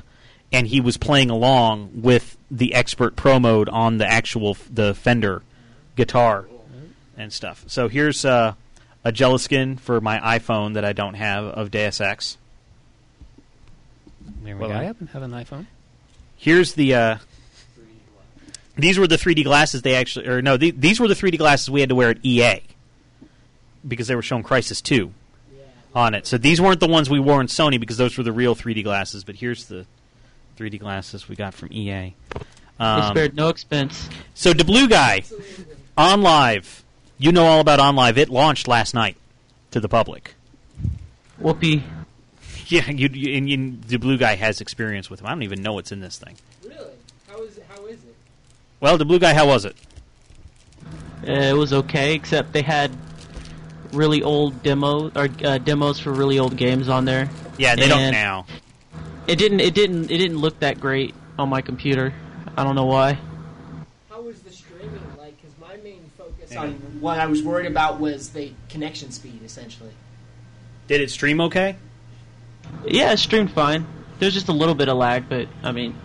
and he was playing along with the expert pro mode on the actual f- the Fender guitar and stuff. So here's uh, a Jello skin for my iPhone that I don't have of Deus Ex. There we Well, go. I happen to have an iPhone. Here's the. Uh, these were the 3D glasses they actually, or no, the, these were the 3D glasses we had to wear at EA because they were showing Crysis 2 on it. So these weren't the ones we wore in Sony because those were the real 3D glasses. But here's the 3D glasses we got from EA. they Um, spared no expense. so the blue guy on live, you know all about OnLive. It launched last night to the public. Whoopee. Yeah, you, you, and you, the blue guy has experience with him. I don't even know what's in this thing. Really? How is how is it? Well, the blue guy, how was it? Uh, it was okay, except they had really old demos or uh, demos for really old games on there. Yeah, they don't now. It didn't. It didn't. It didn't look that great on my computer. I don't know why. How was the streaming like? Because my main focus on what I was worried about was the connection speed, essentially. Did it stream okay? Yeah, it streamed fine. There's just a little bit of lag, but I mean,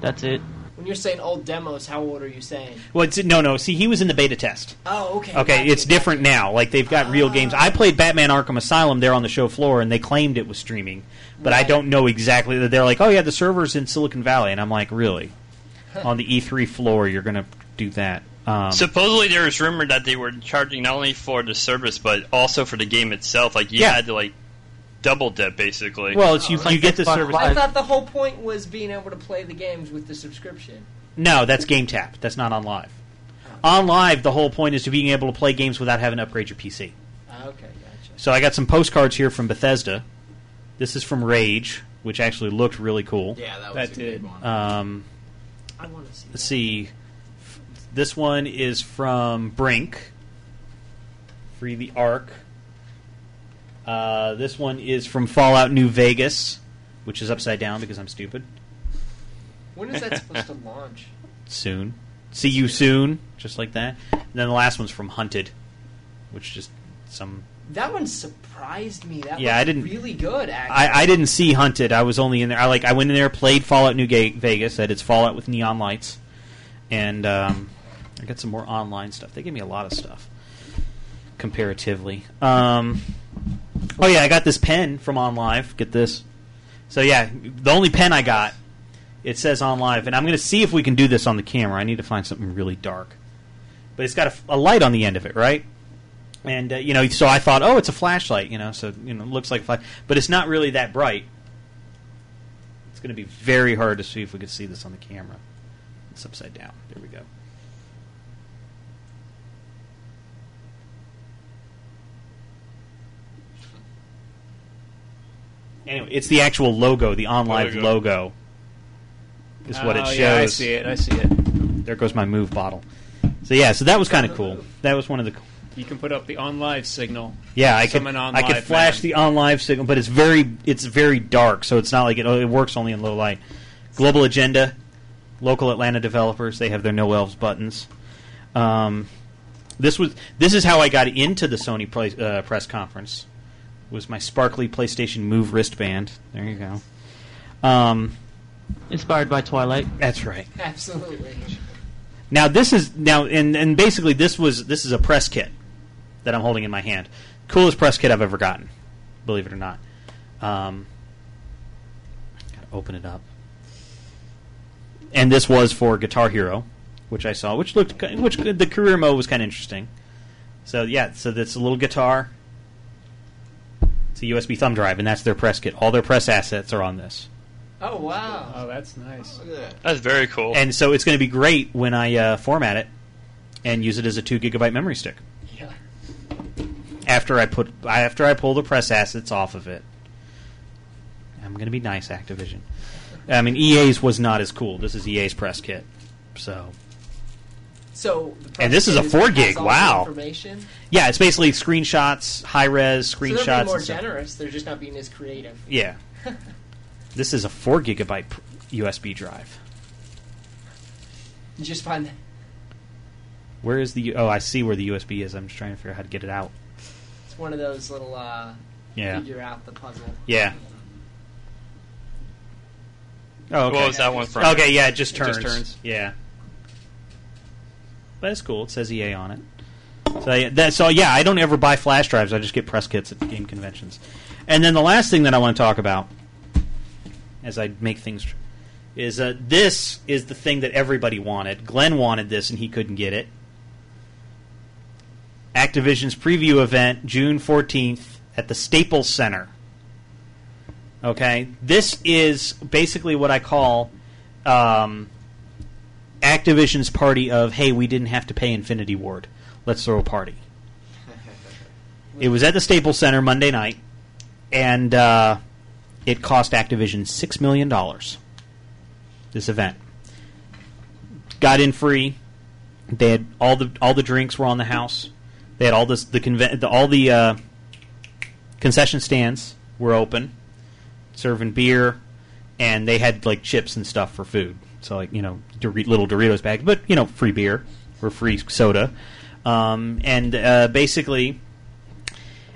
that's it. When you're saying old demos, how old are you saying? Well, it's, no, no. See, he was in the beta test. Oh, okay. Okay, gotcha, it's different now. Like they've got real games. I played Batman: Arkham Asylum there on the show floor, and they claimed it was streaming, but I don't know exactly. that They're like, "Oh yeah, the servers in Silicon Valley," and I'm like, "Really?" on the E3 floor, you're going to do that? Um, Supposedly, there was rumor that they were charging not only for the service but also for the game itself. Like you Yeah. had to like double dip basically. well, it's you. you get the service. I thought the whole point was being able to play the games with the subscription. No, that's GameTap. That's not OnLive. On live, the whole point is to being able to play games without having to upgrade your PC. Ah, okay, gotcha. So I got some postcards here from Bethesda. This is from Rage, which actually looked really cool. Yeah, that was That a did. good one. Um, I want to see. let's see. This one is from Brink. Free the Ark. Uh, this one is from Fallout New Vegas, which is upside down because I'm stupid. When is that supposed to launch? Soon. See you soon, just like that. And then the last one's from Hunted, which just some. That one surprised me. That Yeah, I didn't- really good. Actually, I, I didn't see Hunted. I was only in there. I like I went in there, played Fallout New Ga- Vegas. That it's Fallout with neon lights, and um, I got some more online stuff. They gave me a lot of stuff comparatively. Um, oh yeah, I got this pen from OnLive. Get this. So yeah, the only pen I got. It says OnLive, and I'm going to see if we can do this on the camera. I need to find something really dark, but it's got a, a light on the end of it, right? And uh, you know, so I thought, oh, it's a flashlight, you know, so you know, it looks like a flash, but it's not really that bright. It's going to be very hard to see if we can see this on the camera. It's upside down. There we go. Anyway, it's the actual logo, the OnLive Logo. logo. Is what it Oh, shows. yeah, I see it. I see it. There goes my move bottle. So yeah, so that was kind of cool. That was one of the. You can put up the OnLive signal. Yeah, I could. I could flash man. the OnLive signal, but it's very it's very dark, so it's not like it. It works only in low light. Global Agenda, local Atlanta developers, they have their no elves buttons. Um, this was this is how I got into the Sony play, uh, press conference. Was my sparkly PlayStation Move wristband? There you go. Um, Inspired by Twilight. That's right. absolutely. Now this is now and and basically this was this is a press kit that I'm holding in my hand. Coolest press kit I've ever gotten, believe it or not. Um, gotta open it up. And this was for Guitar Hero, which I saw, which looked which the career mode was kind of interesting. So yeah, so that's a little guitar. It's a USB thumb drive, and that's their press kit. All their press assets are on this. Oh wow! Oh, that's nice. That's very cool. And so it's going to be great when I uh, format it and use it as a two gigabyte memory stick. Yeah. After I put after I pull the press assets off of it, I'm going to be nice, Activision. I mean, EA's was not as cool. This is EA's press kit, so So, the And this is a 4 gig, has all the wow. Yeah, it's basically screenshots, high res screenshots. So screenshots. they're being more generous. They're just not being as creative. Yeah, this is a four gigabyte USB drive. You just find Where is the? U- Oh, I see where the USB is. I'm just trying to figure out how to get it out. it's one of those little uh, Yeah. figure out the puzzle. Yeah. Oh, okay. What was that one from? Okay, yeah, it just It turns. just turns. Yeah. It's cool. It says EA on it. So yeah, that, so yeah, I don't ever buy flash drives. I just get press kits at game conventions. And then the last thing that I want to talk about, as I make things, is uh, this is the thing that everybody wanted. Glenn wanted this, and he couldn't get it. Activision's preview event, June fourteenth, at the Staples Center. Okay, this is basically what I call um, Activision's party of hey, we didn't have to pay Infinity Ward. Let's throw a party. it was at the Staples Center Monday night, and uh, it cost Activision six million dollars. This event got in free. They had all the all the drinks were on the house. They had all this the, conven- the all the uh, concession stands were open, serving beer, and they had like chips and stuff for food. So like you know Dor- little Doritos bags, but you know free beer or free soda, um, and uh, basically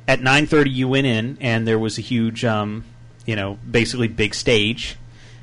at 9:30 you went in and there was a huge um, you know basically big stage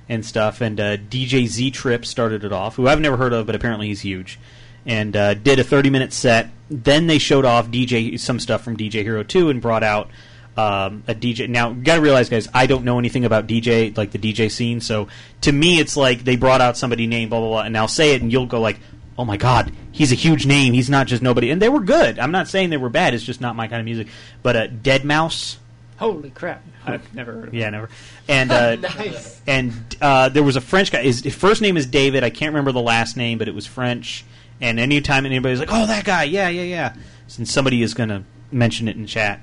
and stuff and uh, DJ Z Trip started it off who I've never heard of but apparently he's huge and uh, did a 30 minute set. Then they showed off DJ some stuff from DJ Hero 2 and brought out um, a DJ now you got to realize guys I don't know anything about DJ like the DJ scene so to me it's like they brought out somebody named blah blah blah and I'll say it and you'll go like oh my god he's a huge name he's not just nobody and they were good I'm not saying they were bad it's just not my kind of music but uh, deadmau5 Holy crap! I've never heard of yeah, never. And uh, Nice. And uh, there was a French guy. His, his first name is David. I can't remember the last name, but it was French. And anytime anybody's like, "Oh, that guy," yeah, yeah, yeah, since somebody is going to mention it in chat.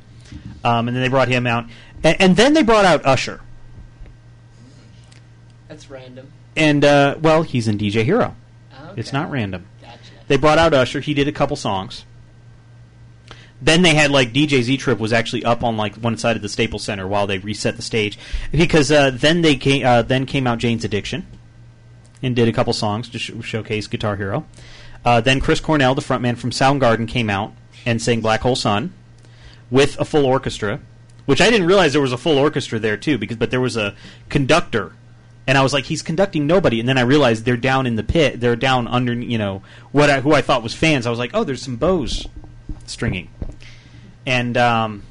Um, and then they brought him out, and, and then they brought out Usher. That's random. And uh, well, he's in DJ Hero. Oh, It's not random. They brought out Usher. He did a couple songs. Then they had like DJ Z Trip was actually up on like one side of the Staples Center while they reset the stage because uh, then they came uh, then came out Jane's Addiction and did a couple songs to sh- showcase Guitar Hero. Uh, then Chris Cornell, the frontman from Soundgarden, came out and sang Black Hole Sun with a full orchestra, which I didn't realize there was a full orchestra there too because but there was a conductor and I was like, he's conducting nobody. And then I realized they're down in the pit. They're down under, you know, what I, who I thought was fans. I was like, oh, there's some bows stringing, and um,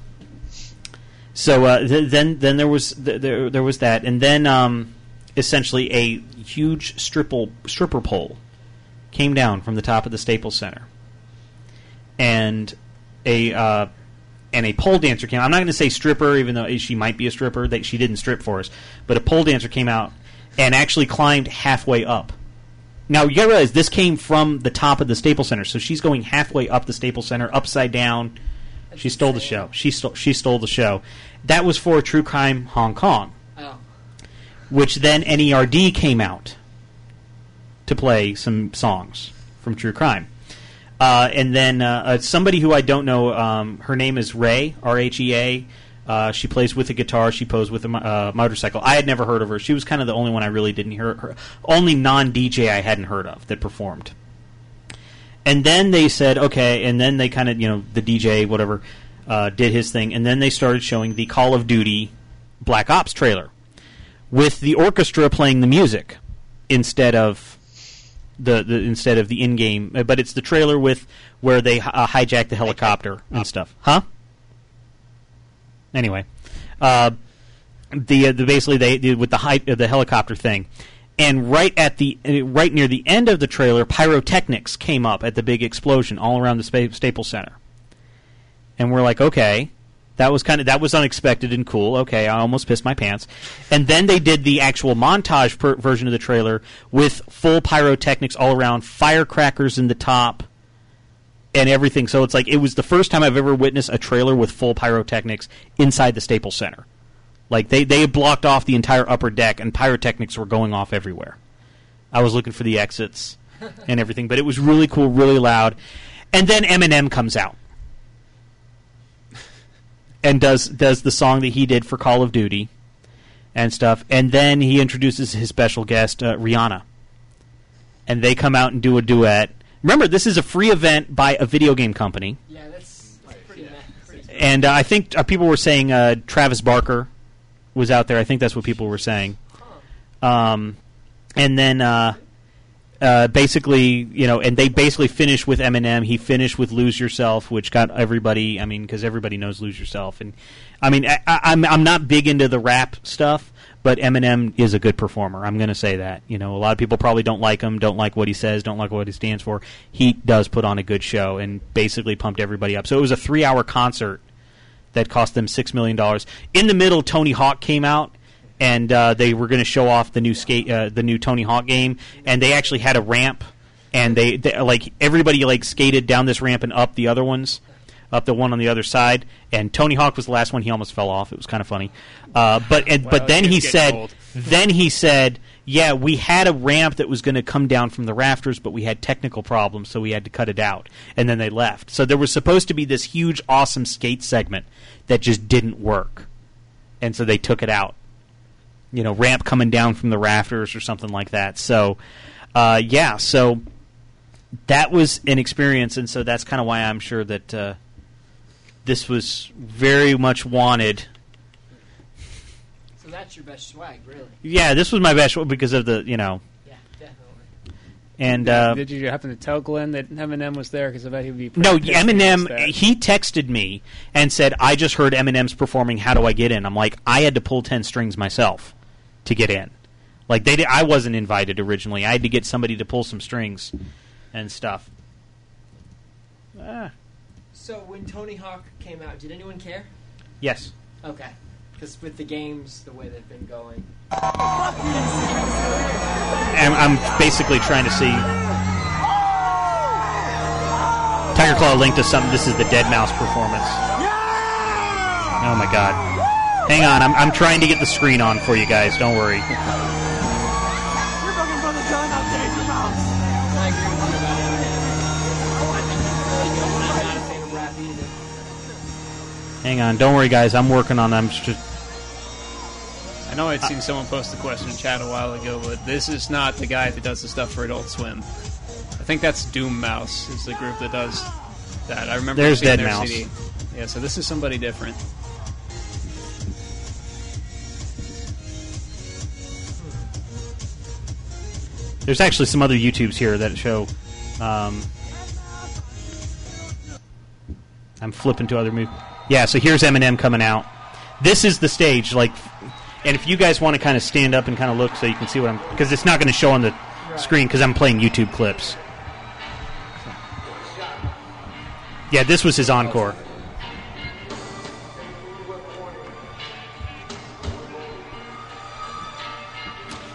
so uh, th- then then there was th- there there was that, and then um, essentially a huge stripple stripper pole came down from the top of the Staples Center, and a uh, and a pole dancer came. Out. I'm not going to say stripper, even though she might be a stripper. That she didn't strip for us, but a pole dancer came out and actually climbed halfway up. Now you got to realize this came from the top of the Staples Center, so she's going halfway up the Staples Center, upside down. She stole the show. She stole. She stole the show. That was for True Crime Hong Kong, Oh. which then NERD came out to play some songs from True Crime. Uh, and then uh, uh, somebody who I don't know, um, her name is Ray, R H E A. Uh, she plays with a guitar. She posed with a uh, motorcycle. I had never heard of her. She was kind of the only one I really didn't hear. Her only non DJ I hadn't heard of that performed. And then they said, okay, and then they kind of, you know, the DJ, whatever, uh, did his thing, and then they started showing the Call of Duty Black Ops trailer with the orchestra playing the music instead of the, the instead of the in-game, uh, but it's the trailer with where they uh, hijack the helicopter and stuff, huh? Anyway, uh, the, uh, the basically they did with the height of the helicopter thing, and right at the uh, right near the end of the trailer, pyrotechnics came up at the big explosion all around the Spa- Staples Center, and we're like, okay, that was kind of that was unexpected and cool. Okay, I almost pissed my pants. And then they did the actual montage per- version of the trailer with full pyrotechnics all around, firecrackers in the top, and everything. So it's like it was the first time I've ever witnessed a trailer with full pyrotechnics inside the Staples Center. Like they they blocked off the entire upper deck, and pyrotechnics were going off everywhere. I was looking for the exits and everything, but it was really cool, really loud. And then Eminem comes out and does does the song that he did for Call of Duty and stuff, and then he introduces his special guest uh, Rihanna, and they come out and do a duet. Remember, this is a free event by a video game company, Yeah, that's, that's pretty mad. and uh, I think uh, people were saying uh, Travis Barker was out there. I think that's what people were saying. Um, and then uh, basically, you know, and they basically finished with Eminem. He finished with "Lose Yourself," which got everybody. I mean, because everybody knows "Lose Yourself," and I mean, I, I, I'm I'm not big into the rap stuff, but Eminem is a good performer. I'm going to say that. You know, a lot of people probably don't like him, don't like what he says, don't like what he stands for. He does put on a good show and basically pumped everybody up. So it was a three-hour concert that cost them six million dollars. In the middle, Tony Hawk came out, and uh, they were going to show off the new skate, uh, the new Tony Hawk game, and they actually had a ramp, and they, they like everybody like skated down this ramp and up the other ones, up the one on the other side, and Tony Hawk was the last one. He almost fell off. It was kind of funny, uh, but and, Well, but then he said, then he said. Yeah, we had a ramp that was going to come down from the rafters, but we had technical problems, so we had to cut it out. And then they left. So there was supposed to be this huge, awesome skate segment that just didn't work. And so they took it out. You know, ramp coming down from the rafters or something like that. So, uh, yeah, so that was an experience, and so that's kind of why I'm sure that uh, this was very much wanted. So that's your best swag, really. Yeah, this was my best one because of the, you know, Yeah, definitely. and uh, did you happen to tell Glenn that Eminem was there? Because I bet he'd be No, pretty pissed if he Eminem. He texted me and said, "I just heard Eminem's performing. How do I get in?" I'm like, "I had to pull ten strings myself to get in. Like they, did, I wasn't invited originally. I had to get somebody to pull some strings and stuff." Ah, So when Tony Hawk came out, did anyone care? yes. Okay. Because with the games, the way they've been going. I'm, I'm basically trying to see. Tiger Claw linked to something. This is the deadmau5 performance. Oh my god. Hang on, I'm, I'm trying to get the screen on for you guys. Don't worry. Your fucking brother John out there, your mouth. Hang on, don't worry, guys. I'm working on. I'm just. I know I'd seen someone post the question in chat a while ago, but this is not the guy that does the stuff for Adult Swim. I think that's Doom Mouse is the group that does that. I remember There's seeing Dead their Mouse. CD. Yeah, so this is somebody different. There's actually some other YouTubes here that show. Um, I'm flipping to other movies. Yeah, so here's Eminem coming out. This is the stage, like, and if you guys want to kind of stand up and kind of look so you can see what I'm, because it's not going to show on the screen because I'm playing YouTube clips. Yeah, this was his encore.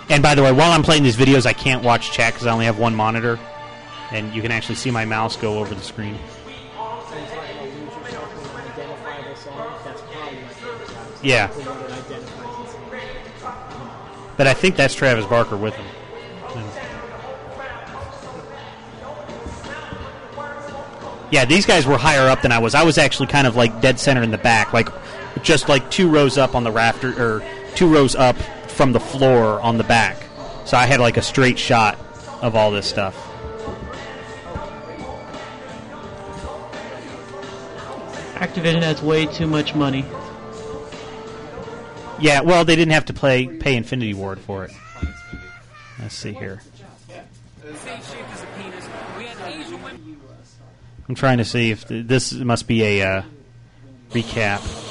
And by the way, while I'm playing these videos, I can't watch chat because I only have one monitor, and you can actually see my mouse go over the screen. Yeah. But I think that's Travis Barker with him. Yeah, these guys were higher up than I was. I was actually kind of like dead center in the back, like just like two rows up on the rafter, or two rows up from the floor on the back. So I had like a straight shot of all this stuff. Activision has way too much money. Yeah, well, they didn't have to play pay Infinity Ward for it. Let's see here. I'm trying to see if th- this must be a uh, recap.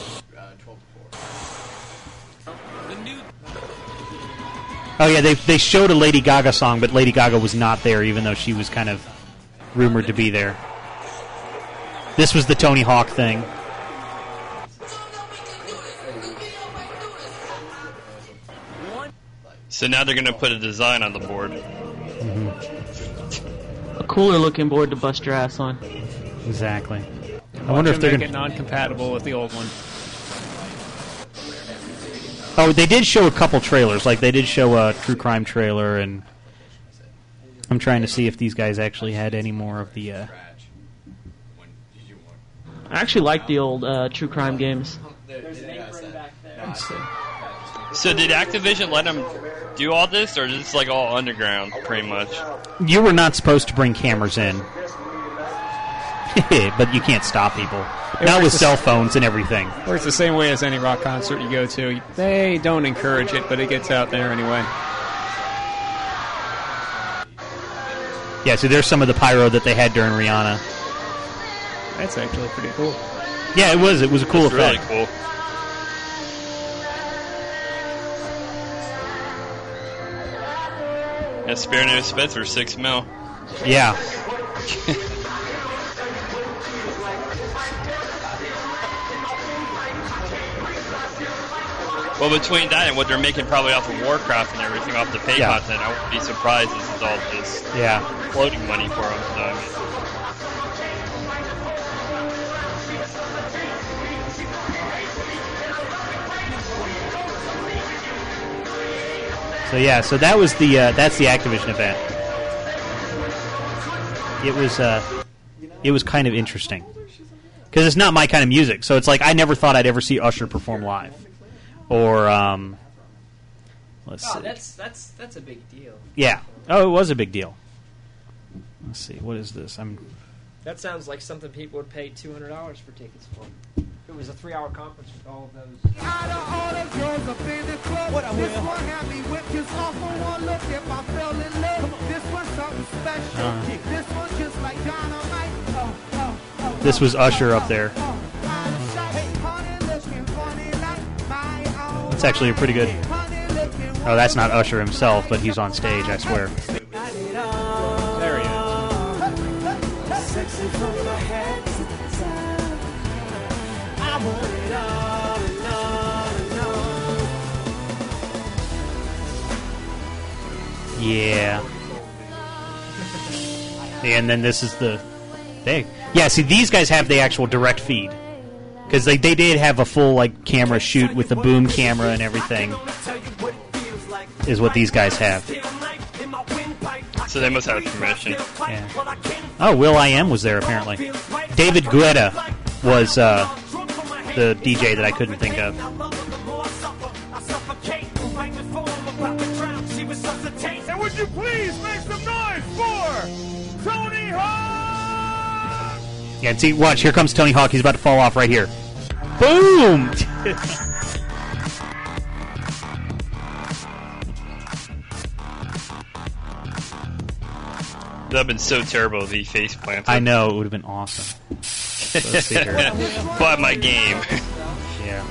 Oh yeah, they they showed a Lady Gaga song, but Lady Gaga was not there, even though she was kind of rumored to be there. This was the Tony Hawk thing. So now they're going to put a design on the board. A cooler looking board to bust your ass on. Exactly. I wonder if they're make gonna. it non-compatible with the old one. Oh, they did show a couple trailers. Like they did show a true crime trailer, and I'm trying to see if these guys actually had any more of the. Uh, I actually like the old uh, true crime games. So did Activision let them do all this, or is this like all underground, pretty much? you were not supposed to bring cameras in, but you can't stop people. It Not with cell phones and everything. Works the same way as any rock concert you go to. They don't encourage it, but it gets out there anyway. Yeah, so there's some of the pyro that they had during Rihanna. That's actually pretty cool. Yeah, it was. It was a cool It's really effect. cool. Yeah, Spare No Expense for six mil. Yeah. Well, between that and what they're making probably off of Warcraft and everything off the pay Yeah. content, I wouldn't be surprised this is all just Yeah. floating money for them. So, I mean, So yeah, so that was the uh, that's the Activision event. It was uh, it was kind of interesting because it's not my kind of music. So it's like I never thought I'd ever see Usher perform live, or um, let's Oh, see. that's that's that's a big deal. Yeah. Oh, it was a big deal. Let's see. What is this? I'm. That sounds like something people would pay two hundred dollars for tickets for. It was a three-hour conference with all of those. What I will. This one had me whipped just off on one look if I fell in love. This one's something special. Uh. This one's just like dynamite. Oh, oh, oh. This was Usher up there. It's actually a pretty good. Oh, that's not Usher himself, but he's on stage. I swear. There he is. Yeah. And then this is the they. Yeah, see, these guys have the actual direct feed because they they did have a full like camera shoot with the boom camera and everything. Is what these guys have. so they must have permission. Yeah. Oh, will.i.am was there apparently. David Guetta was uh, the DJ that I couldn't think of. And would you please make some noise for Tony Hawk? Yeah, and see, watch. Here comes Tony Hawk. He's about to fall off right here. Boom! That would have been so terrible The he face planted. I know it would have been awesome. Let's see here. Buy my game. Yeah.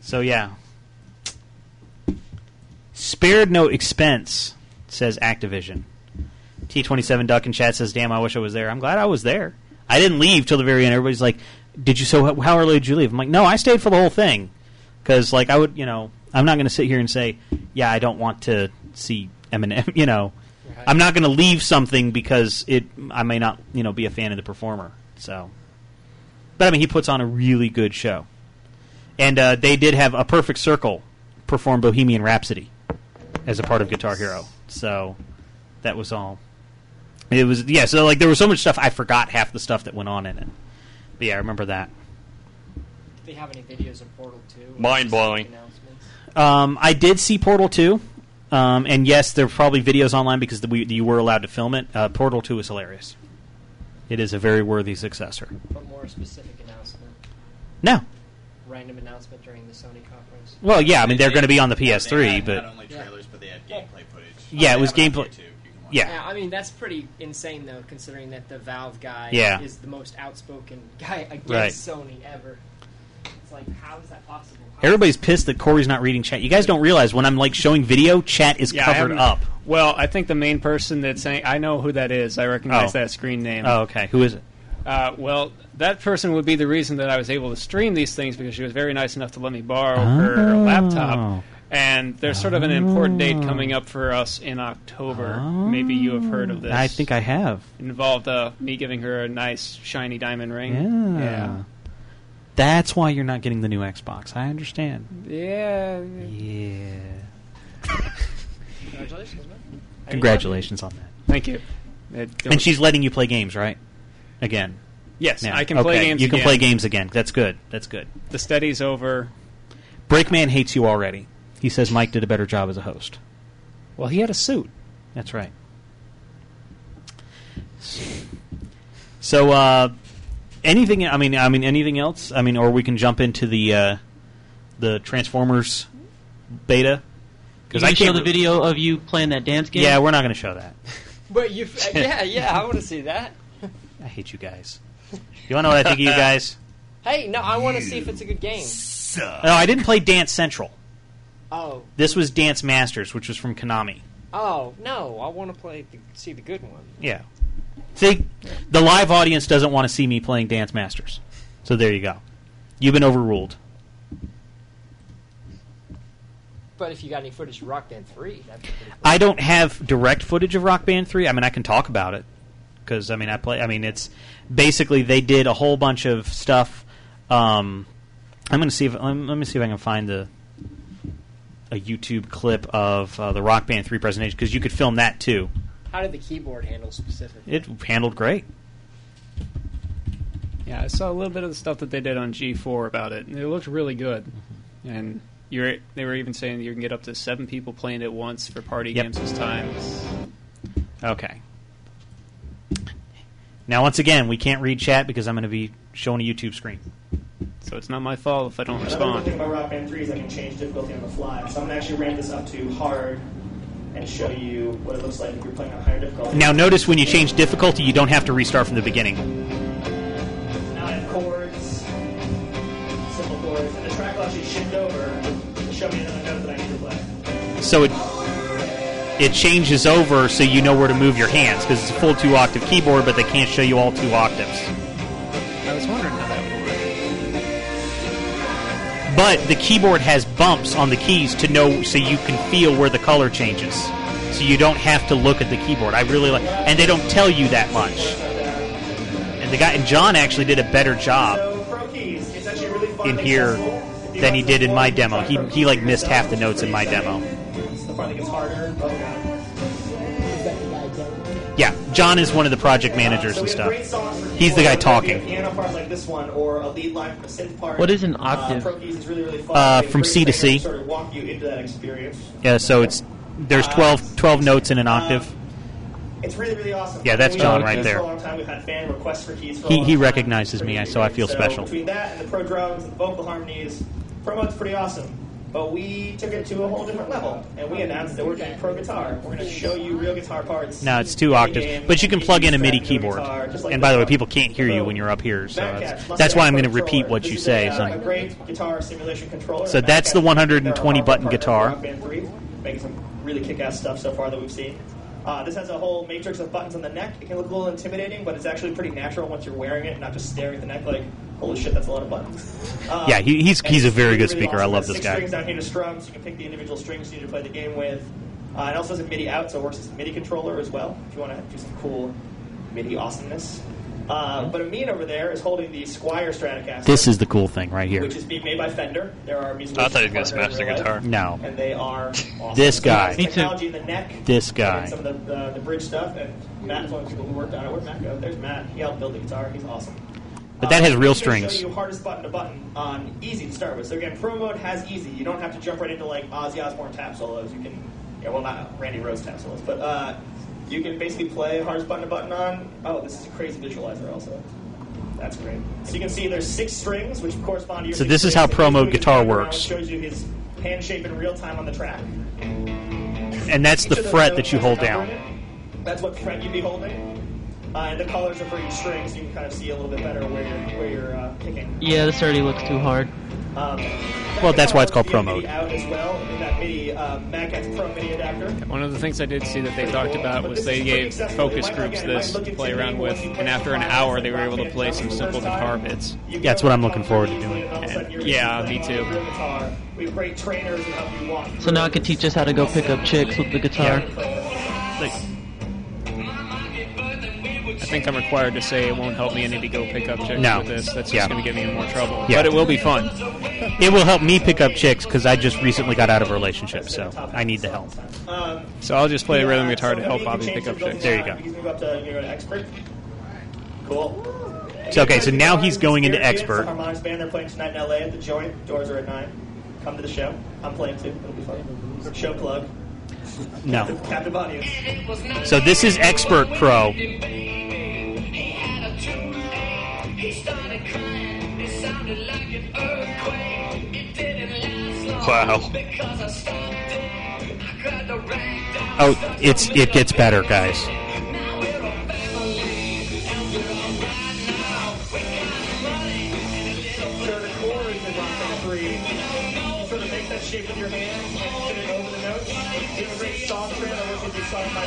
So yeah. Spared no expense, says Activision. T27 Duck in chat says, "Damn, I wish I was there." I'm glad I was there. I didn't leave till the very end. Everybody's like, "Did you? So how early did you leave?" I'm like, "No, I stayed for the whole thing." Because like I would, you know, I'm not going to sit here and say, "Yeah, I don't want to see Eminem." You know, I'm not going to leave something because it I may not, you know, be a fan of the performer. So, but I mean, he puts on a really good show, and uh, they did have a perfect circle perform Bohemian Rhapsody as a part of Guitar Hero. So that was all. It was yeah. So like there was so much stuff I forgot half the stuff that went on in it. But yeah, I remember that. Do they have any videos of Portal 2? Mind blowing. Um, I did see Portal Two, um, and yes, there are probably videos online because the, we, you were allowed to film it. Uh, Portal Two is hilarious. It is a very worthy successor. But more specific announcement. No, Random announcement during the Sony conference. well, yeah, I mean they're going to be on the PS3, They had but not only trailers, but they had gameplay footage. yeah, it was have on gameplay. YouTube. Yeah, I mean that's pretty insane though, considering that the Valve guy Yeah. is the most outspoken guy against Right. Sony ever. It's like, how is that possible? everybody's pissed that Corey's not reading chat. You guys don't realize when I'm like showing video, chat is Yeah, covered up. Well, I think the main person that's saying I know who that is. I recognize Oh. that screen name. Oh, okay. Who is it? Uh, well, that person would be the reason that I was able to stream these things because she was very nice enough to let me borrow her Oh. laptop. And there's sort of an important date coming up for us in October. Maybe you have heard of this. I think I have. It involved uh, me giving her a nice shiny diamond ring. Yeah. Yeah. That's why you're not getting the new Xbox. I understand. Yeah. Yeah. Congratulations, man. Congratulations on that. Thank you. And she's letting you play games, right? Again. Yes, Now. I can play games You can again. play games again. That's good. That's good. The study's over. Breakman hates you already. He says Mike did a better job as a host. Well, he had a suit. That's right. So, uh, anything? I mean, I mean, anything else? I mean, or we can jump into the uh, the Transformers beta You gonna show the video of you playing that dance game? Yeah, we're not going to show that. But you, yeah, yeah, I want to see that. I hate you guys. You want to know what I think of you guys? Hey, no, I want to see if it's a good game. No, I didn't play Dance Central. Oh, This was Dance Masters, which was from Konami. oh no, I want to play, the, see the good one. Yeah. See, the live audience doesn't want to see me playing Dance Masters. So there you go. You've been overruled. But if you got any footage of Rock Band Three, that'd be pretty. I don't have direct footage of Rock Band 3. I mean, I can talk about it because I mean, I play. I mean, it's basically they did a whole bunch of stuff. Um, I'm going to see if let me see if I can find the a YouTube clip of uh, the Rock Band 3 presentation because you could film that too. How did the keyboard handle specifically? It handled great. Yeah, I saw a little bit of the stuff that they did on G4 about it, and it looked really good. And you're they were even saying that you can get up to seven people playing at once for party Yep. games this time. Okay. Now, once again, we can't read chat because I'm going to be showing a YouTube screen. So it's not my fault if I don't Another respond. thing about Rock Band 3 is I can change difficulty on the fly. So I'm going to actually ramp this up to hard and show you what it looks like if you're playing on higher difficulty. Now, notice when you change difficulty, you don't have to restart from the beginning. Now I have chords, simple chords, and the track will actually shift over to show me another note that I need to play. So it it changes over so you know where to move your hands because it's a full two octave keyboard, but they can't show you all two octaves. I was wondering how that But the keyboard has bumps on the keys to know so you can feel where the color changes. So you don't have to look at the keyboard. I really like, and they don't tell you that much. And the guy and John actually did a better job in here than he did in my demo. He he like missed half the notes in my demo. Yeah, John is one of the project managers So and stuff. great songs for He's the guy keyboard. Whether it be a talking. Piano part like this one, or a lead line from a synth part. What is an Uh, octave? Pro Keys is really really fun. Uh, from C to C. Sort of walk you into that experience. Yeah, so it's there's 12, 12 notes in an octave. It's really really awesome. Yeah, that's John right there. For a long time, we've had fan requests for keys. For a He he recognizes me, so I feel special. Between that and the pro drums and the vocal harmonies, pro mode's pretty awesome. But we took it to a whole different level, and we announced that we're doing pro guitar. We're going to show you real guitar parts. No, it's two octaves, but you can plug in a MIDI keyboard. like And by the way, people can't hear you when you're up here, so that's, that's why I'm going to repeat what you say. So, a great guitar simulation controller. so that's the 120 button guitar. Band 3, making some really kick-ass stuff so far that we've seen. Uh, this has a whole matrix of buttons on the neck. It can look a little intimidating, but it's actually pretty natural once you're wearing it, not just staring at the neck like, holy shit, that's a lot of buttons. Um, Yeah, he- he's- he's a very really, good really speaker. I love It has this six guy. strings down here to strum, so you can pick the individual strings you need to play the game with. Uh, it also has a MIDI out, so it works as a MIDI controller as well, if you want to do some cool MIDI awesomeness. Uh, but Amin over there is holding the Squier Stratocaster. This is the cool thing right here. Which is being made by Fender. There are musical I thought he was gonna smash the guitar. life, No. And they are awesome. This So guy. it's Me too. Technology in the neck. This guy. And some of the, the, the bridge stuff. And Matt is one of the people who worked on it. Where'd Matt go? There's Matt. He helped build the guitar. He's awesome. But that has real strings. Show you hardest button to button on easy to start with. So again, pro mode has easy. You don't have to jump right into like Ozzy Osbourne tap solos. You can, yeah, well not Randy Rhoads tap solos, but uh, you can basically play hardest button to button on. Oh, this is a crazy visualizer also. That's great. So you can see there's six strings, which correspond to your. So this is how pro mode guitar works. Shows you his hand shape in real time on the track. And that's the Each of those fret that you hold down. That's what fret you'd be holding. Uh, and the colors are for each string, so you can kind of see a little bit better where you're where you're uh, picking. Yeah, this already looks too hard. Um, Well, that's why it's called pro mode. out as well in that MIDI uh, Mad Catz Pro MIDI adapter. One of the things I did see that they talked about was they gave focus groups this to play around with, and after an hour they were able to play some simple guitar bits. Yeah, that's what I'm looking forward to doing. And- yeah, me too. We have great trainers who help you walk. So now I can teach us how to go pick up chicks with the guitar. I think I'm required to say it won't help me any to go pick up chicks No. with this. That's just Yeah. going to get me in more trouble. Yeah. But it will be fun. It will help me pick up chicks because I just recently got out of a relationship, so I need the help. Um, So I'll just play yeah, rhythm guitar to help you Bobby pick up chicks. There you go. You can move up to, you can go to expert. Cool. So, okay, so now he's going into expert. the Harmonix band. They're playing tonight in LA at the Joint. Doors are at nine. Come to the show. I'm playing too. It'll be fun. Show plug. No. Captive audience. So this is Expert Pro. Wow. Oh, it's it gets better, guys.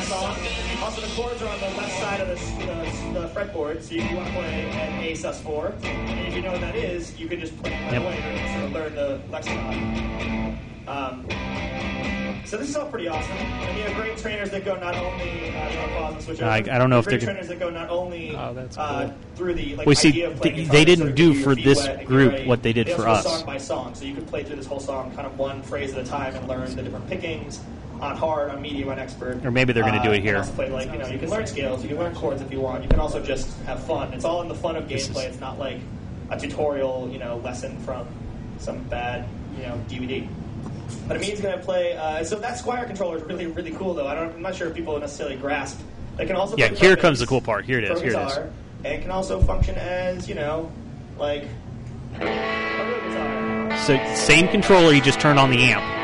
You song. Also, the chords are on the left side of the, the, the fretboard, so if you want to play an A sus4, and if you know what that is, you can just play it right Yep. away instead of learn the lexicon. Um, so this is all pretty awesome. And you have great trainers that go not only. Uh, you know, pause and switch over. I- I don't know if great they're gonna- trainers that go not only uh, through the like Well, see, idea of th- playing they didn't do for this wet and get group what they did They for also us. Song by song, so you could play through this whole song kind of one phrase at a time and learn the different pickings on hard, on medium, on expert. Or maybe they're gonna do it Uh, here. Play like you know you can learn scales, you can learn chords if you want. You can also just have fun. It's all in the fun of gameplay. It's not like a tutorial, you know, lesson from some bad you know DVD. But Amin's going to play. Uh, so that Squier controller is really, really cool, though. I don't, I'm not sure if people necessarily grasp. They can also Yeah, play here comes the cool part. Here it is. Here it is. guitar, And it can also function as, you know, like guitar So same controller, you just turn on the amp.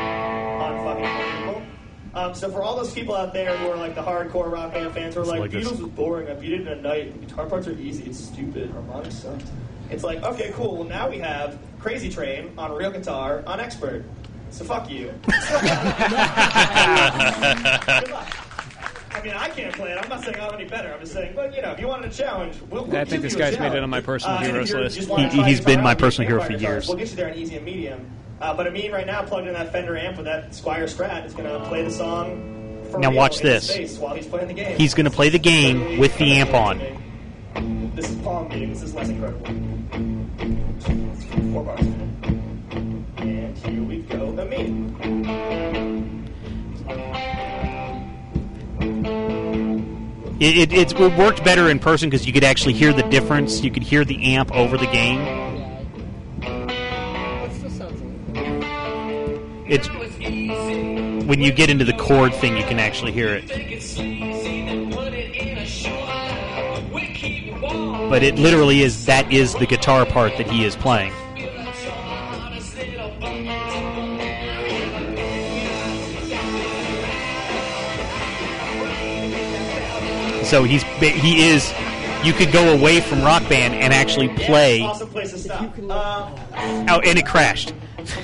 On fucking people. Um, so for all those people out there who are like the hardcore rock band fans who are like, like. Beatles was boring, I beat it in a night, the guitar parts are easy, it's stupid, harmonics sucked. It's like, okay, cool, well now we have Crazy Train on real guitar on expert. So fuck you. I mean, I can't play it. I'm not saying I'm any better. I'm just saying, but you know, if you wanted a challenge, we'll, we'll I think give this you guy's made it on my personal Uh, heroes list. just He, has been my personal hero for try guitars. years. We'll get you there in easy and medium. Uh, but Amin right now plugged in that Fender amp with that Squier Strat is going to play the song. Now watch this. face while he's playing the game. He's going to play the game with the amp on. This is palm beating. This is less incredible. Four bars. And here we go. Amin. It, it, it's, it worked better in person because you could actually hear the difference. You could hear the amp over the game. It's when you get into the chord thing, you can actually hear it. But it literally is that is the guitar part that he is playing. So he's he is. You could go away from Rock Band and actually play. Awesome place to stop. Uh, Oh, and it crashed.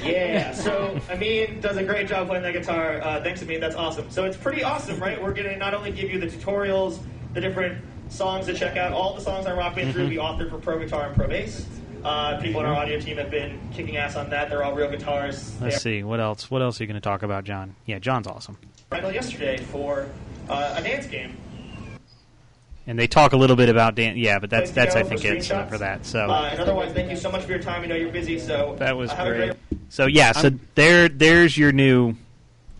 Yeah, so Amin does a great job playing that guitar. Uh, thanks, Amin. That's awesome. So it's pretty awesome, right? We're going to not only give you the tutorials, the different songs to check out, all the songs on Rock Band 3 Mhm. we authored for Pro Guitar and Pro Bass. Uh, people in our audio team have been kicking ass on that. They're all real guitars. Let's see what else. What else are you going to talk about, John? Yeah, John's awesome. Rental yesterday for uh, a dance game. And they talk a little bit about Dan. Yeah, but that's that's I think for it's uh, for that. So Uh, and otherwise, thank you so much for your time. I know you're busy, so That was uh, have a great. so yeah. So I'm- there there's your new.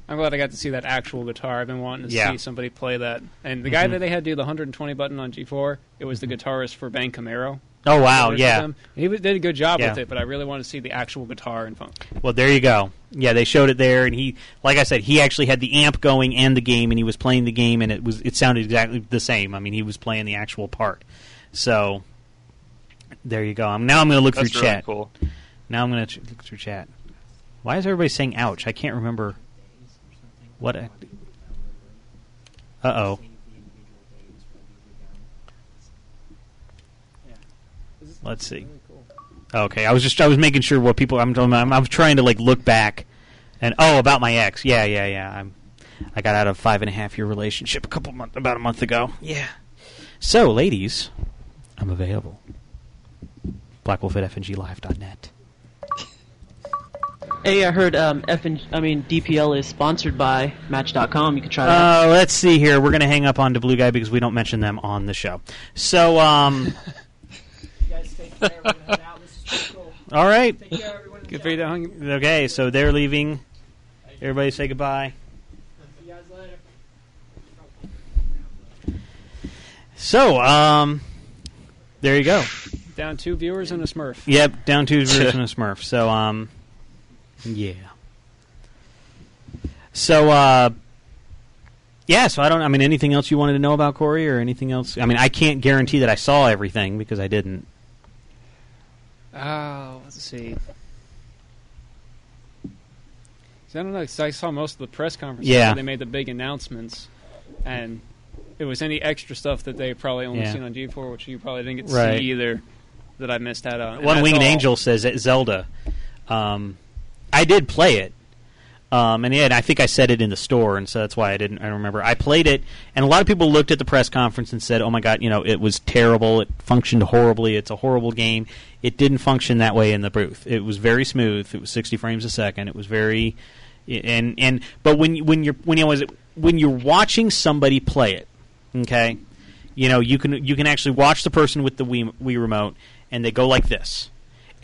I'm glad I got to see that actual guitar. I've been wanting to Yeah. see somebody play that. And the guy Mhm. that they had do the 120 button on G4, it was the guitarist for Bang Camaro. Oh, wow, yeah. them. He was- did a good job Yeah. with it, but I really want to see the actual guitar and funk. Well, there you go. Yeah, they showed it there, and he, like I said, he actually had the amp going and the game, and he was playing the game, and it was it sounded exactly the same. I mean, he was playing the actual part. So there you go. I'm, now I'm going to look That's through really chat. cool. Now I'm going to look through chat. Why is everybody saying "ouch"? I can't remember what. Uh oh. Let's see. Okay, I was just I was making sure what people I'm I'm, I'm trying to like look back, and oh about my ex. Yeah, yeah, yeah. I'm I got out of a five and a half year relationship a couple months about a month ago. Yeah. So, ladies, I'm available. Blackwolf at fnglive.net. Hey, I heard um, F and I mean DPL is sponsored by Match.com. You can try that. Uh, let's see here. We're going to hang up on to Blue Guy because we don't mention them on the show. So, um, all right. Good for you to hung. Okay, so they're leaving. Everybody say goodbye. So, um, there you go. Down two viewers and a Smurf. Yep, down two viewers and a Smurf. So, um, yeah. So, uh, yeah. So I don't. I mean, anything else you wanted to know about Corey, or anything else? I mean, I can't guarantee that I saw everything because I didn't. Oh, let's see. I don't know. 'cause I saw most of the press conferences. Yeah. where They made the big announcements, and it was any extra stuff that they probably only Yeah. seen on G4, which you probably didn't get to Right. see either. That I missed out on. One Winged. Angel says that Zelda. Um, I did play it. Um, and yeah, and I think I said it in the store, and so that's why I didn't. I don't remember. I played it, and a lot of people looked at the press conference and said, "Oh my god, you know, it was terrible. It functioned horribly. It's a horrible game." It didn't function that way in the booth. It was very smooth. It was 60 frames a second. It was very, and and but when when you're when you was when you're watching somebody play it, okay, you know you can you can actually watch the person with the Wii, Wii remote, and they go like this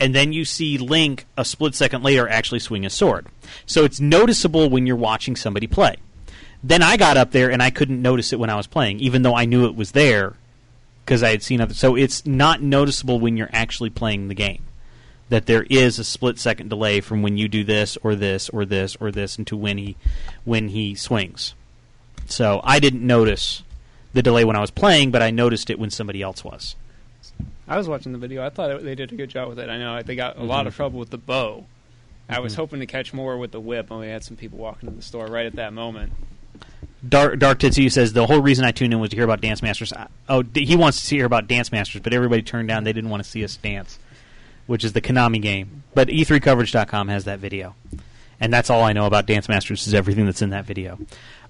and then you see Link a split second later actually swing a sword. So it's noticeable when you're watching somebody play. Then I got up there and I couldn't notice it when I was playing, even though I knew it was there because I had seen other. So it's not noticeable when you're actually playing the game that there is a split second delay from when you do this or this or this or this into when he when he swings. So I didn't notice the delay when I was playing, but I noticed it when somebody else was. I was watching the video. I thought it, they did a good job with it. I know they got a lot of Mhm. trouble with the bow. I was Mhm. hoping to catch more with the whip, and we had some people walking in the store right at that moment. Dark Dark Titsy says the whole reason I tuned in was to hear about Dance Masters. I- Oh, d- he wants to hear about Dance Masters, but everybody turned down. They didn't want to see us dance, which is the Konami game. But E E3coverage.com has that video, and that's all I know about Dance Masters is everything that's in that video.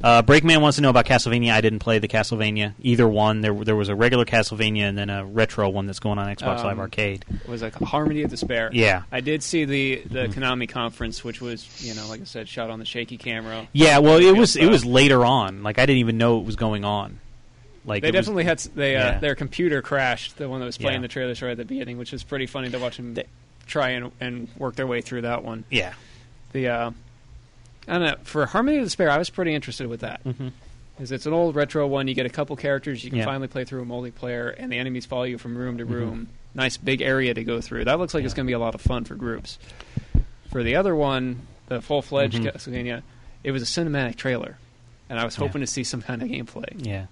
Uh, Breakman wants to know about Castlevania. I didn't play the Castlevania either one. There there was a regular Castlevania and then a retro one that's going on Xbox Live Um, Arcade. It was like Harmony of Despair. Yeah. I did see the the Mhm. Konami conference, which was you know like I said, shot on the shaky camera. Yeah, well, it was it was later on. Like I didn't even know it was going on. Like they it was- definitely had they uh, Yeah. their computer crashed. The one that was playing Yeah. the trailers right at the beginning, which was pretty funny to watch them try and, and work their way through that one. Yeah. The uh, I don't know for Harmony of Despair, I was pretty interested with that. Mhm. Is it's an old retro one. You get a couple characters. You can Yeah. finally play through a multiplayer, and the enemies follow you from room to Mhm. room. Nice big area to go through. That looks like it's going to be a lot of fun for groups. For the other one, the full fledged Mhm. Castlevania, it was a cinematic trailer, and I was Yeah. hoping to see some kind of gameplay. Yeah.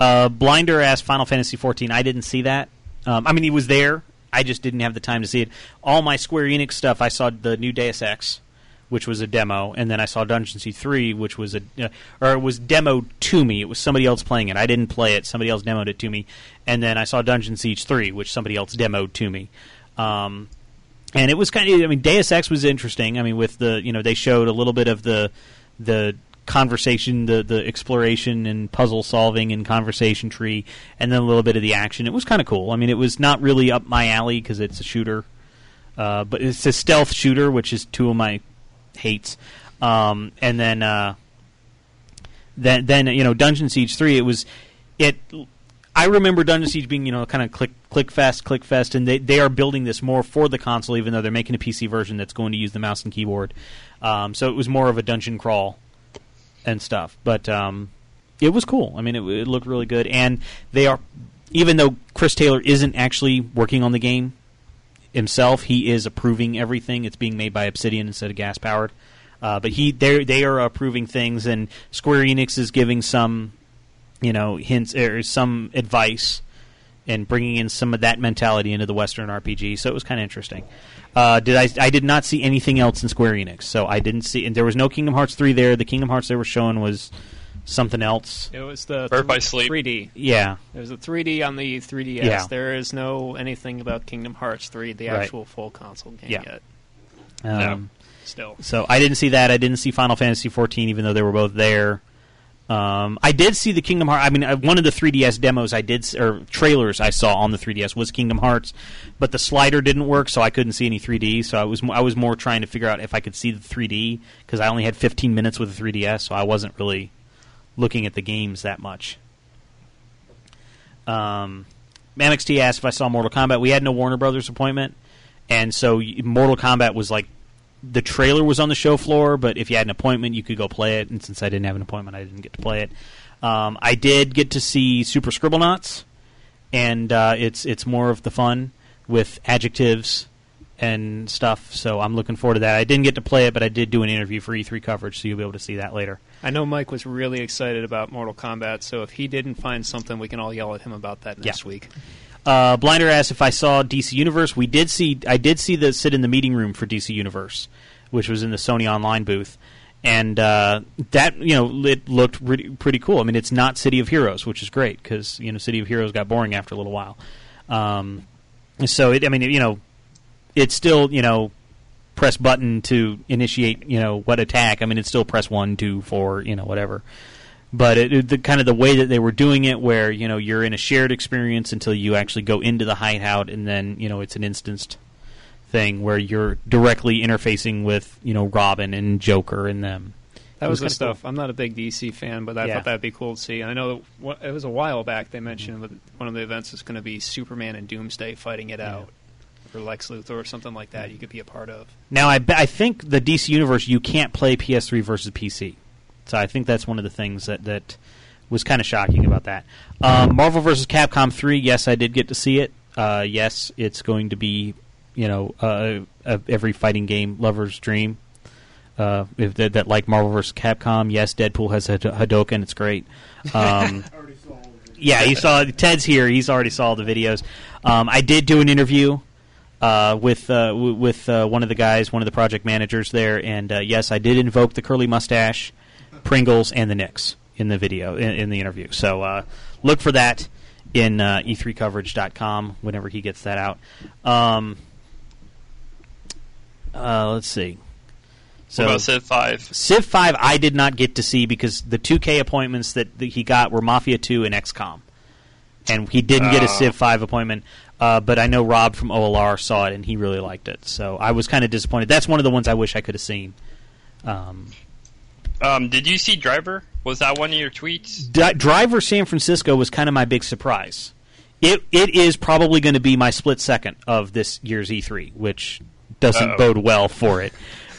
Uh, Blinder asked Final Fantasy 14. I didn't see that. Um, I mean, he was there. I just didn't have the time to see it. All my Square Enix stuff, I saw the new Deus Ex, which was a demo, and then I saw Dungeon Siege 3, which was a, uh, or it was demoed to me. It was somebody else playing it. I didn't play it. Somebody else demoed it to me, and then I saw Dungeon Siege 3, which somebody else demoed to me. Um, and it was kind of, I mean, Deus Ex was interesting. I mean, with the, you know, they showed a little bit of the, the conversation, the the exploration and puzzle solving and conversation tree, and then a little bit of the action. It was kind of cool. I mean, it was not really up my alley because it's a shooter, uh, but it's a stealth shooter, which is two of my hates. Um, and then uh, then then you know Dungeon Siege three. It was it. I remember Dungeon Siege being you know kind of click click fast click fast, and they they are building this more for the console, even though they're making a PC version that's going to use the mouse and keyboard. Um, so it was more of a dungeon crawl and stuff, but um, it was cool. I mean, it, it looked really good, and they are even though Chris Taylor isn't actually working on the game himself, he is approving everything. It's being made by Obsidian instead of gas powered. Uh, but he they they are approving things, and Square Enix is giving some, you know, hints or some advice, and bringing in some of that mentality into the Western RPG. So it was kind of interesting. Uh, did I? I did not see anything else in Square Enix, so I didn't see. And there was no Kingdom Hearts three there. The Kingdom Hearts they were showing was something else. It was the Birth by Sleep. 3D. Yeah. it was a 3D on the 3DS. Yeah. There is no anything about Kingdom Hearts 3, the Right. actual full console game Yeah. yet. Um, Still. So I didn't see that. I didn't see Final Fantasy 14, even though they were both there. Um, I did see the Kingdom Hearts. I mean, uh, one of the 3DS demos I did, or trailers I saw on the 3DS was Kingdom Hearts, but the slider didn't work, so I couldn't see any 3D. So I was I was more trying to figure out if I could see the 3D because I only had 15 minutes with the 3DS, so I wasn't really looking at the games that much. Um, MXT asked if I saw Mortal Kombat. We had no Warner Brothers appointment, and so Mortal Kombat was like the trailer was on the show floor, but if you had an appointment, you could go play it. And since I didn't have an appointment, I didn't get to play it. Um, I did get to see Super Scribblenauts, and uh, it's it's more of the fun with adjectives and stuff. So I'm looking forward to that. I didn't get to play it, but I did do an interview for E3 coverage, so you'll be able to see that later. I know Mike was really excited about Mortal Kombat, so if he didn't find something, we can all yell at him about that next week. Uh, Blinder asked if I saw DC Universe. We did see. I did see the sit in the meeting room for DC Universe, which was in the Sony Online booth, and uh, that you know it looked pretty, pretty cool. I mean, it's not City of Heroes, which is great because you know City of Heroes got boring after a little while. Um, so it, I mean, you know, it's still you know press button to initiate, you know, what attack. I mean, it's still press one, two, four, you know, whatever. But it, it- the kind of the way that they were doing it, where you know you're in a shared experience until you actually go into the hideout, and then you know it's an instanced thing where you're directly interfacing with you know Robin and Joker and them. That It was, the kinda cool. stuff. I'm not a big DC fan, but I Yeah. thought that'd be cool to see. And I know it was a while back they mentioned that one of the events is going to be Superman and Doomsday fighting it out, or Lex Luthor or something like that. You could be a part of. Now, I, I think the DC universe you can't play PS3 versus PC, so I think that's one of the things that that was kind of shocking about that. Um, Marvel versus Capcom 3, yes, I did get to see it. Uh, yes, it's going to be you know uh, uh, every fighting game lover's dream. Uh, if that, that like Marvel vs. Capcom, yes, Deadpool has a Hadoken. It's great. Um, yeah, you saw Ted's here. He's already saw all the videos. Um, I did do an interview uh, with uh, w- with uh, one of the guys, one of the project managers there, and uh, yes, I did invoke the curly mustache, Pringles, and the Knicks in the video in, in the interview. So uh, look for that in uh, e3coverage.com whenever he gets that out. Um, uh, let's see. What about Civ 5? Civ 5 I did not get to see because the 2K appointments that, that he got were Mafia 2 and XCOM. And he didn't get a Oh. Civ 5 appointment, uh, but I know Rob from OLR saw it and he really liked it. So I was kind of disappointed. That's one of the ones I wish I could have seen. Um, Um, did you see Driver? Was that one of your tweets? D- Driver San Francisco was kind of my big surprise. It it is probably going to be my split second of this year's E3, which doesn't Uh-oh. bode well for it.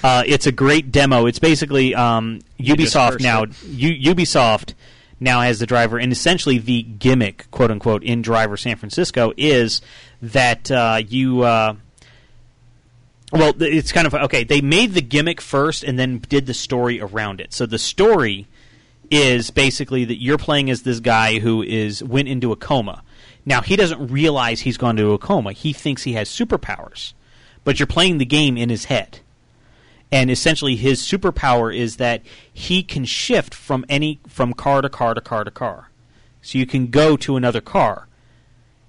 Uh, it's a great demo. It's basically um, Ubisoft now. U- Ubisoft now has the driver, and essentially the gimmick, quote unquote, in Driver San Francisco is that uh, you. Uh, well, it's kind of okay. They made the gimmick first, and then did the story around it. So the story is basically that you're playing as this guy who is went into a coma. Now he doesn't realize he's gone into a coma. He thinks he has superpowers, but you're playing the game in his head. And essentially, his superpower is that he can shift from any from car to car to car to car. So you can go to another car,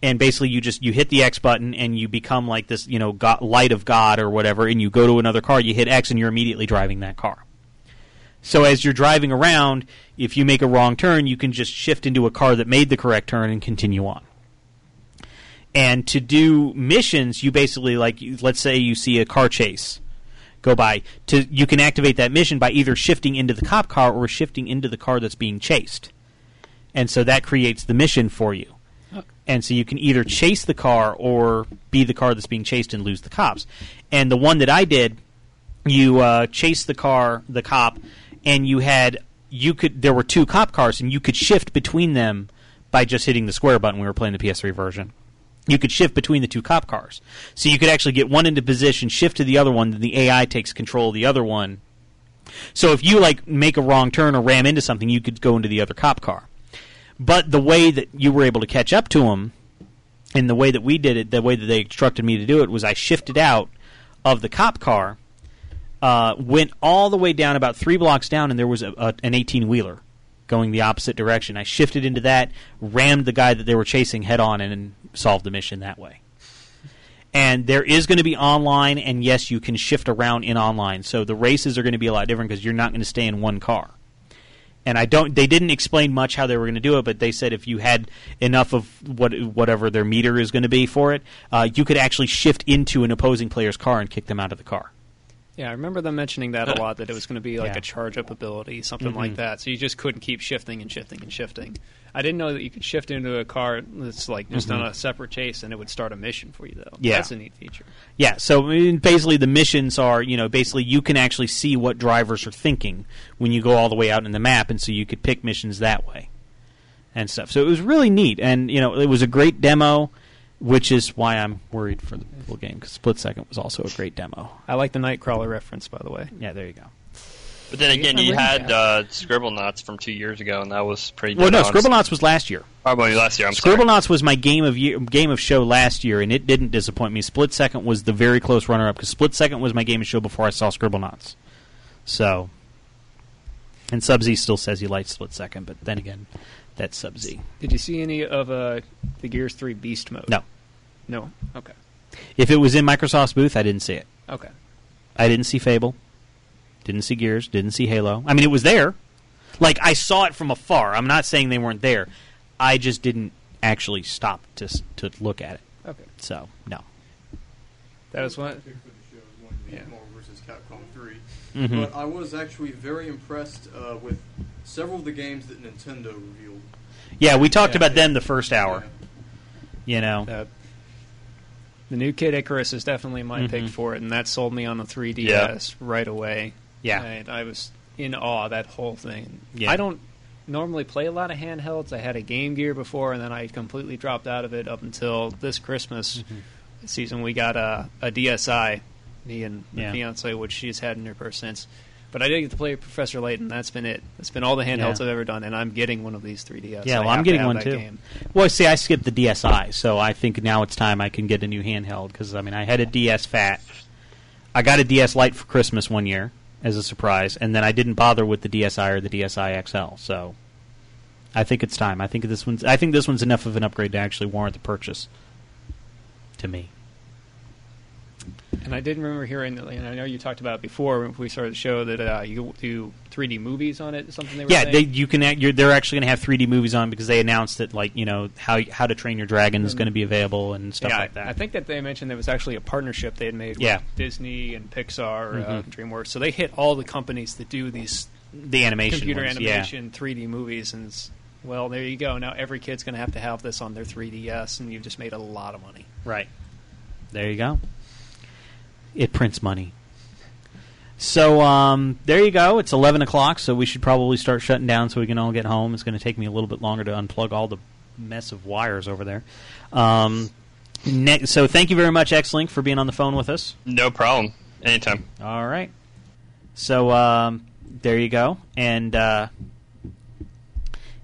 and basically you just you hit the X button and you become like this, you know, God, light of God or whatever, and you go to another car. You hit X and you're immediately driving that car. So as you're driving around, if you make a wrong turn, you can just shift into a car that made the correct turn and continue on. And to do missions, you basically like let's say you see a car chase go by to you can activate that mission by either shifting into the cop car or shifting into the car that's being chased. And so that creates the mission for you. And so you can either chase the car or be the car that's being chased and lose the cops. And the one that I did, you uh, chase the car, the cop, and you had you could there were two cop cars and you could shift between them by just hitting the square button. We were playing the PS3 version. You could shift between the two cop cars, so you could actually get one into position, shift to the other one, then the AI takes control of the other one. So if you like make a wrong turn or ram into something, you could go into the other cop car. But the way that you were able to catch up to him, and the way that we did it, the way that they instructed me to do it, was I shifted out of the cop car, uh, went all the way down about three blocks down, and there was a, a, an eighteen wheeler going the opposite direction. I shifted into that, rammed the guy that they were chasing head on, and solved the mission that way. And there is going to be online, and yes, you can shift around in online. So the races are going to be a lot different because you're not going to stay in one car and I don't. They didn't explain much how they were going to do it, but they said if you had enough of what whatever their meter is going to be for it, uh, you could actually shift into an opposing player's car and kick them out of the car. Yeah, I remember them mentioning that a lot. That it was going to be like Yeah. a charge up ability, something Mhm. like that. So you just couldn't keep shifting and shifting and shifting. I didn't know that you could shift into a car that's like just on Mhm. a separate chase, and it would start a mission for you though. Yeah. that's a neat feature. Yeah, so I mean, basically the missions are, you know, basically you can actually see what drivers are thinking when you go all the way out in the map, and so you could pick missions that way and stuff. So it was really neat, and you know, it was a great demo, which is why I'm worried for the full game because Split Second was also a great demo. I like the Nightcrawler reference, by the way. Yeah, there you go. But then again, you had uh, Scribblenauts from two years ago, and that was pretty. Well, no, dead on. Scribblenauts was last year. Probably last year. I'm sorry. Scribblenauts was my game of year, game of show last year, and it didn't disappoint me. Split Second was the very close runner up because Split Second was my game of show before I saw Scribblenauts. So, and Sub Z still says he likes Split Second, but then again, that's Sub Z. Did you see any of uh, the Gears Three Beast mode? No. No. Okay. If it was in Microsoft's booth, I didn't see it. Okay. I didn't see Fable. Didn't see Gears. Didn't see Halo. I mean, it was there. Like I saw it from afar. I'm not saying they weren't there. I just didn't actually stop to to look at it. Okay. So no. That was what. Yeah. Marvel vs. Capcom 3. Mhm. But I was actually very impressed uh, with several of the games that Nintendo revealed. Yeah, we talked Yeah. about them the first hour. You know. Uh, the new Kid Icarus is definitely my pick Mhm. for it, and that sold me on the 3DS right away. Yeah. and I was in awe of that whole thing. Yeah. I don't normally play a lot of handhelds. I had a Game Gear before, and then I completely dropped out of it up until this Christmas Mm-hmm. season. We got a, a DSi, me and the Yeah. fiance, which she's had in her purse since. But I did get to play Professor Layton. That's been it. That's been all the handhelds Yeah. I've ever done, and I'm getting one of these 3DS. Yeah, well, I'm to getting one too. Game. Well, see, I skipped the DSi, so I think now it's time I can get a new handheld because I mean I had a DS Fat, I got a DS Lite for Christmas one year as a surprise, and then I didn't bother with the DSi or the DSi XL. So I think it's time. I think this one's I think this one's enough of an upgrade to actually warrant the purchase. To me, And I didn't remember hearing, that, and I know you talked about it before when we started the show that uh, you do 3D movies on it. Something they were yeah, saying? they, you can. act- You're, they're actually going to have 3D movies on because they announced that like you know how How to Train Your Dragon is Mm. going to be available and stuff yeah, like that. I think that they mentioned there was actually a partnership they had made Yeah. with Disney and Pixar, uh, Mhm. DreamWorks. So they hit all the companies that do these The animation computer ones, yeah. animation 3D movies, and well, there you go. Now every kid's going to have to have this on their 3DS, and you've just made a lot of money. Right. There you go. It prints money. So um, there you go. It's eleven o'clock, so we should probably start shutting down so we can all get home. It's going to take me a little bit longer to unplug all the mess of wires over there. Um, ne- so thank you very much, Xlink, for being on the phone with us. No problem. Anytime. All right. So um, there you go, and uh,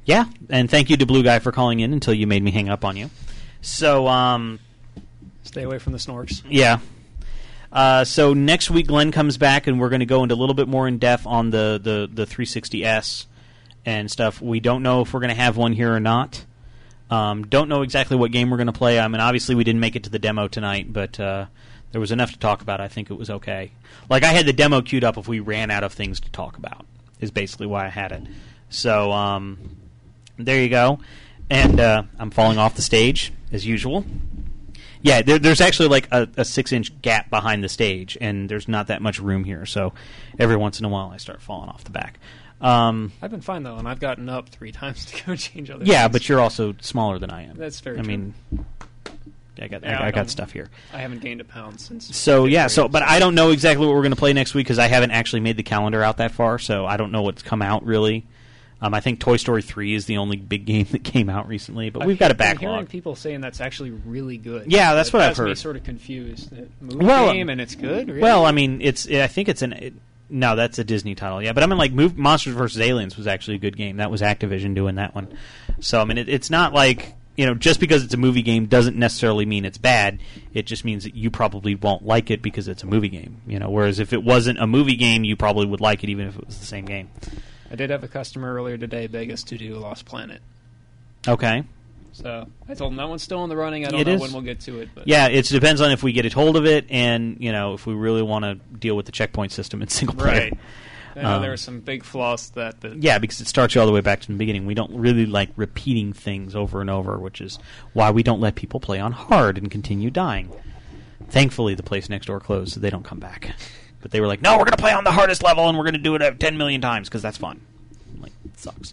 yeah, and thank you to Blue Guy for calling in until you made me hang up on you. So um, Stay away from the snorks. yeah. Uh, so next week, Glenn comes back, and we're going to go into a little bit more in depth on the, the, the 360S and stuff. We don't know if we're going to have one here or not. Um, don't know exactly what game we're going to play. I mean, obviously, we didn't make it to the demo tonight, but uh, there was enough to talk about. I think it was okay. Like, I had the demo queued up if we ran out of things to talk about, is basically why I had it. So, um, there you go. And uh, I'm falling off the stage, as usual. Yeah, there, there's actually like a, a six inch gap behind the stage, and there's not that much room here. So every once in a while, I start falling off the back. Um, I've been fine though, and I've gotten up three times to go change other. yeah, things. but you're also smaller than I am. That's very I true. mean, I got Yeah, I, I got stuff here. I haven't gained a pound since. So yeah, so but I don't know exactly what we're going to play next week because I haven't actually made the calendar out that far, so I don't know what's come out really. Um, I think Toy Story three is the only big game that came out recently, but I've we've got a been hearing people saying that's actually really good. Yeah, that's That what I've has me heard. sort of confused. Movie Well, game and it's good. Really? Well, I mean, it's. I think it's an. It, no, that's a Disney title. Yeah, but I mean, like, Move, Monsters vs. Aliens was actually a good game. That was Activision doing that one. So I mean, it, it's not like you know, just because it's a movie game doesn't necessarily mean it's bad. It just means that you probably won't like it because it's a movie game. You know, whereas if it wasn't a movie game, you probably would like it even if it was the same game. I did have a customer earlier today beg us to do Lost Planet. Okay. So I told him that one's still in the running. I don't It know is. when we'll get to it. But Yeah, it depends on if we get a hold of it, and you know, if we really want to deal with the checkpoint system in single player. Right. I know Um, there are some big flaws to that. That Yeah, because it starts you all the way back to the beginning. We don't really like repeating things over and over, which is why we don't let people play on hard and continue dying. Thankfully, the place next door closed, so they don't come back. But they were like, "No, we're going to play on the hardest level, and we're going to do it uh, ten million times because that's fun." I'm like, it sucks.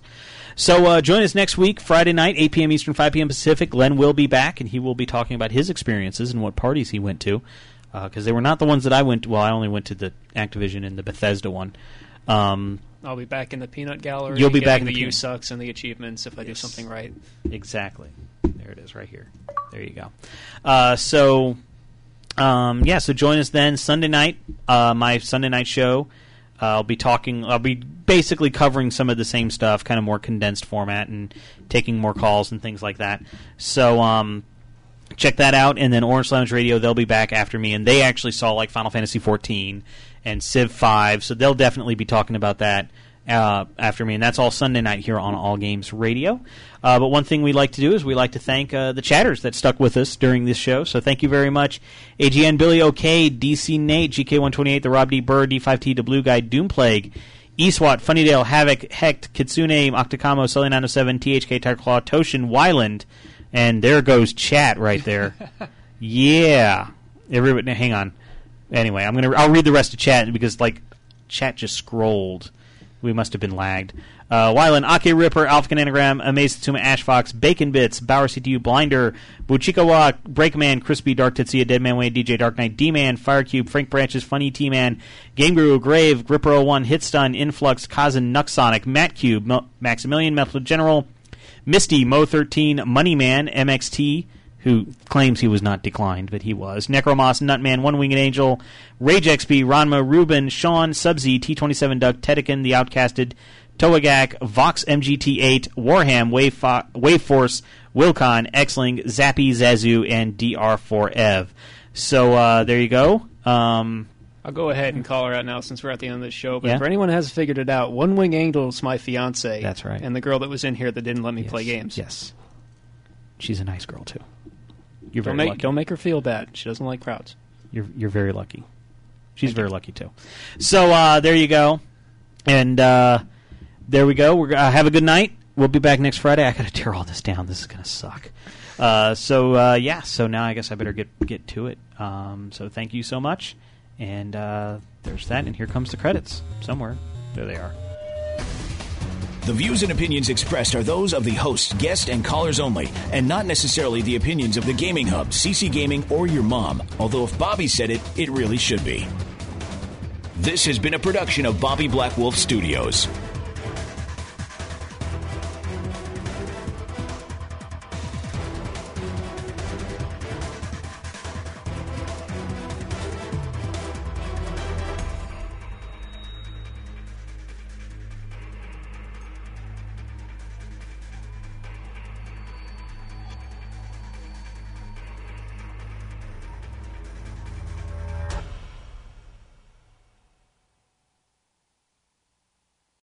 So uh, join us next week, Friday night, 8 p.m. Eastern, 5 p.m. Pacific. Glenn will be back, and he will be talking about his experiences and what parties he went to, because they were not the ones that I went. to. Well, I only went to the Activision and the Bethesda one. Um, I'll be back in the peanut gallery. You'll be back in the the U sucks and the achievements if I do something right. Exactly. There it is, right here. There you go. Uh, so, um, yeah. So join us then Sunday night. Uh, my Sunday night show. Uh, I'll be talking. I'll be basically covering some of the same stuff, kind of more condensed format, and taking more calls and things like that. So, um, check that out. And then Orange Lounge Radio, they'll be back after me, and they actually saw like Final Fantasy 14 and Civ 5, so they'll definitely be talking about that uh, after me, and that's all Sunday night here on All Games Radio. Uh, but one thing we like to do is we like to thank uh, the chatters that stuck with us during this show. So thank you very much, AGN, Billy OK, DC Nate, GK128, the Rob D Bird, D5T, the Blue Guy, Doomplague. Eswat, Funnydale, Havoc, Hecht, Kitsune, Octocamo, Sully907, THK, Tigerclaw, Toshin, Wyland, and there goes chat right there. yeah. Everybody, hang on. Anyway, I'm gonna. I'll read the rest of chat because like chat just scrolled. We must have been lagged. Uh, Wyland, Ake Ripper, Alpha Anagram, Amaze Tsuma, Ash Fox, Bacon Bits, Bauer CTU, Blinder, Buchikawa, Breakman, Crispy, Dark Titsia, Dead Man Way, DJ Dark Knight, D-Man, Firecube, Frank Branches, Funny T-Man, Game Guru, Grave, Gripper01, Hitstun, Influx, Kazan, Nuxonic, Matt Cube, Mel- Maximilian, Metal General, Misty, Mo13, Moneyman, MXT, who claims he was not declined, but he was. Necromoss, Nutman, One Winged Angel, Rage XP, Ranma, Ruben, Sean, Subsy, T27 Duck, Tedekin, The Outcasted, Toagak, Vox MGT8, Warham, Wave, Fo- Wave Force, Wilcon, X-Ling, Zappy, Zazu, and DR4Ev. So uh, there you go. Um, I'll go ahead and call her out now since we're at the end of the show. But Yeah? for anyone who hasn't figured it out, One Wing Angel's my fiance. That's right. And the girl that was in here that didn't let me play games. Yes. She's a nice girl too. You're don't very make, lucky. Don't make her feel bad. She doesn't like crowds. You're you're very lucky. She's very lucky too. So uh, there you go, and uh, there we go. We're uh, have a good night. We'll be back next Friday. I got to tear all this down. This is gonna suck. Uh, so uh, yeah. So now I guess I better get get to it. Um, so thank you so much, and uh, there's that. And here comes the credits somewhere. There they are. The views and opinions expressed are those of the host, guest, and callers only, and not necessarily the opinions of the Gaming Hub, CC Gaming, or your mom. Although if Bobby said it, it really should be. This has been a production of Bobby Blackwolf Studios.